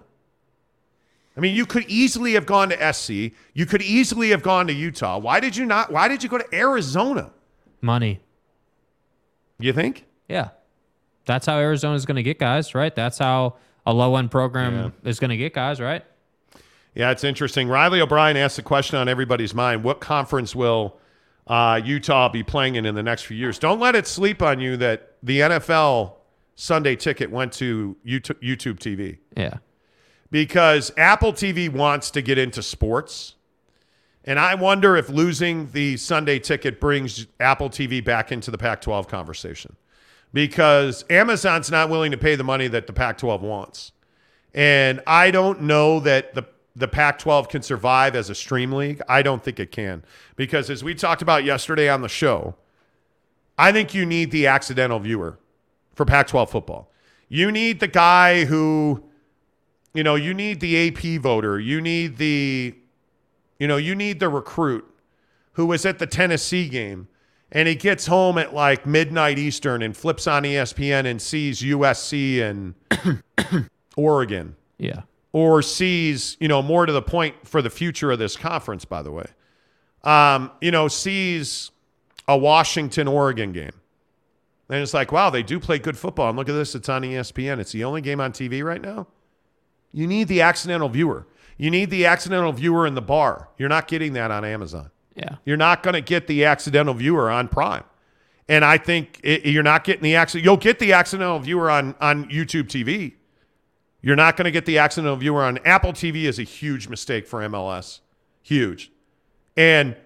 I mean, you could easily have gone to SC. You could easily have gone to Utah. Why did you not? Why did you go to Arizona? Money. You think? Yeah. That's how Arizona's going to get guys, right? That's how a low end program is going to get guys, right? Yeah, it's interesting. Riley O'Brien asked the question on everybody's mind: What conference will uh, Utah be playing in in the next few years? Don't let it sleep on you that the NFL Sunday ticket went to YouTube, YouTube TV. Yeah. because Apple TV wants to get into sports. And I wonder if losing the Sunday ticket brings Apple TV back into the Pac 12 conversation because Amazon's not willing to pay the money that the Pac 12 wants. And I don't know that the, the Pac 12 can survive as a stream league. I don't think it can because, as we talked about yesterday on the show, I think you need the accidental viewer for Pac 12 football. You need the guy who you know, you need the AP voter. You need the, you know, you need the recruit who was at the Tennessee game and he gets home at like midnight Eastern and flips on ESPN and sees USC and Oregon Yeah. or sees, you know, more to the point for the future of this conference, by the way, um, you know, sees a Washington Oregon game. And it's like, wow, they do play good football. And look at this, it's on ESPN. It's the only game on TV right now. You need the accidental viewer. You need the accidental viewer in the bar. You're not getting that on Amazon. Yeah. You're not going to get the accidental viewer on Prime. And I think it, you're not getting the accident. You'll get the accidental viewer on, on YouTube TV. You're not going to get the accidental viewer on Apple TV is a huge mistake for MLS. Huge. And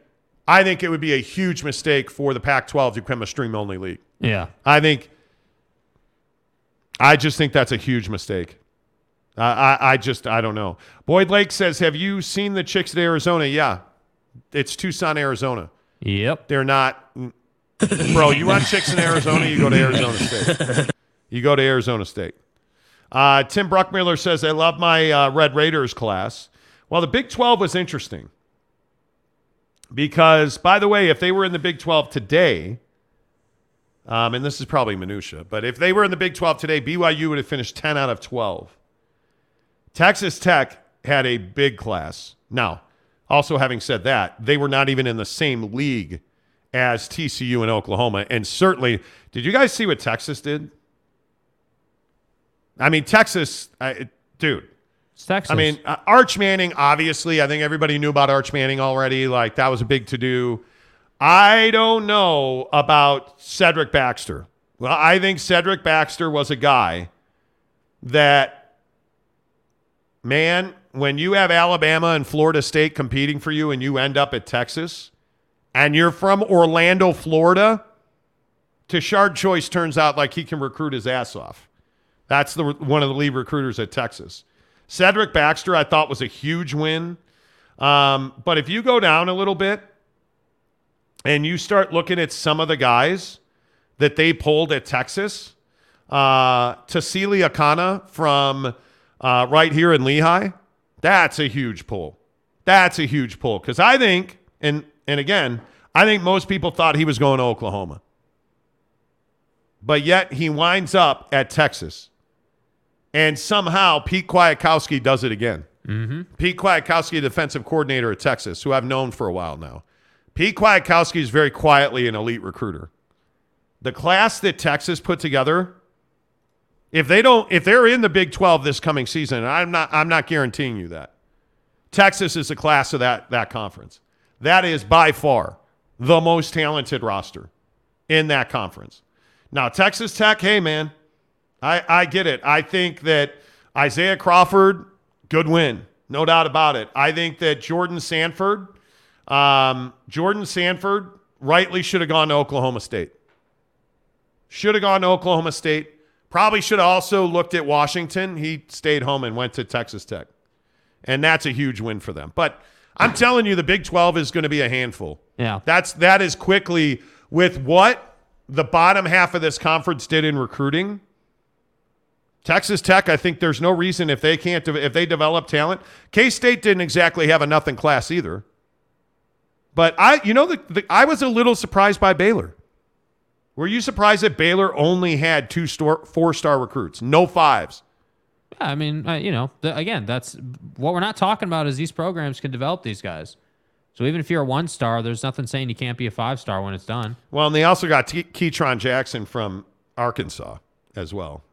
I think it would be a huge mistake for the Pac 12 to become a stream only league. Yeah. I think, I just think that's a huge mistake. Uh, I, I just, I don't know. Boyd Lake says, Have you seen the chicks at Arizona? Yeah. It's Tucson, Arizona. Yep. They're not, bro, you want chicks in Arizona, you go to Arizona State. You go to Arizona State. Uh, Tim Bruckmiller says, I love my uh, Red Raiders class. Well, the Big 12 was interesting because, by the way, if they were in the Big 12 today, um, and this is probably minutia, but if they were in the Big 12 today, BYU would have finished 10 out of 12. Texas Tech had a big class. Now, also having said that, they were not even in the same league as TCU and Oklahoma. And certainly, did you guys see what Texas did? I mean, Texas, I, dude. It's Texas. I mean, uh, Arch Manning, obviously, I think everybody knew about Arch Manning already. Like, that was a big to do. I don't know about Cedric Baxter. Well, I think Cedric Baxter was a guy that, man, when you have Alabama and Florida State competing for you and you end up at Texas and you're from Orlando, Florida, Tashard Choice turns out like he can recruit his ass off. That's the one of the lead recruiters at Texas. Cedric Baxter, I thought was a huge win. Um, but if you go down a little bit and you start looking at some of the guys that they pulled at Texas, uh, Tausili Akana from uh, right here in Lehi, that's a huge pull. That's a huge pull because I think, and and again, I think most people thought he was going to Oklahoma, but yet he winds up at Texas. And somehow Pete Kwiatkowski does it again. Mm-hmm. Pete Kwiatkowski, defensive coordinator at Texas, who I've known for a while now. Pete Kwiatkowski is very quietly an elite recruiter. The class that Texas put together, if they don't, if they're in the Big 12 this coming season, I'm not, I'm not guaranteeing you that. Texas is the class of that that conference. That is by far the most talented roster in that conference. Now, Texas Tech, hey man, I, I get it. I think that Isaiah Crawford, good win, no doubt about it. I think that Jordan Sanford, um, Jordan Sanford, rightly should have gone to Oklahoma State. Should have gone to Oklahoma State. Probably should have also looked at Washington. He stayed home and went to Texas Tech. And that's a huge win for them. But I'm telling you, the Big 12 is going to be a handful. Yeah. That's that is quickly with what the bottom half of this conference did in recruiting. Texas Tech, I think there's no reason if they can't if they develop talent. K State didn't exactly have a nothing class either. But I, you know, the, the, I was a little surprised by Baylor. Were you surprised that Baylor only had two store, four star recruits, no fives? Yeah, I mean, uh, you know, the, again, that's what we're not talking about is these programs can develop these guys. So even if you're a one star, there's nothing saying you can't be a five star when it's done. Well, and they also got T- Keytron Jackson from Arkansas as well.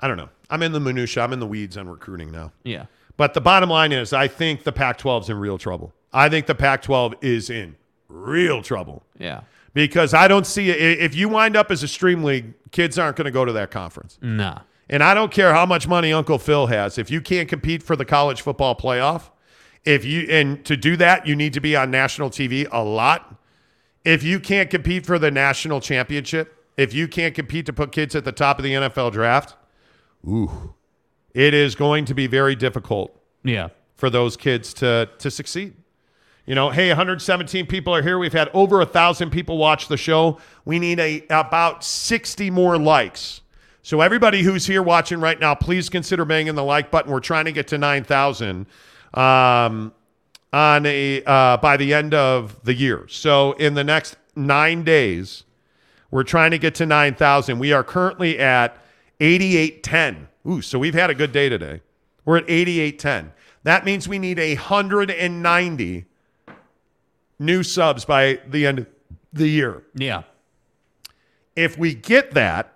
I don't know. I'm in the minutia. I'm in the weeds on recruiting now. Yeah. But the bottom line is, I think the Pac-12 is in real trouble. I think the Pac-12 is in real trouble Yeah. because I don't see it. If you wind up as a stream league, kids aren't going to go to that conference. Nah. And I don't care how much money Uncle Phil has. If you can't compete for the college football playoff, if you and to do that, you need to be on national TV a lot. If you can't compete for the national championship, if you can't compete to put kids at the top of the NFL draft, ooh, it is going to be very difficult Yeah. for those kids to to succeed. You know, hey, 117 people are here. We've had over a thousand people watch the show. We need a about 60 more likes. So everybody who's here watching right now, please consider banging the like button. We're trying to get to 9,000 um, on a uh, by the end of the year. So in the next nine days, we're trying to get to 9,000. We are currently at 8810. Ooh, so we've had a good day today. We're at 8810. That means we need 190 new subs by the end of the year. Yeah. If we get that,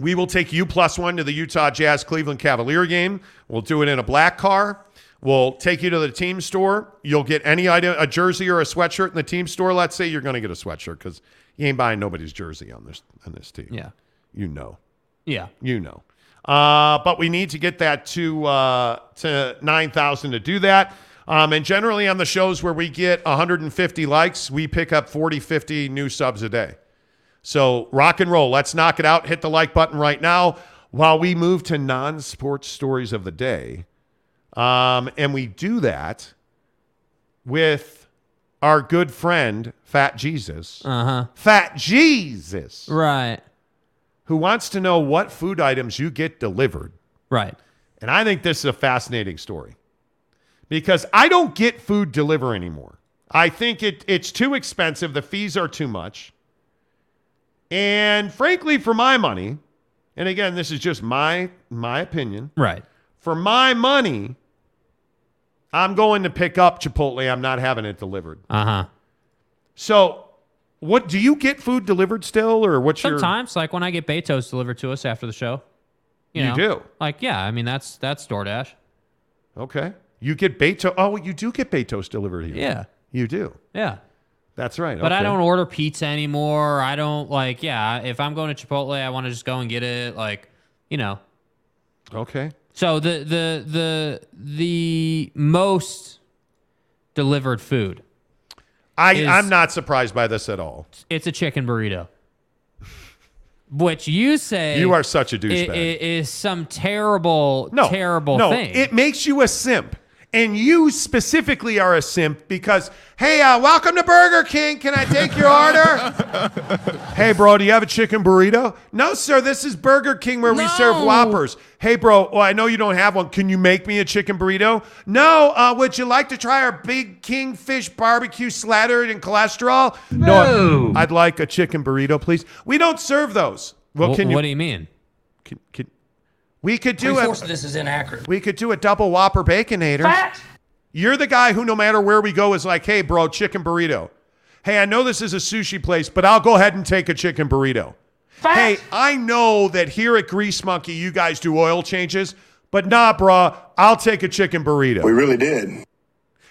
we will take you plus one to the Utah Jazz Cleveland Cavalier game. We'll do it in a black car. We'll take you to the team store. You'll get any item, a jersey or a sweatshirt in the team store. Let's say you're going to get a sweatshirt because you ain't buying nobody's jersey on this on this team. Yeah. You know. Yeah. You know. Uh, but we need to get that to uh, to nine thousand to do that. Um, and generally on the shows where we get 150 likes, we pick up 40, 50 new subs a day. So rock and roll. Let's knock it out. Hit the like button right now while we move to non sports stories of the day. Um, and we do that with our good friend, Fat Jesus. Uh huh. Fat Jesus, Right. who wants to know what food items you get delivered. Right. And I think this is a fascinating story because I don't get food deliver anymore. I think it, it's too expensive. The fees are too much. And frankly, for my money, and again, this is just my my opinion. Right. For my money, I'm going to pick up Chipotle. I'm not having it delivered. Uh huh. So, what do you get food delivered still, or what's your? Sometimes, like when I get Betos delivered to us after the show. You know, do? Like, yeah, I mean that's that's DoorDash. Okay, you get Beto. Oh, you do get Betos delivered here. Yeah. you do. Yeah. That's right. But I don't order pizza anymore. I don't like, yeah, if I'm going to Chipotle, I want to just go and get it. Like, you know. Okay. So the the the the most delivered food. I is- I'm not surprised by this at all. It's a chicken burrito. Which you say You are such a douchebag. is some terrible, No, terrible no, thing. It makes you a simp. And you specifically are a simp because, hey, uh, welcome to Burger King. Can I take your order? hey, bro, do you have a chicken burrito? No, sir. This is Burger King where we serve No. Whoppers. Hey, bro, well, I know you don't have one. Can you make me a chicken burrito? No. Uh, would you like to try our Big Kingfish barbecue slathered in cholesterol? No. I'd like a chicken burrito, please. We don't serve those. Well, Wh- can you? what do you mean? Can, can, we could do Three-fourths it. of this is inaccurate. We could do a double Whopper Baconator. Fat. You're the guy who, no matter where we go, is like, hey, bro, chicken burrito. Hey, I know this is a sushi place, but I'll go ahead and take a chicken burrito. Hey, I know that here at Grease Monkey, you guys do oil changes, but nah, bro, I'll take a chicken burrito. We really did.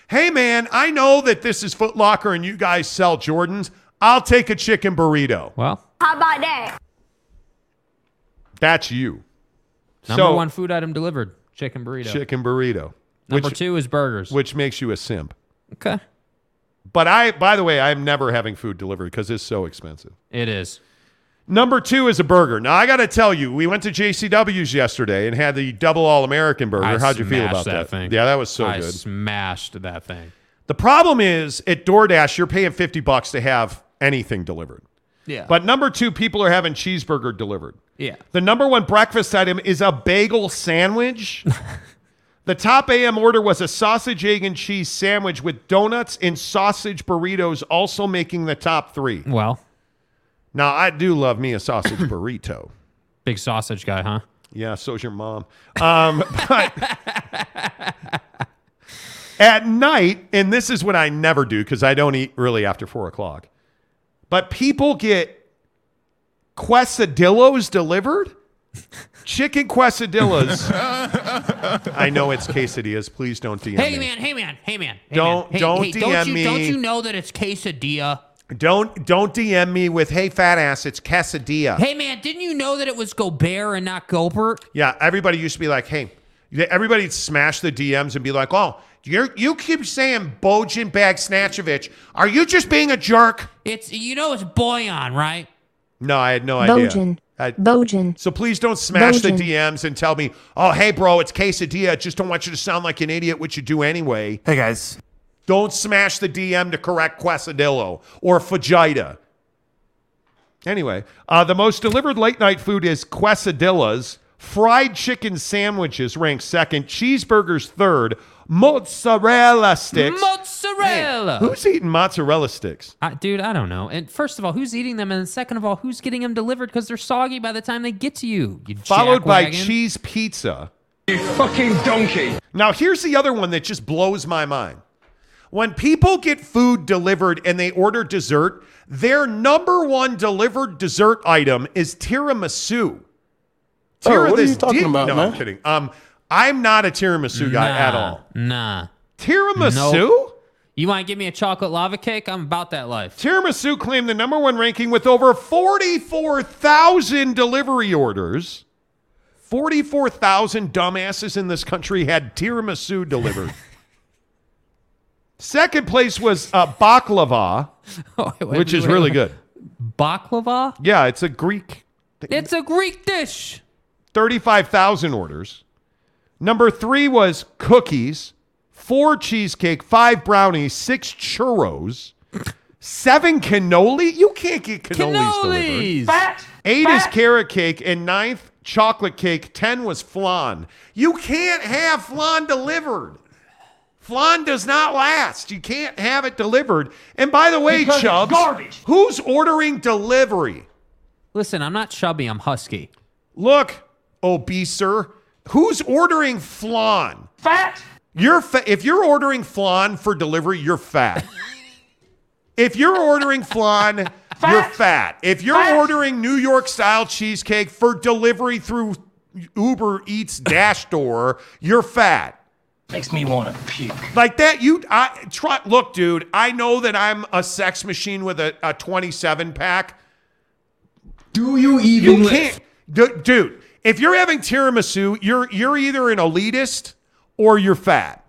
Hey, man, I know that this is Foot Locker and you guys sell Jordans. I'll take a chicken burrito. Well, How about that? That's you. Number So- one food item delivered, chicken burrito. Chicken burrito. Number which, two is burgers. which makes you a simp. okay. But I, by the way, I'm never having food delivered because it's so expensive. It is. Number two is a burger. Now I got to tell you, we went to JCW's yesterday and had the double All American burger. I How'd you feel about that, that? thing? Yeah, that was so good. I good. smashed that thing. The problem is at DoorDash, you're paying 50 bucks to have anything delivered. Yeah. But number two, people are having cheeseburger delivered. Yeah. The number one breakfast item is a bagel sandwich. the top AM order was a sausage, egg, and cheese sandwich with donuts and sausage burritos, also making the top three. Well, Now, I do love me a sausage burrito. big sausage guy, huh? Yeah, so's your mom. Um, but at night, and this is what I never do because I don't eat really after four o'clock. But people get quesadillos delivered. Chicken quesadillas. I know it's quesadillas. Please don't DM Hey me. man, hey man, hey man. Hey, Don't- man. Hey, don't hey, DM don't you, me. Don't you know that it's quesadilla? Don't don't DM me with hey fat ass. It's quesadilla. Hey man, didn't you know that it was Gobert and not Gobert? Yeah, everybody used to be like, hey, everybody smash the DMs and be like, oh, you you keep saying Bojan Bagsnatchovich. Are you just being a jerk? It's you know it's Boyan, right? No, I had no idea. Bojan. I- Bojan. so please don't smash the DMs and tell me, oh, hey, bro, it's quesadilla. I just don't want you to sound like an idiot, which you do anyway. Hey guys. Don't smash the DM to correct quesadillo or fajita. Anyway, uh, the most delivered late night food is quesadillas. Fried chicken sandwiches rank second. Cheeseburgers third. Mozzarella sticks. Mozzarella. Who's eating mozzarella sticks? I, dude, I don't know. And first of all, who's eating them? And second of all, who's getting them delivered because they're soggy by the time they get to you? you Followed by jackwagon. cheese pizza. You fucking donkey. Now, here's the other one that just blows my mind. When people get food delivered and they order dessert, their number one delivered dessert item is tiramisu. Oh, what are you talking di- about, no, man? I'm kidding. Um, I'm not a tiramisu guy Nah, at all. Nah. Tiramisu? Nope. You want to give me a chocolate lava cake? I'm about that life. Tiramisu claimed the number one ranking with over 44,000 delivery orders. 44,000 dumbasses in this country had tiramisu delivered. Second place was uh, baklava, which is really good. Baklava? Yeah, it's a Greek. It's a Greek dish. 35,000 orders. Number three was cookies, four cheesecake, five brownies, six churros, seven cannoli. You can't get cannolis, delivered. Cannolis. Eight is carrot cake, and ninth, chocolate cake. Ten was flan. You can't have flan delivered. Flan does not last. You can't have it delivered. And by the way, Because it's Chubbs, garbage. who's ordering delivery? Listen, I'm not chubby. I'm husky. Look, obeser, who's ordering flan? Fat. You're fa- if you're ordering flan for delivery, you're fat. if you're ordering flan, you're fat. If you're Fat. ordering New York style cheesecake for delivery through Uber Eats Dash Door, you're fat. Makes me want to puke. Like that, you I try. Look, dude, I know that I'm a sex machine with a, a 27 pack. Do you even You can't, Du- dude. If you're having tiramisu, you're you're either an elitist or you're fat.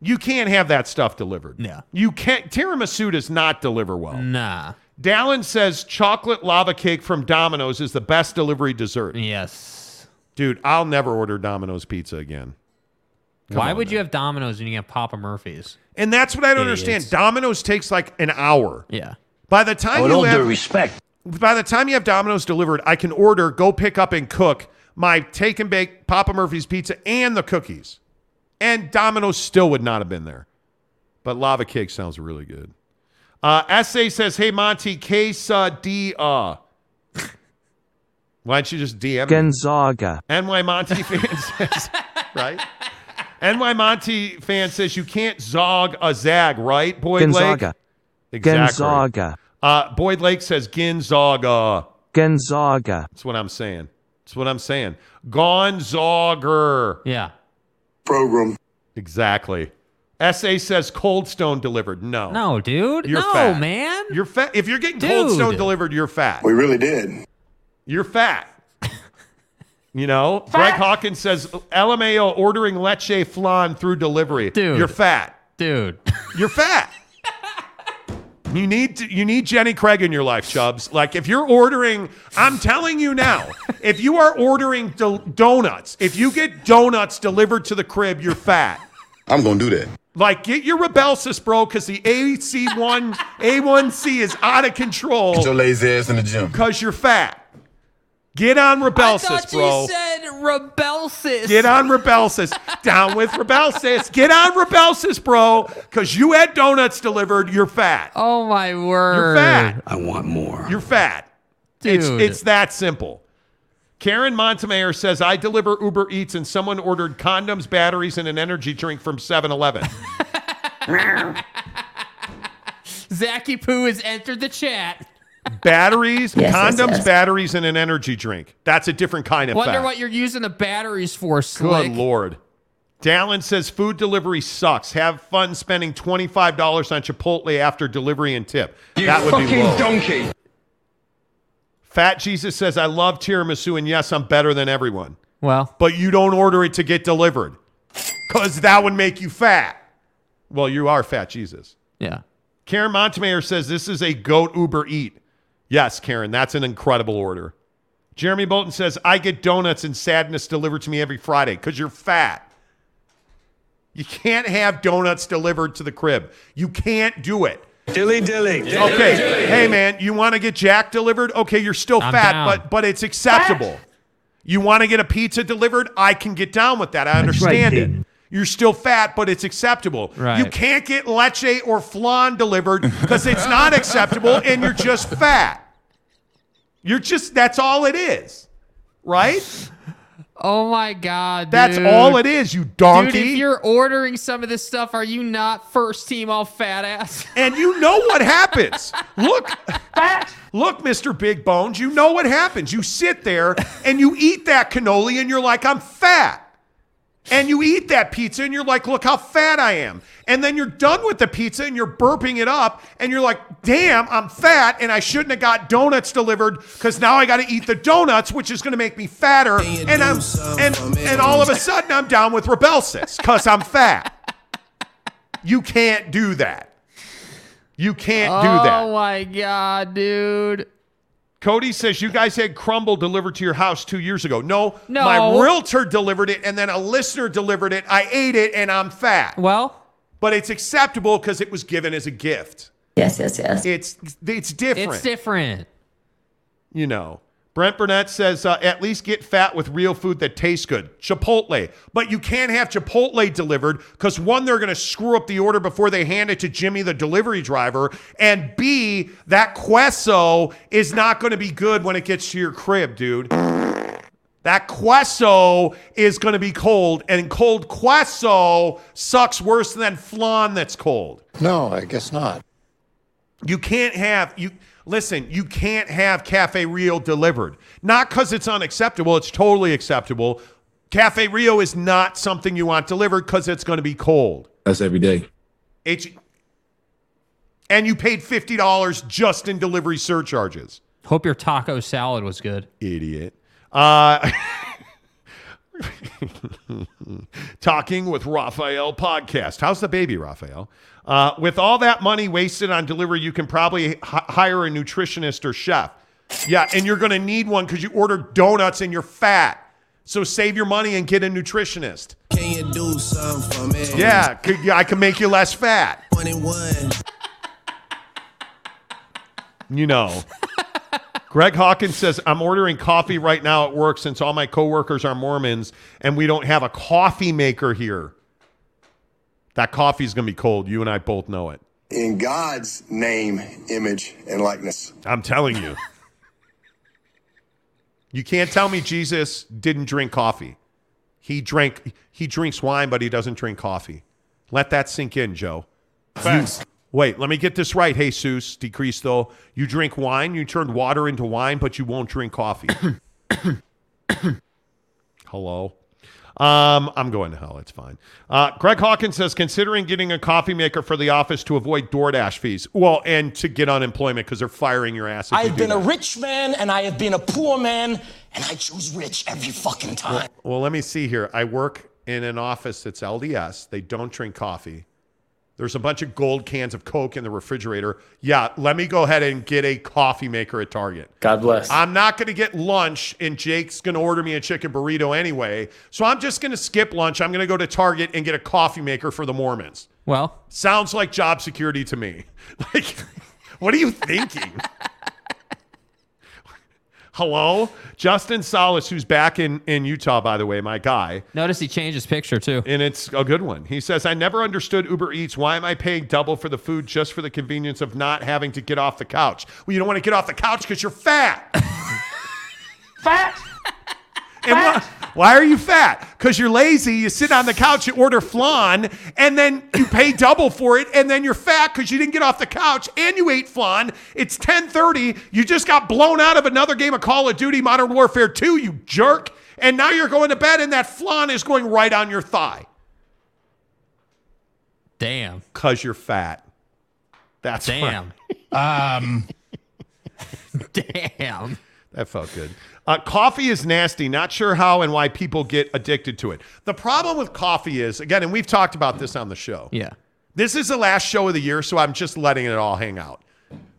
You can't have that stuff delivered. Yeah. You can't. Tiramisu does not deliver well. Nah. Dallin says chocolate lava cake from Domino's is the best delivery dessert. Yes. Dude, I'll never order Domino's pizza again. Come Why would man. you have Domino's when you have Papa Murphy's? And that's what I don't Idiots. understand. Domino's takes like an hour. Yeah. By the time With you all have, due respect. By the time you have Domino's delivered, I can order, go pick up and cook my take and bake Papa Murphy's pizza and the cookies. And Domino's still would not have been there. But lava cake sounds really good. Uh, SA says, "Hey Monty, quesadilla." Why don't you just DM me? Gonzaga. NY Monty fan says, right? NY Monty fan says you can't zog a zag, right, boy? Gonzaga. Lake? Exactly. Gonzaga. Uh, Boyd Lake says Gonzaga. Gonzaga. That's what I'm saying. That's what I'm saying. Gonzaga. Yeah. Program. Exactly. SA says Cold Stone delivered. No. No, dude. You're no, fat. man. You're fat. If you're getting Cold Stone delivered, you're fat. We really did. You're fat. You know, Fat. Greg Hawkins says LMAO ordering leche flan through delivery. Dude. You're fat. Dude. You're fat. You need to, you need Jenny Craig in your life, Chubbs. Like if you're ordering, I'm telling you now, if you are ordering do- donuts, if you get donuts delivered to the crib, you're fat. I'm going to do that. Like get your Rybelsus, bro, because the AC1 A1C is out of control Get your lazy ass in the gym. because you're fat. Get on Rybelsus, bro. I thought bro. You said Rybelsus. Get on Rybelsus. Down with Rybelsus. Get on Rybelsus, bro, because you had donuts delivered. You're fat. Oh my word. You're fat. I want more. You're fat. It's Dude. it's that simple. Karen Montemayor says, I deliver Uber Eats and someone ordered condoms, batteries, and an energy drink from 7 Eleven. Zacky Poo has entered the chat. Batteries, Yes, yes, condoms, yes. batteries, and an energy drink. That's a different kind of Wonder fat. what you're using the batteries for, Slick. Good Lord. Dallin says food delivery sucks. Have fun spending $25 on Chipotle after delivery and tip. You that would fucking be low. donkey. Fat Jesus says, I love tiramisu, and yes, I'm better than everyone. Well, but you don't order it to get delivered because that would make you fat. Well, you are fat, Jesus. yeah. Karen Montemayor says this is a goat Uber Eat. Yes, Karen, that's an incredible order. Jeremy Bolton says I get donuts and sadness delivered to me every Friday because you're fat. You can't have donuts delivered to the crib. You can't do it. Dilly dilly. Okay, hey man, you want to get Jack delivered? Okay, you're still I'm fat, down. but but it's acceptable. You want to get a pizza delivered? I can get down with that. I understand it. You're still fat, but it's acceptable. Right. You can't get leche or flan delivered because it's not acceptable and you're just fat. You're just that's all it is. Right? Oh my God. That's dude. all it is, you donkey. Dude, if you're ordering some of this stuff, are you not first team all fat ass? And you know what happens. Look, look, Mr. Big Bones, you know what happens. You sit there and you eat that cannoli and you're like, I'm fat. And you eat that pizza and you're like, look how fat I am. And then you're done with the pizza and you're burping it up and you're like, damn, I'm fat and I shouldn't have got donuts delivered because now I got to eat the donuts, which is going to make me fatter. And I'm and and all of a sudden I'm down with Rybelsus because I'm fat. You can't do that. You can't oh do that. Oh my god, dude. Cody says you guys had crumble delivered to your house two years ago. No, No. my realtor delivered it, and then a listener delivered it. I ate it, and I'm fat. Well, but it's acceptable because it was given as a gift. Yes, yes, yes. It's it's different. It's different. You know. Brent Burnett says uh, at least get fat with real food that tastes good. Chipotle. But you can't have Chipotle delivered because one, they're going to screw up the order before they hand it to Jimmy, the delivery driver. And B, that queso is not going to be good when it gets to your crib, dude. That queso is going to be cold, and cold queso sucks worse than flan that's cold. No, I guess not. You can't have you listen, you can't have Cafe Rio delivered. Not because it's unacceptable, it's totally acceptable. Cafe Rio is not something you want delivered because it's going to be cold. That's every day. It's and you paid fifty dollars just in delivery surcharges. Hope your taco salad was good. Idiot. Uh Talking with Raphael podcast. How's the baby, Raphael? Uh, with all that money wasted on delivery, you can probably h- hire a nutritionist or chef. Yeah, and you're going to need one because you ordered donuts and you're fat. So save your money and get a nutritionist. Can you do something for me? Yeah, c- yeah, I can make you less fat. 21. You know. Greg Hawkins says, I'm ordering coffee right now at work since all my coworkers are Mormons and we don't have a coffee maker here. That coffee's going to be cold. You and I both know it. In God's name, image, and likeness. I'm telling you. you can't tell me Jesus didn't drink coffee. He drank he drinks wine, but he doesn't drink coffee. Let that sink in, Joe. Facts. Wait, let me get this right, Jesus de Cristo. You drink wine, you turned water into wine, but you won't drink coffee. Hello. Um, I'm going to hell. It's fine. Uh, Greg Hawkins says considering getting a coffee maker for the office to avoid DoorDash fees. Well, and to get unemployment because they're firing your ass. I've do been a rich man and I have been a poor man, and I choose rich every fucking time. Well, let me see here. I work in an office that's LDS. They don't drink coffee. There's a bunch of gold cans of Coke in the refrigerator. Yeah, let me go ahead and get a coffee maker at Target. God bless. I'm not going to get lunch, and Jake's going to order me a chicken burrito anyway. So I'm just going to skip lunch. I'm going to go to Target and get a coffee maker for the Mormons. Well, Sounds like job security to me. Like, what are you thinking? Hello? Justin Solis, who's back in, in Utah, by the way, my guy. notice he changed his picture too. And it's a good one. He says, I never understood Uber Eats. Why am I paying double for the food just for the convenience of not having to get off the couch? Well, you don't want to get off the couch because you're fat. Fat? And why, why are you fat? Because you're lazy. You sit on the couch, you order flan, and then you pay double for it, and then you're fat because you didn't get off the couch and you ate flan. It's 10:30. You just got blown out of another game of Call of Duty Modern Warfare 2, you jerk. And now you're going to bed, and that flan is going right on your thigh Damn. because you're fat. That's Damn. Um, Damn. That felt good. Uh, coffee is nasty. Not sure how and why people get addicted to it. The problem with coffee is, again, and we've talked about this on the show. Yeah. This is the last show of the year, so I'm just letting it all hang out.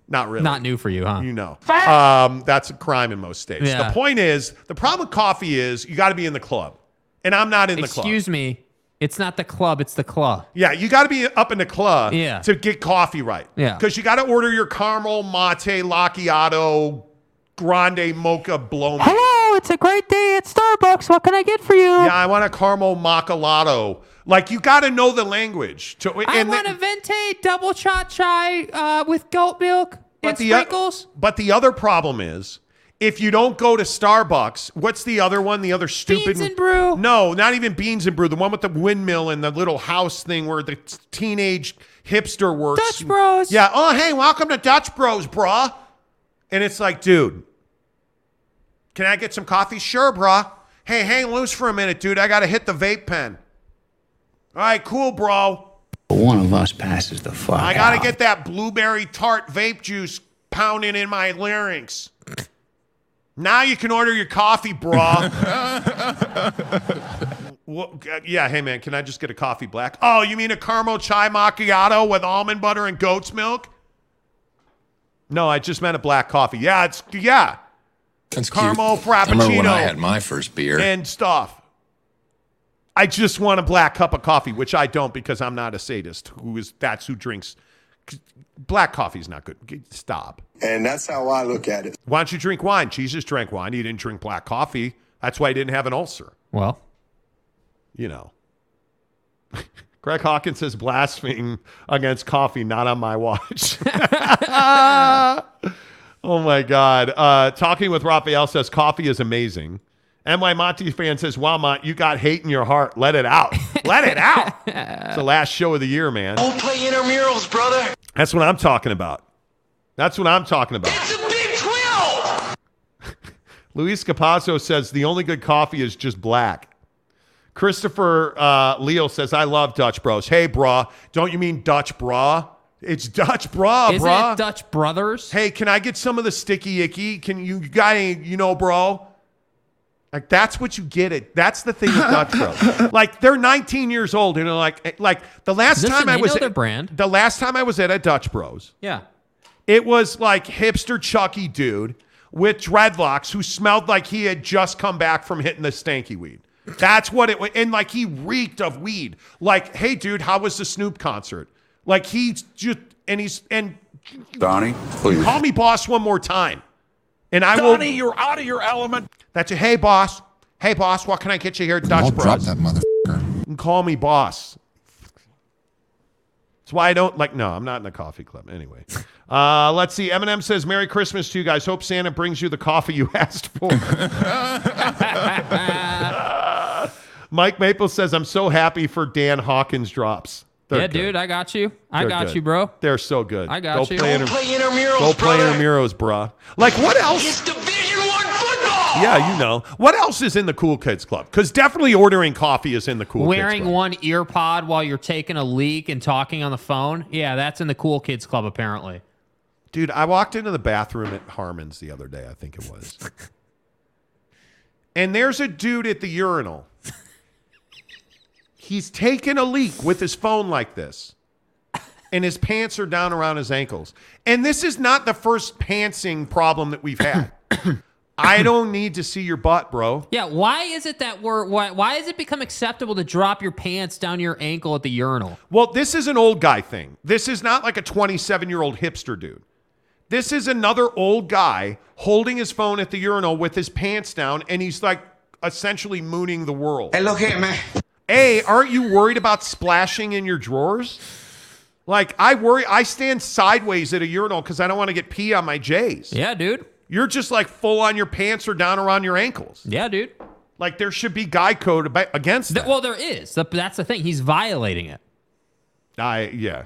Not really. Not new for you, huh? You know. Um, that's a crime in most states. Yeah. The point is, the problem with coffee is you got to be in the club. And I'm not in the club. Excuse me. It's not the club, it's the club. Yeah, you got to be up in the club Yeah. to get coffee right. Yeah. Because you got to order your caramel mate macchiato grande mocha blow me. Hello, it's a great day at Starbucks. What can I get for you? Yeah, I want a caramel macchiato. Like you got to know the language. To, I and want the- a venti double shot chai uh, with goat milk and the, sprinkles. but the other problem is if you don't go to Starbucks, what's the other one? The other stupid Beans and brew. No, not even beans and brew. The one with the windmill and the little house thing where the teenage hipster works. Dutch Bros. Yeah. Oh, hey, welcome to Dutch Bros, brah. And it's like, dude, can I get some coffee? Sure, brah. Hey, hang loose for a minute, dude. I got to hit the vape pen. All right, cool, bro. One of us passes the fuck I got to get that blueberry tart vape juice pounding in my larynx. Now you can order your coffee, brah. Well, uh, yeah, hey man, can I just get a coffee black? Oh, you mean a caramel chai macchiato with almond butter and goat's milk? No, I just meant a black coffee. Yeah, it's yeah. That's caramel cute. I remember when I had my first beer. and stuff. I just want a black cup of coffee, which I don't because I'm not a sadist. Who is that's who drinks black coffee is not good. Stop. And that's how I look at it. Why don't you drink wine? Jesus drank wine. He didn't drink black coffee. That's why he didn't have an ulcer. Well, you know. Greg Hawkins says blaspheme against coffee, not on my watch. oh my God. Uh, talking with Raphael says coffee is amazing. NY Monty fan says, Wow, Mont, you got hate in your heart. Let it out. Let it out. it's the last show of the year, man. Don't play intramurals, brother. That's what I'm talking about. That's what I'm talking about. It's a big 12. Luis Capazzo says the only good coffee is just black. Christopher uh, Leo says, I love Dutch Bros. Hey, brah. Don't you mean Dutch bra? It's Dutch bra, Isn't brah. it Dutch Brothers? Hey, can I get some of the sticky icky? Can you, you got any, you know, bro? Like that's what you get it. That's the thing with Dutch Bros. like they're 19 years old and they're like like the last Listen, time I was at, brand. The last time I was at a Dutch Bros. Yeah. It was like hipster Chucky dude with dreadlocks who smelled like he had just come back from hitting the stanky weed. That's what it was. And like he reeked of weed. Like, hey, dude, how was the Snoop concert? Like he's just, and he's, and Donnie, please. call me boss one more time. And I Donnie, will. Donnie, you're out of your element. That's a, hey, boss. Hey, boss, what can I get you here at Dutch I'll Bros? drop that motherfucker. And call me boss. That's why I don't like. No, I'm not in the coffee club. Anyway, uh, let's see. Eminem says, "Merry Christmas to you guys. Hope Santa brings you the coffee you asked for." Mike Maple says, "I'm so happy for Dan Hawkins drops." They're yeah, good. dude, I got you. I They're got good. you, bro. They're so good. I got Go you. Play Don't inter- play intramurals, Go play brother. intramurals, bruh. Like what else? It's Division One football. Yeah, you know what else is in the Cool Kids Club? Because definitely ordering coffee is in the Cool Kids Wearing Club. one ear pod while you're taking a leak and talking on the phone. Yeah, that's in the Cool Kids Club, apparently. Dude, I walked into the bathroom at Harmon's the other day, I think it was. and there's a dude at the urinal. He's taking a leak with his phone like this. And his pants are down around his ankles. And this is not the first pantsing problem that we've had. I don't need to see your butt, bro. Yeah, why is it that we're why why has it become acceptable to drop your pants down your ankle at the urinal? Well, this is an old guy thing. This is not like a 27 year old hipster dude. This is another old guy holding his phone at the urinal with his pants down, and he's like essentially mooning the world. Hey, look here, man. A, aren't you worried about splashing in your drawers? Like, I worry, I stand sideways at a urinal because I don't want to get pee on my J's. Yeah, dude. You're just like full on your pants or down around your ankles. Yeah, dude. Like, there should be guy code against that. well, there is. That's the thing. He's violating it. I yeah.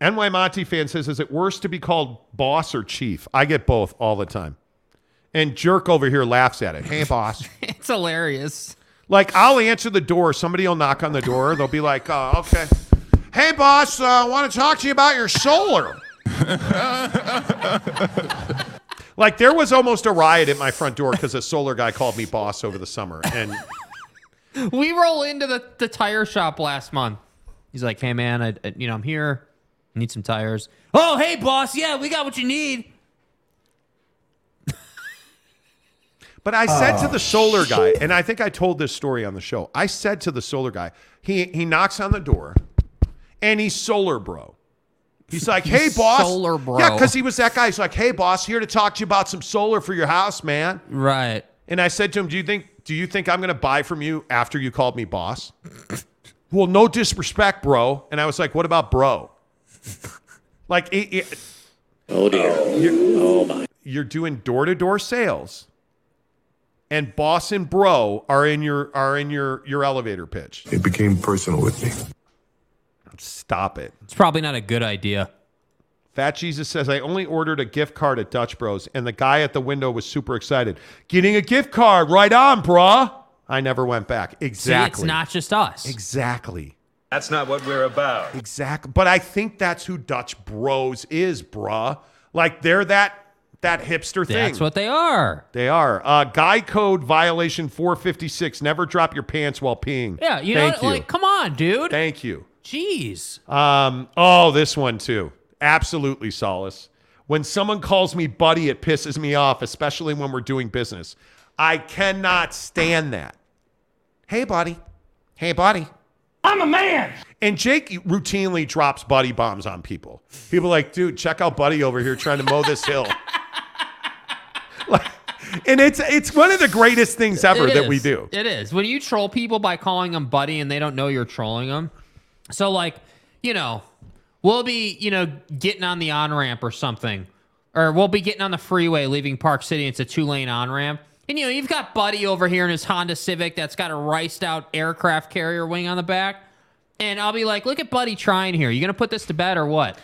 NY Monty fan says, is it worse to be called boss or chief? I get both all the time. And jerk over here laughs at it. Hey boss. It's hilarious. Like I'll answer the door. Somebody will knock on the door. They'll be like, oh, okay. Hey boss, uh, I want to talk to you about your solar. like there was almost a riot at my front door because a solar guy called me boss over the summer. And We roll into the, the tire shop last month. He's like, "Hey man, I, I- you know I'm here. I need some tires." Oh, hey boss, yeah, we got what you need. But I said Oh, to the solar guy, and I think I told this story on the show. I said to the solar guy, he he knocks on the door, and he's solar bro. He's like, "Hey, boss." solar bro. Yeah, because he was that guy. He's like, "Hey, boss, here to talk to you about some solar for your house, man." Right. And I said to him, "Do you think do you think I'm going to buy from you after you called me boss?" well, no disrespect, bro. And I was like, "What about bro?" like, it, it, Oh dear. oh my. you're doing door to door sales, and boss and bro are in your are in your your elevator pitch. It became personal with me. Stop it. It's probably not a good idea. Fat Jesus says, I only ordered a gift card at Dutch Bros, and the guy at the window was super excited. Getting a gift card, right on, bruh. I never went back. Exactly. See, it's not just us. Exactly. That's not what we're about. Exactly. But I think that's who Dutch Bros is, bruh. Like they're that that hipster thing. That's what they are. They are. Uh, guy code violation 456. Never drop your pants while peeing. Yeah, you Thank know, you. like, come on, dude. Thank you. Jeez. Um, oh, this one too. Absolutely solace. When someone calls me buddy, it pisses me off, especially when we're doing business. I cannot stand that. Hey, buddy. Hey, buddy. I'm a man. And Jake routinely drops buddy bombs on people. People are like, dude, check out Buddy over here trying to mow this hill. Like, and it's it's one of the greatest things ever that we do. It is. When you troll people by calling them buddy and they don't know you're trolling them. So, like, you know, we'll be, you know, getting on the on ramp or something, or we'll be getting on the freeway leaving Park City. It's a two lane on ramp. And, you know, you've got Buddy over here in his Honda Civic that's got a riced out aircraft carrier wing on the back. And I'll be like, look at Buddy trying here. You going to put this to bed or what?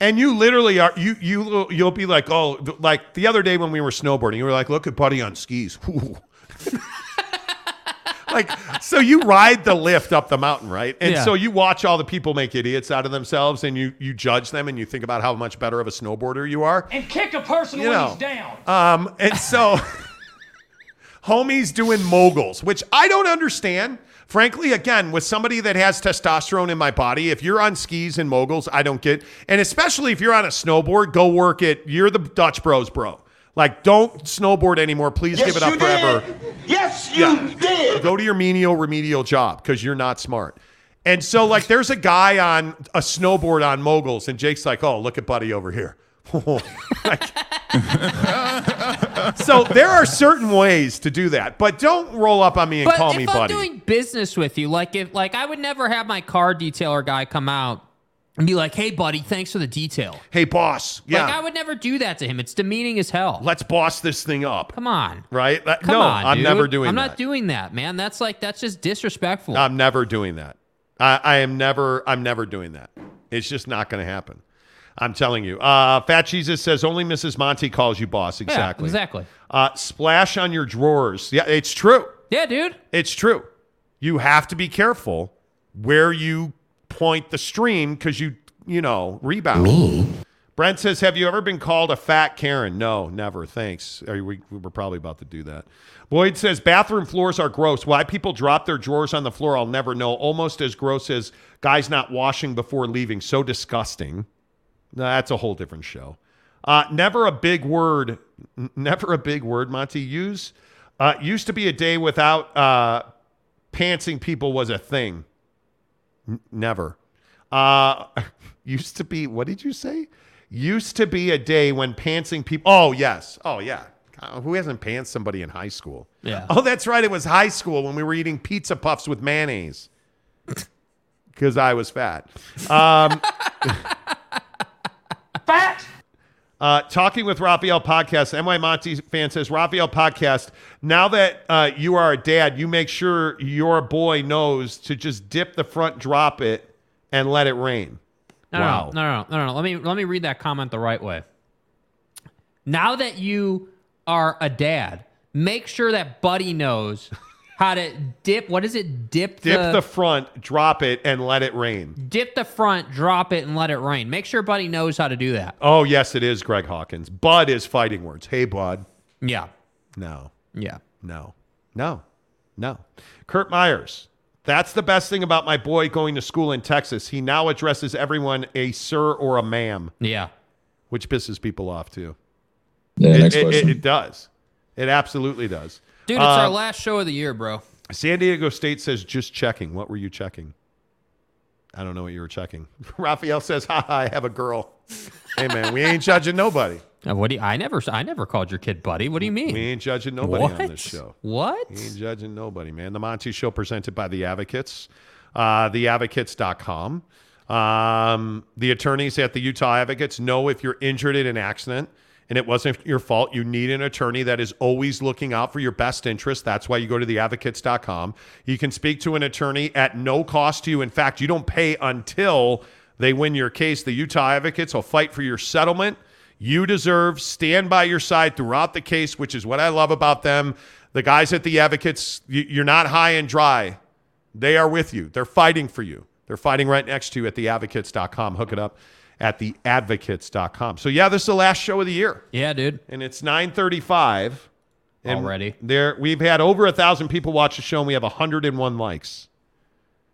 And you literally are you you you'll be like, oh, like the other day when we were snowboarding, you were like, look at Buddy on skis. Ooh. like so you ride the lift up the mountain, right? And Yeah. so you watch all the people make idiots out of themselves and you you judge them and you think about how much better of a snowboarder you are. And kick a person You when know. he's down. Um, and so homies doing moguls, which I don't understand. Frankly, again, with somebody that has testosterone in my body, if you're on skis and moguls, I don't get. And especially if you're on a snowboard, go work it. You're the Dutch Bros, bro. Like, don't snowboard anymore. Please Yes, give it up forever. did. Yes, you Yeah. did. Go to your menial remedial job because you're not smart. And so, like, there's a guy on a snowboard on moguls, and Jake's like, "Oh, look at Buddy over here." So there are certain ways to do that, but don't roll up on me and But call me I'm buddy. doing business with you, like if like I would never have my car detailer guy come out and be like, "Hey, buddy, thanks for the detail." hey, boss. Yeah, Like I would never do that to him. It's demeaning as hell. let's boss this thing up. Come on. Right? That- Come no, on, I'm dude. never doing that. I'm that. not doing that, man. That's like that's just disrespectful. I'm never doing that. I, I am never. I'm never doing that. It's just not going to happen. I'm telling you. Uh, Fat Jesus says only Mrs. Monty calls you boss. Yeah, Exactly. exactly. Uh, splash on your drawers. Yeah, it's true. Yeah, dude. It's true. You have to be careful where you point the stream because you, you know, rebound. Me. Brent says, "Have you ever been called a fat Karen?" No, never. Thanks. Are we, we were probably about to do that. Boyd says, "Bathroom floors are gross. Why people drop their drawers on the floor, I'll never know. Almost as gross as guys not washing before leaving. So disgusting." No, that's a whole different show. Uh, never a big word. n- Never a big word. Monty use uh, used to be a day without uh, pantsing people was a thing. N- never. Uh, used to be. What did you say? Used to be a day when pantsing people. Oh yes. Oh yeah. Who hasn't pantsed somebody in high school? Yeah. Oh, that's right. It was high school when we were eating pizza puffs with mayonnaise. Because I was fat. Um, Fat. Uh, talking with Raphael podcast, NY Monty fan says, Raphael podcast, now that uh, you are a dad, you make sure your boy knows to just dip the front, drop it, and let it rain. No, wow. no, no, no, no, no. Let me let me read that comment the right way. Now that you are a dad, make sure that Buddy knows how to dip. What is it? Dip, Dip the, the front, drop it, and let it rain. dip the front, drop it, and let it rain. Make sure Buddy knows how to do that. Oh, yes, it is, Greg Hawkins. Bud is fighting words. Hey, Bud. Yeah, No, yeah. no, no, no. Kurt Myers. That's the best thing about my boy going to school in Texas. He now addresses everyone a sir or a ma'am. Yeah. which pisses people off too. Yeah, it, next it- question. it- it does. It absolutely does. Dude, it's our Uh, last show of the year, bro. San Diego State says just checking. What were you checking? I don't know what you were checking. Raphael says, "Ha ha, I have a girl." hey man, we ain't judging nobody. Uh, What do you, I never I never called your kid Buddy. What do you mean? We ain't judging nobody on What? this show. What? We ain't judging nobody, man. The Monty Show presented by The Advocates, uh, theadvocates.com. Um, the attorneys at the Utah Advocates know if you're injured in an accident and it wasn't your fault, you need an attorney that is always looking out for your best interest. That's why you go to theadvocates.com. You can speak to an attorney at no cost to you. In fact, you don't pay until they win your case. The Utah Advocates will fight for your settlement. You deserve stand by your side throughout the case, which is what I love about them. The guys at the Advocates, you- you're not high and dry. They are with you. They're fighting for you. They're fighting right next to you at theadvocates.com. Hook it up. At theadvocates.com. So yeah, this is the last show of the year. Yeah, dude. And it's 935. And Already. There we've had over a thousand people watch the show and we have 101 likes.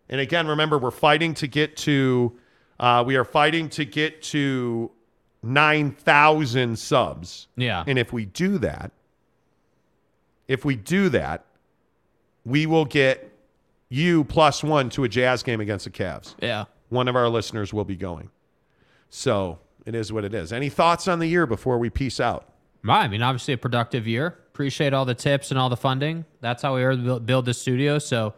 And again, remember, we're fighting to get to uh, we are fighting to get to 9,000 subs. Yeah. And if we do that, if we do that, we will get you plus one to a Jazz game against the Cavs. Yeah. One of our listeners will be going. So it is what it is. Any thoughts on the year before we peace out? I mean, obviously a productive year. Appreciate all the tips and all the funding. That's how we were to build- the studio. So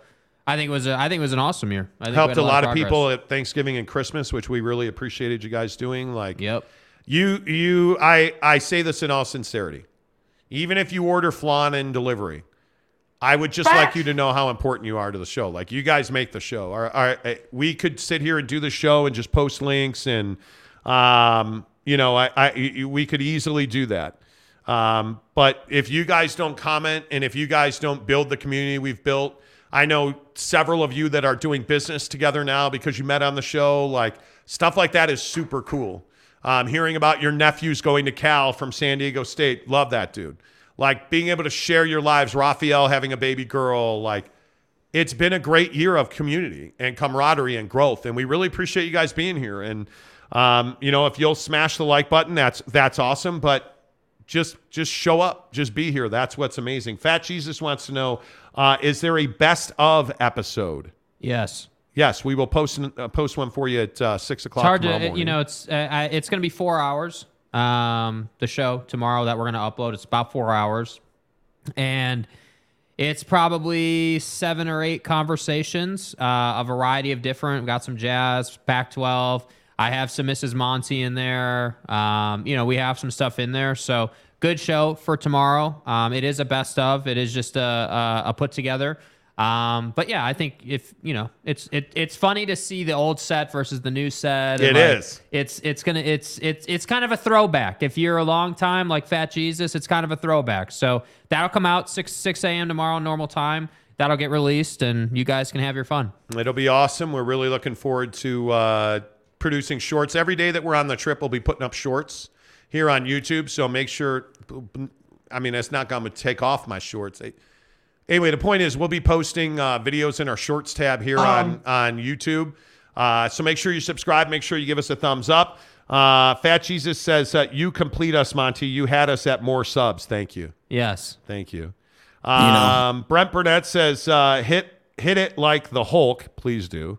I think it was a, I think it was an awesome year. I Helped a lot of progress. people at Thanksgiving and Christmas, which we really appreciated you guys doing. Like, yep. You, you, I, I say this in all sincerity. Even if you order flan and delivery, I would just like you to know how important you are to the show. Like you guys make the show. Our, our, uh, we could sit here and do the show and just post links and, um, you know, I, I, we could easily do that. Um, but if you guys don't comment and if you guys don't build the community we've built, I know several of you that are doing business together now because you met on the show. Like stuff like that is super cool. Um, hearing about your nephews going to Cal from San Diego State, love that dude. Like being able to share your lives, Raphael having a baby girl, like it's been a great year of community and camaraderie and growth, and we really appreciate you guys being here. And um, you know, if you'll smash the like button, that's that's awesome. But just just show up, just be here. That's what's amazing. Fat Jesus wants to know: uh, Is there a best of episode? Yes. Yes, we will post uh, post one for you at uh, six It's o'clock hard to, morning. you know, it's uh, it's going to be four hours. Um, the show tomorrow that we're going to upload, it's about four hours, and it's probably seven or eight conversations, uh, a variety of different. We've got some jazz, Pac-12. I have some Mrs. Monty in there. Um, you know, we have some stuff in there. So good show for tomorrow. Um, it is a best of. It is just a, a, a put together. Um, but yeah, I think if you know, it's it, it's funny to see the old set versus the new set. It like, is. It's it's gonna it's it's it's kind of a throwback. If you're a long time like Fat Jesus, it's kind of a throwback. So that'll come out six six a.m. tomorrow normal time. That'll get released, and you guys can have your fun. It'll be awesome. We're really looking forward to uh, producing shorts. Every day that we're on the trip, we'll be putting up shorts here on YouTube. So make sure, I mean, it's not going to take off my shorts. Anyway, the point is, we'll be posting uh, videos in our shorts tab here on, on YouTube. Uh, so make sure you subscribe. Make sure you give us a thumbs up. Uh, Fat Jesus says, uh, You complete us, Monty. You had us at more subs. Thank you. Yes. Thank you. Um, Brent Burnett says, uh, hit hit it like the Hulk. Please do.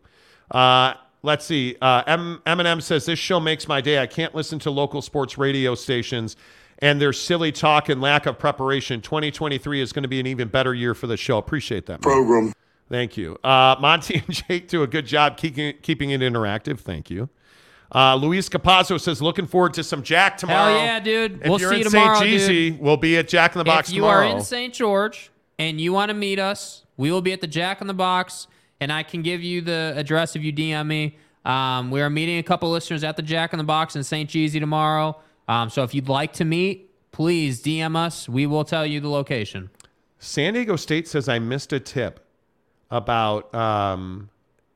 Uh, let's see. Uh, M- Eminem says, This show makes my day. I can't listen to local sports radio stations and their silly talk and lack of preparation. 2023 is going to be an even better year for the show. Appreciate that. man. Program. Thank you. Uh, Monty and Jake do a good job keeping, keeping it interactive. Thank you. Uh, Luis Capazzo says, looking forward to some Jack tomorrow. Hell yeah, dude. If we'll you're see in you tomorrow, St. Jeezy, dude. we'll be at Jack in the Box if you tomorrow. are in St. George and you want to meet us, we will be at the Jack in the Box, and I can give you the address if you DM me. Um, we are meeting a couple listeners at the Jack in the Box in St. Jeezy tomorrow. Um, so if you'd like to meet, please DM us. We will tell you the location. San Diego State says I missed a tip about um,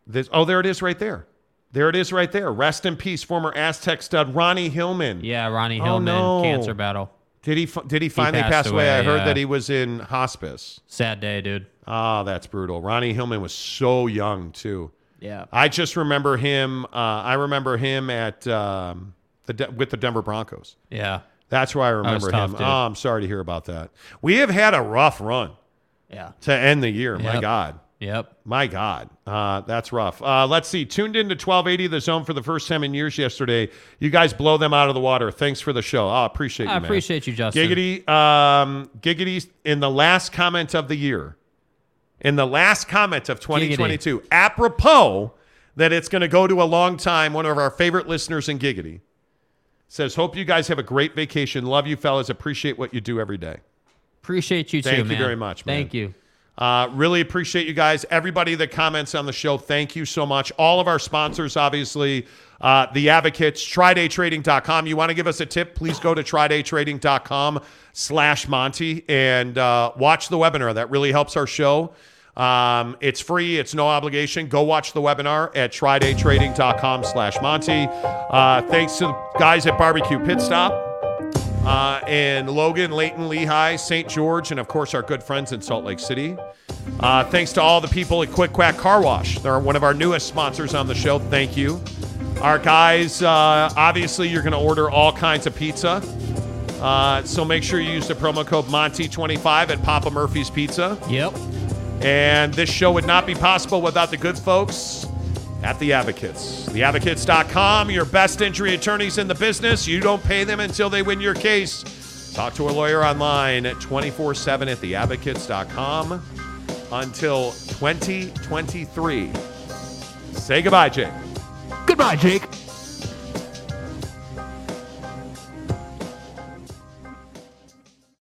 this. Oh, there it is right there. There it is right there. Rest in peace, former Aztec stud Ronnie Hillman. Yeah, Ronnie Oh, Hillman, no. cancer battle. Did he? Did he finally passed pass away? away, I heard that he was in hospice. Sad day, dude. Oh, that's brutal. Ronnie Hillman was so young too. Yeah. I just remember him. Uh, I remember him at um, the De- with the Denver Broncos. Yeah. That's why I remember tough, him. Oh, I'm sorry to hear about that. We have had a rough run Yeah. to end the year. My God. Yep. My God. Uh, that's rough. Uh, let's see. Tuned into 1280 The Zone for the first time in years yesterday. You guys blow them out of the water. Thanks for the show. Oh, appreciate you, I man. appreciate you, Justin. Giggity. Um, giggity in the last comment of the year. In the last comment of 2022. Apropos that it's going to go to a long time, one of our favorite listeners in Giggity says, Hope you guys have a great vacation. Love you, fellas. Appreciate what you do every day. Appreciate you too, Thank you man. very much, man. Thank you. Uh, really appreciate you guys. Everybody that comments on the show, thank you so much. All of our sponsors, obviously, uh, the advocates, trydaytrading.com. You want to give us a tip, please go to trydaytrading.com slash Monty and uh, watch the webinar. That really helps our show. Um, it's free. It's no obligation. Go watch the webinar at trydaytrading.com slash Monty. Uh, thanks to the guys at Barbecue Pit Stop uh, and Logan, Layton, Lehi, St. George, and of course our good friends in Salt Lake City. Uh, thanks to all the people at Quick Quack Car Wash. They're one of our newest sponsors on the show. Thank you. Our guys, uh, obviously, you're going to order all kinds of pizza. Uh, so make sure you use the promo code Monty25 at Papa Murphy's Pizza. Yep. And this show would not be possible without the good folks at The Advocates. TheAdvocates.com, your best injury attorneys in the business. You don't pay them until they win your case. Talk to a lawyer online at 24 7 at TheAdvocates.com until 2023. Say goodbye, Jake. Goodbye, Jake.